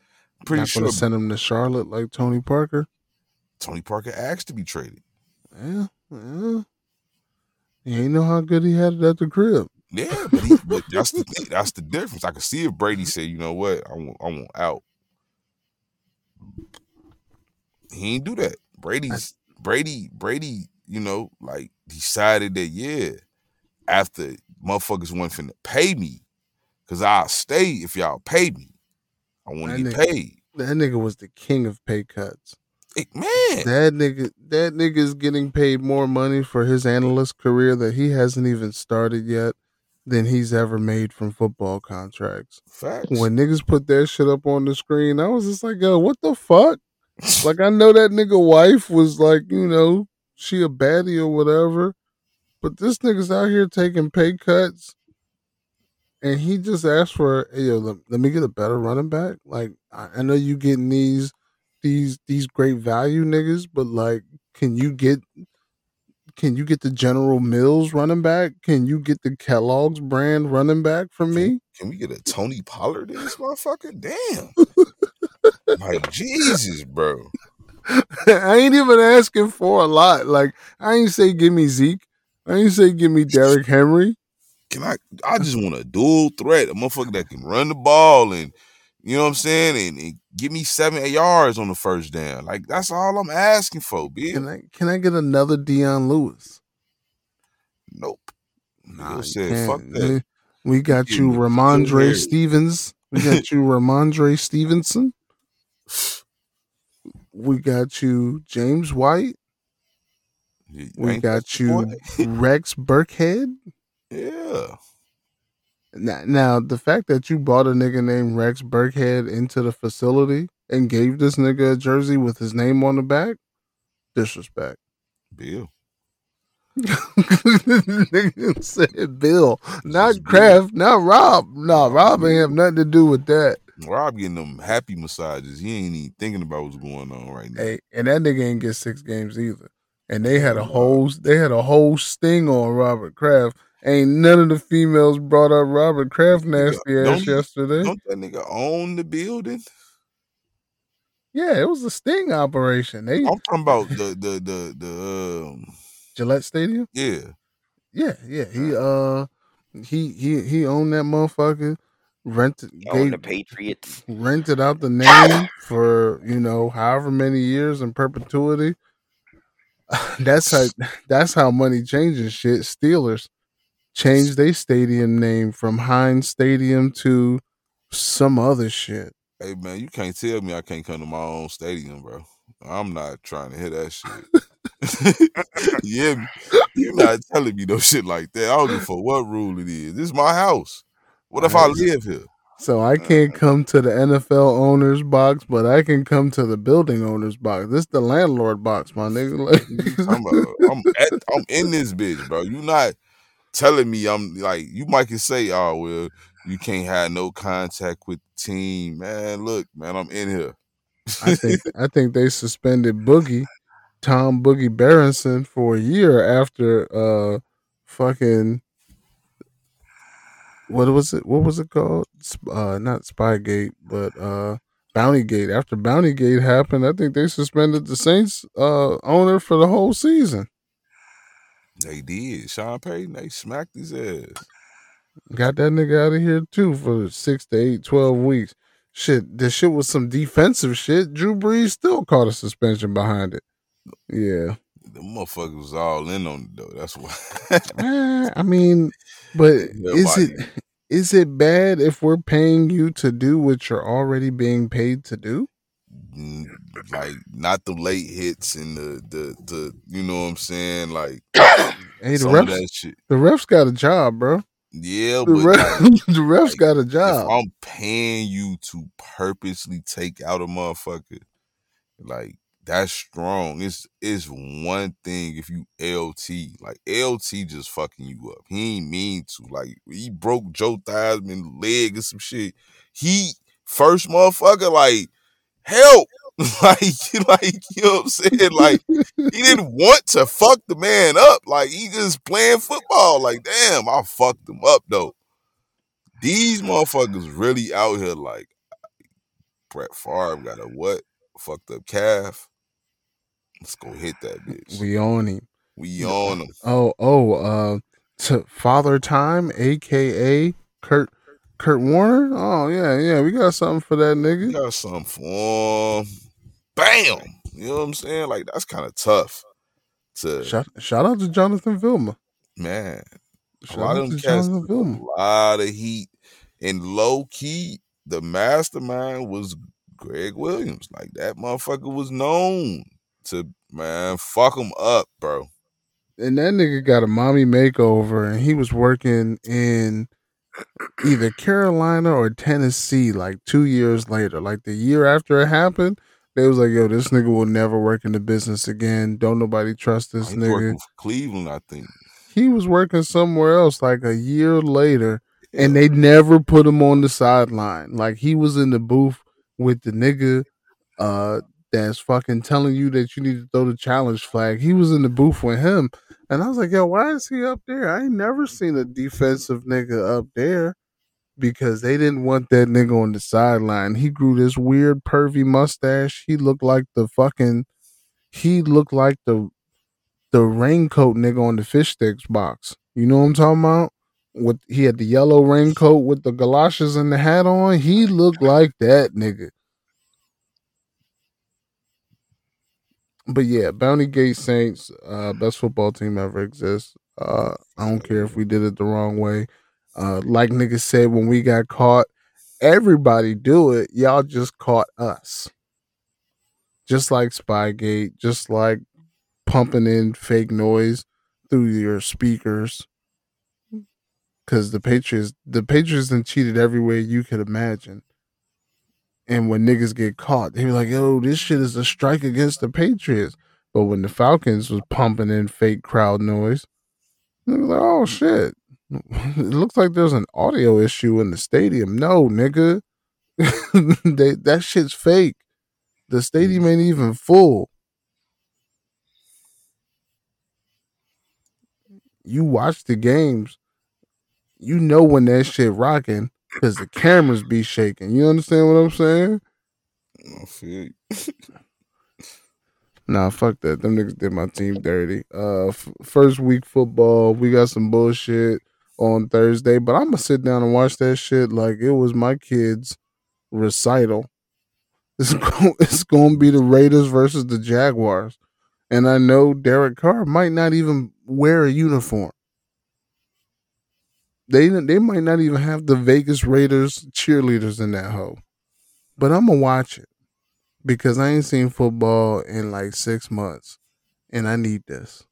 S6: Pretty
S2: Not
S6: sure
S2: gonna send him to Charlotte like Tony Parker.
S6: Tony Parker asked to be traded.
S2: Yeah, yeah. You ain't know how good he had it at the crib.
S6: Yeah, <laughs> but, he, but that's the thing. That's the difference. I could see if Brady said, "You know what? I want, I want out." He ain't do that. Brady's Brady. Brady, you know, like decided that yeah, after motherfuckers wasn't finna pay me, cause I'll stay if y'all pay me. I want to get
S2: nigga-
S6: paid.
S2: That nigga was the king of pay cuts.
S6: Hey, man,
S2: That nigga, that nigga's getting paid more money for his analyst career that he hasn't even started yet than he's ever made from football contracts.
S6: facts.
S2: When niggas put that shit up on the screen, I was just like, yo, what the fuck? <laughs> Like I know that nigga wife was like, you know, she a baddie or whatever, but this nigga's out here taking pay cuts, and he just asked for, hey, yo, let, let me get a better running back. Like I, I know you getting these, these, these great value niggas, but like, can you get? Can you get the General Mills running back? Can you get the Kellogg's brand running back from me?
S6: Can we get a Tony Pollard in this <laughs> motherfucker? Damn. <laughs> like Jesus, bro.
S2: I ain't even asking for a lot. Like I ain't say give me Zeke. I ain't say give me <laughs> Derrick Henry.
S6: Can I? I just want a dual threat, a motherfucker that can run the ball and you know what I'm saying, and, and give me seven yards on the first down. Like that's all I'm asking for, bitch.
S2: Can I can I get another Dion Lewis?
S6: Nope.
S2: Nah,
S6: said. "Fuck that."
S2: We, got you,
S6: Rhamondre
S2: Stevens. We got you, <laughs> Rhamondre Stevenson. We got you, James White. We got you. <laughs> Rex Burkhead.
S6: Yeah.
S2: Now, now, the fact that you brought a nigga named Rex Burkhead into the facility and gave this nigga a jersey with his name on the back, disrespect.
S6: Bill.
S2: nigga <laughs> said Bill, not Kraft, not Rob. No, Rob ain't have nothing to do with that.
S6: Rob getting them happy massages. He ain't even thinking about what's going on right now.
S2: Hey, and that nigga ain't get six games either. And they had a whole they had a whole sting on Robert Kraft. Ain't none of the females brought up Robert Kraft nasty
S6: Don't
S2: ass yesterday.
S6: Don't that nigga own the building?
S2: Yeah, it was a sting operation. They
S6: I'm talking about the the the the um
S2: Gillette Stadium.
S6: yeah.
S2: Yeah, yeah. He uh he he he owned that motherfucker. Rented
S1: On the Patriots.
S2: rented out the name for you know however many years in perpetuity. <laughs> That's how that's how money changes shit. Steelers changed their stadium name from Heinz Stadium to some other shit.
S6: Hey man, you can't tell me I can't come to my own stadium, bro. I'm not trying to hear that shit. <laughs> yeah, you're not telling me no shit like that. I don't a fuck what rule it is. This is my house. What if I live here?
S2: So I can't come to the NFL owner's box, but I can come to the building owner's box. This the landlord box, my nigga. <laughs>
S6: I'm, uh, I'm, at, I'm in this bitch, bro. You not telling me I'm like you might can say, oh well, you can't have no contact with the team, man. Look, man, I'm in here.
S2: I think <laughs> I think they suspended Boogie, Tom Boogie Berenson for a year after uh fucking what was it? What was it called? Uh, not Spygate, but uh, Bountygate. After Bountygate happened, I think they suspended the Saints uh owner for the whole season.
S6: They did. Sean Payton, they smacked his ass.
S2: Got that nigga out of here too for six to eight, 12 weeks. Shit, this shit was some defensive shit. Drew Brees still caught a suspension behind it. Yeah.
S6: The motherfuckers was all in on it though. That's why. <laughs>
S2: I mean, but is it
S6: Nobody-
S2: is it bad if we're paying you to do what you're already being paid to do?
S6: Like not the late hits and the the the you know what I'm saying like
S2: Hey, the refs,
S6: that shit.
S2: the refs got a job, bro.
S6: Yeah,
S2: The,
S6: but
S2: ref,
S6: like, <laughs>
S2: the refs
S6: like,
S2: got a job.
S6: I'm paying you to purposely take out a motherfucker, like that's strong. It's it's one thing if you LT, like LT just fucking you up. He ain't mean to. Like he broke Joe Theismann leg or some shit. He first motherfucker, like help. <laughs> like, you, like you know what I'm saying? Like he didn't want to fuck the man up. Like he just playing football. Like, damn, I fucked him up though. These motherfuckers really out here like Brett Favre got a what? Fucked up calf. Let's go hit that bitch. We,
S2: we own him.
S6: on him.
S2: Oh, oh, uh, to Father Time, aka Kurt Kurt Warner. Oh yeah, yeah, we got something for that
S6: We
S2: nigga.
S6: got something for him. Bam. You know what I'm saying? Like that's kind of tough. To
S2: Shout, shout out to Jonathan Vilma.
S6: man, a lot
S2: out
S6: of them
S2: to Jonathan
S6: took a lot of heat. And low key, the mastermind was Gregg Williams. Like that motherfucker was known to man fuck him up, bro.
S2: And that nigga got a mommy makeover, and he was working in either Carolina or Tennessee. Like two years later, like the year after it happened, they was like, "Yo, this nigga will never work in the business again. Don't nobody trust this nigga."
S6: Cleveland, I think.
S2: He was working somewhere else like a year later,
S6: Yeah.
S2: and they never put him on the sideline. Like he was in the booth with the nigga uh that's fucking telling you that you need to throw the challenge flag. He was in the booth with him. And I was like, yo, why is he up there? I ain't never seen a defensive nigga up there because they didn't want that nigga on the sideline. He grew this weird pervy mustache. He looked like the fucking he looked like the the raincoat nigga on the fish sticks box. You know what I'm talking about? With he had the yellow raincoat with the galoshes and the hat on. He looked like that nigga. But yeah, Bounty Gate Saints, uh, best football team ever exists. Uh, I don't care if we did it the wrong way. Uh, like niggas said when we got caught, everybody do it. Y'all just caught us. Just like Spygate, just like pumping in fake noise through your speakers. Cause the Patriots, the Patriots done cheated every way you could imagine. And when niggas get caught, they be like, "Yo, this shit is a strike against the Patriots." But when the Falcons was pumping in fake crowd noise, they was like, "Oh shit, <laughs> it looks like there's an audio issue in the stadium." No, nigga, <laughs> they that shit's fake. The stadium ain't even full. You watch the games, you know when that shit rocking because the cameras be shaking. You understand what I'm saying?
S6: I feel. <laughs>
S2: Nah, fuck that. Them niggas did my team dirty. Uh, f- first week football, we got some bullshit on Thursday, but I'm gonna sit down and watch that shit like it was my kids' recital. <laughs> It's going, it's going to be the Raiders versus the Jaguars, and I know Derek Carr might not even wear a uniform. They they might not even have the Vegas Raiders cheerleaders in that hoe, but I'm gonna watch it because I ain't seen football in like six months, and I need this.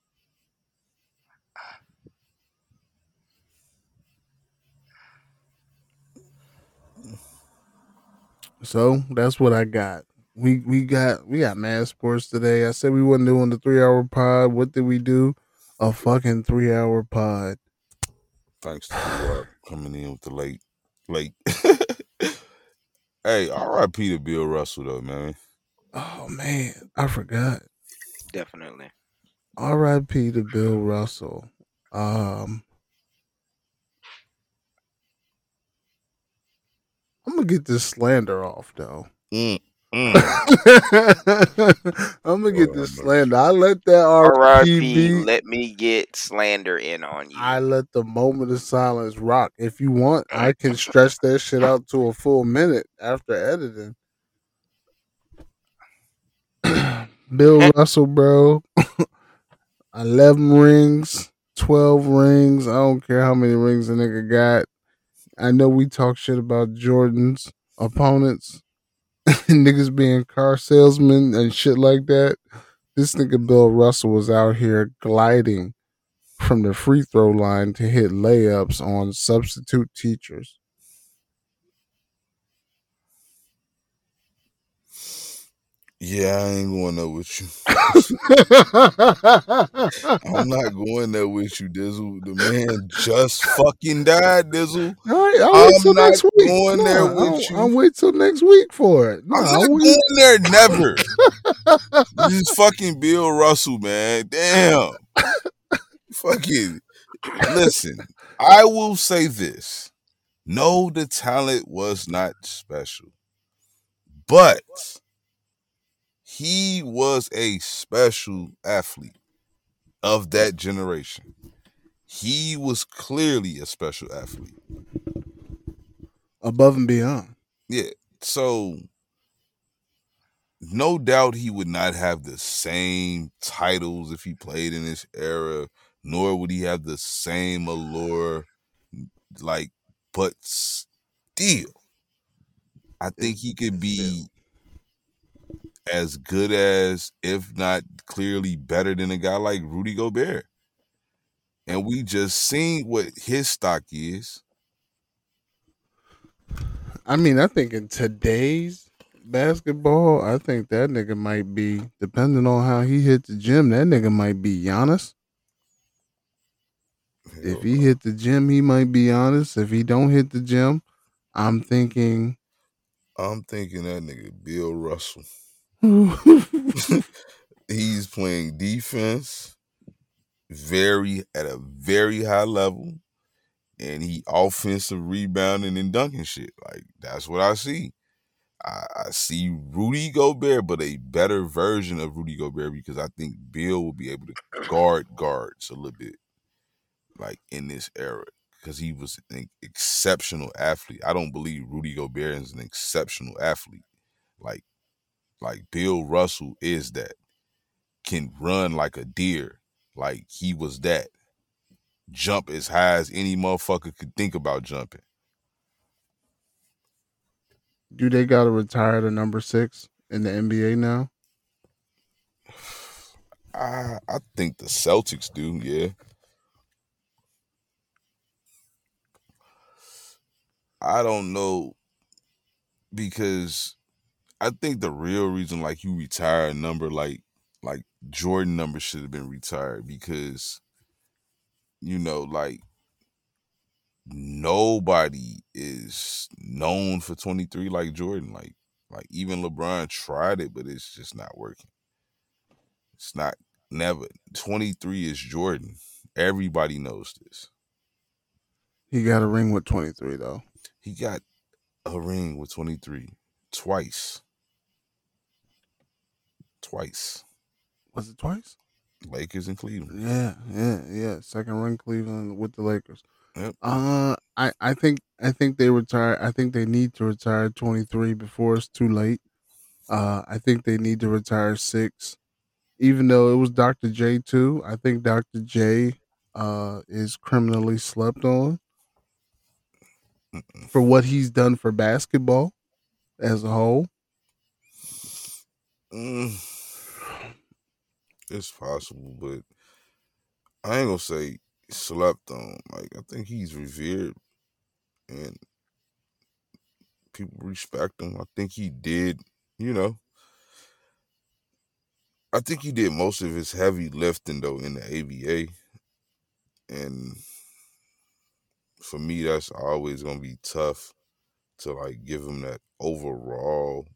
S2: So that's what I got. We we got we got mad sports today. I said we wasn't doing the three hour pod. What did we do? A fucking three hour pod.
S6: Thanks to you uh, coming in with the late, late. <laughs> hey, R.I.P. to Bill Russell though, man.
S2: Oh man, I forgot.
S1: Definitely.
S2: R.I.P. to Bill Russell. Um, I'm gonna get this slander off though.
S6: Mm, <laughs>
S2: I'm
S6: mm.
S2: gonna get
S6: Lord
S2: this
S6: have
S2: slander. I let that R.I.P.
S1: R.I.P. Let me get slander in on you.
S2: I let the moment of silence rock. If you want, I can stretch that shit out to a full minute after editing. <clears throat> Bill Russell, bro. <laughs> 11 rings, 12 rings. I don't care how many rings the nigga got. I know we talk shit about Jordan's opponents, <laughs> niggas being car salesmen and shit like that. This nigga Bill Russell was out here gliding from the free throw line to hit layups on substitute teachers.
S6: Yeah, I ain't going there with you. <laughs> I'm not going there with you, Dizzle. The man just fucking died, Dizzle. <laughs>
S2: Right, I'll wait
S6: I'm
S2: till
S6: not
S2: next week.
S6: going
S2: Nah,
S6: there
S2: I'll,
S6: with you.
S2: I'll wait till next week for it. Nah,
S6: I'm
S2: I'll
S6: not
S2: wait.
S6: going there never. this is fucking Bill Russell, man. Damn. fucking listen. I will say this. No, the talent was not special. But he was a special athlete of that generation. He was clearly a special athlete.
S2: Above and beyond.
S6: Yeah. So no doubt he would not have the same titles if he played in this era, nor would he have the same allure. Like, but still, I think he could be as good as, if not clearly better than a guy like Rudy Gobert. And we just seen what his stock is.
S2: I mean, I think in today's basketball, I think that nigga might be, depending on how he hit the gym, that nigga might be Giannis. If he hit the gym, he might be honest. If he don't hit the gym, I'm thinking
S6: I'm thinking that nigga Bill Russell. <laughs> <laughs> He's playing defense very at a very high level, and he offensive rebounding and dunking shit. Like that's what I see. I, I see Rudy Gobert, but a better version of Rudy Gobert because I think Bill will be able to guard guards a little bit, like in this era, because he was an exceptional athlete. I don't believe Rudy Gobert is an exceptional athlete. Like, like Bill Russell is that can run like a deer. Like he was that. Jump as high as any motherfucker could think about jumping.
S2: do they got to retire the number six in the NBA now? <sighs>
S6: I I think the Celtics do, yeah. I don't know because I think the real reason like you retire a number like like Jordan number should have been retired because you know like nobody is known for 23 like Jordan like like even LeBron tried it but it's just not working. It's not never 23 is Jordan. Everybody knows this.
S2: He got a ring with 23 though.
S6: He got a ring with 23 twice. Twice.
S2: Was it twice?
S6: Lakers and Cleveland.
S2: Yeah, yeah, yeah. Second run Cleveland with the Lakers.
S6: Yep.
S2: Uh, I, I think I think they retire. I think they need to retire 23 before it's too late. Uh, I think they need to retire six, even though it was Dr. J too. I think Dr. J uh is criminally slept on
S6: Mm-mm.
S2: for what he's done for basketball as a whole.
S6: Mm. It's possible, but I ain't gonna say slept on. Like I think he's revered and people respect him. I think he did, you know. I think he did most of his heavy lifting though in the ABA. And for me that's always gonna be tough to like give him that overall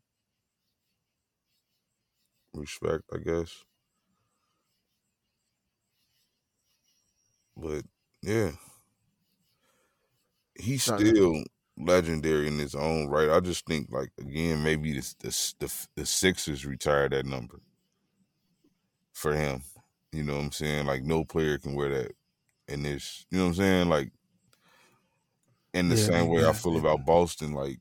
S6: respect, I guess. But yeah. He's still legendary in his own right. I just think like again, maybe the the the, the Sixers retired that number for him. You know what I'm saying? Like no player can wear that in this. You know what I'm saying? Like in the
S2: Yeah,
S6: same way I feel
S2: it.
S6: about Boston. Like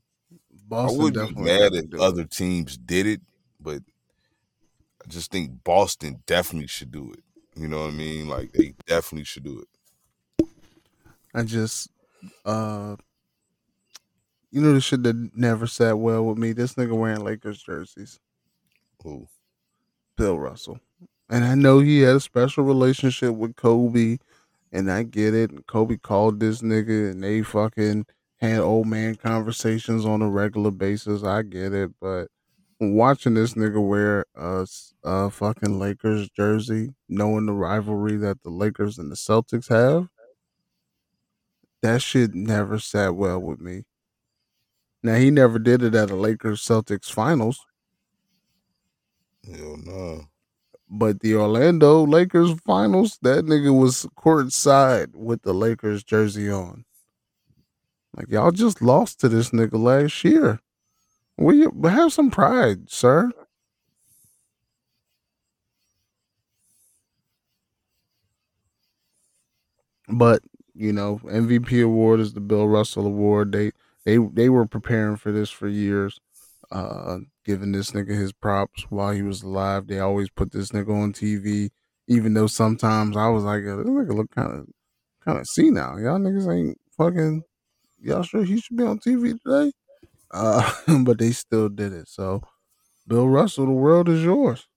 S2: Boston
S6: I wouldn't be mad if other teams did it, but I just think Boston definitely should do it. You know what I mean? Like they definitely should do it.
S2: I just, uh, you know, the shit that never sat well with me. This nigga wearing Lakers jerseys,
S6: Who?
S2: Bill Russell, and I know he had a special relationship with Kobe, and I get it. And Kobe called this nigga, and they fucking had old man conversations on a regular basis. I get it, but watching this nigga wear a fucking Lakers jersey, knowing the rivalry that the Lakers and the Celtics have, that shit never sat well with me. Now he never did it at a Lakers Celtics finals,
S6: Hell no.
S2: but the Orlando Lakers finals, that nigga was courtside with the Lakers jersey on. Like y'all just lost to this nigga last year. We have some pride, sir. But you know, MVP award is the Bill Russell award. They they they were preparing for this for years. Uh, giving this nigga his props while he was alive. They always put this nigga on TV, even though sometimes I was like, this nigga look kind of kind of senile. Y'all niggas ain't fucking. Y'all sure he should be on TV today? Uh, <laughs> but they still did it. So, Bill Russell, the world is yours.